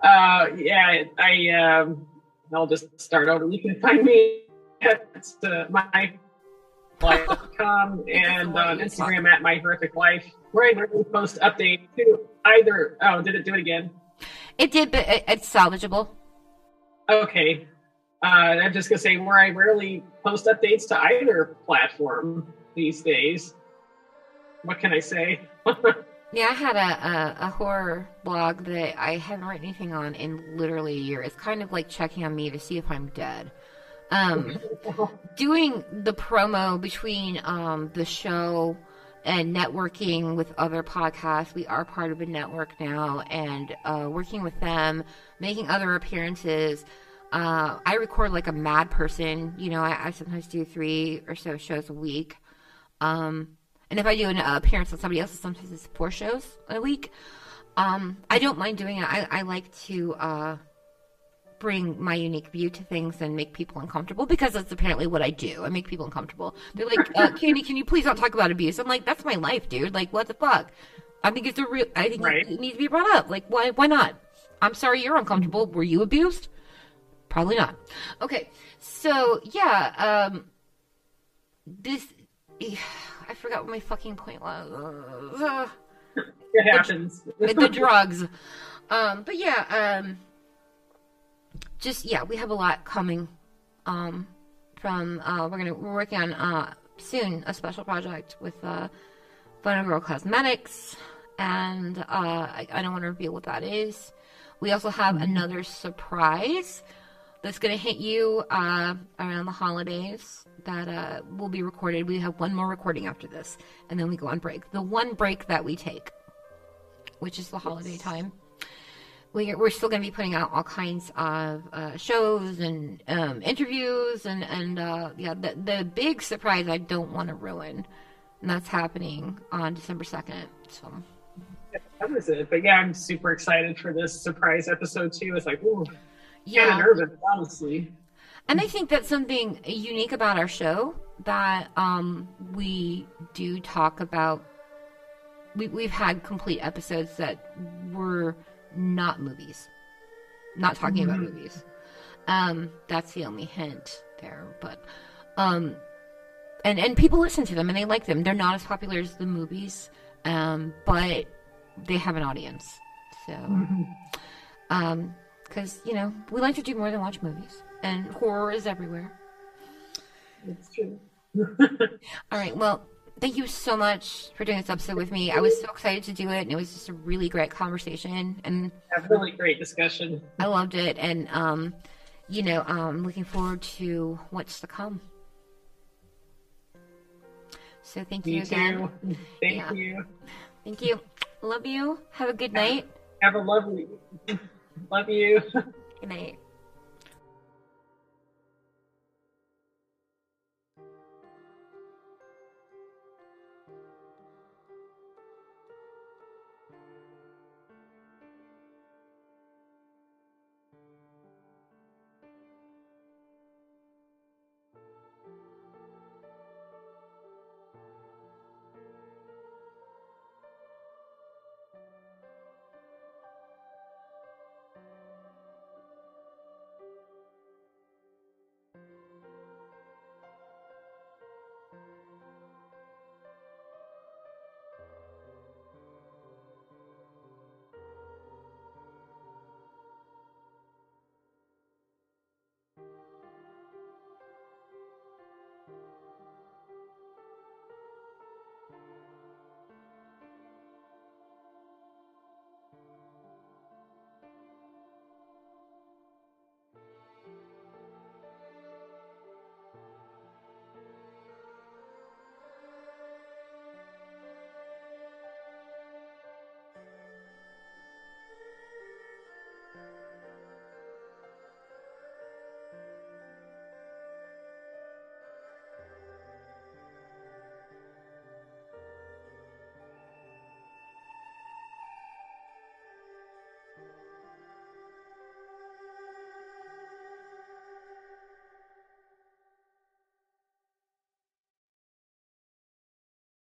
Uh, yeah, I um, I'll just start over. You can find me at uh, my life.com and on Instagram at my horrific life, where I really post updates to either. Oh, did it do it again? It did, but it, it's salvageable. Okay. Uh, I'm just gonna say where I rarely post updates to either platform these days. What can I say? Yeah, I had a, a, a horror blog that I haven't written anything on in literally a year. It's kind of like checking on me to see if I'm dead. Um, doing the promo between um, the show and networking with other podcasts. We are part of a network now, and uh, working with them, making other appearances. Uh, I record like a mad person. You know, I, I sometimes do three or so shows a week. Um, and if I do an uh, appearance on somebody else's, sometimes it's four shows a week. Um, I don't mind doing it. I, I like to uh, bring my unique view to things and make people uncomfortable because that's apparently what I do. I make people uncomfortable. They're like, uh, "Candy, can you please not talk about abuse?" I'm like, "That's my life, dude. Like, what the fuck?" I think it's a real. I think Right. it needs to be brought up. Like, why? Why not? I'm sorry you're uncomfortable. Were you abused? Probably not. Okay, so yeah, um, this. I forgot what my fucking point was. It happens. with the drugs. Um, but yeah, um, just yeah, we have a lot coming. Um, from uh, we're gonna we're working on uh soon a special project with uh, Girl Cosmetics, and uh, I, I don't want to reveal what that is. We also have another surprise that's gonna hit you uh, around the holidays. That uh, will be recorded. We have one more recording after this, and then we go on break. The one break that we take which is the holiday time. We, we're still going to be putting out all kinds of uh, shows and um, interviews and and uh, yeah, the the big surprise I don't want to ruin, and that's happening on December second. So That was it. But yeah, I'm super excited for this surprise episode too. It's like, ooh, kind yeah, of nervous, honestly. and I think that's something unique about our show that um, we do talk about. We, we've had complete episodes that were not movies, not talking about movies. Um, that's the only hint there, but um, and and people listen to them and they like them. They're not as popular as the movies, um, but they have an audience. So, um, because you know we like to do more than watch movies, and horror is everywhere. It's true. All right, well. Thank you so much for doing this episode with me. I was so excited to do it, and it was just a really great conversation, and A really great discussion. I loved it. And um, you know, I'm um, looking forward to what's to come. So thank you Me again. too. Thank Yeah. you. Thank you. Love you. Have a good night. Have a lovely. Love you. Good night.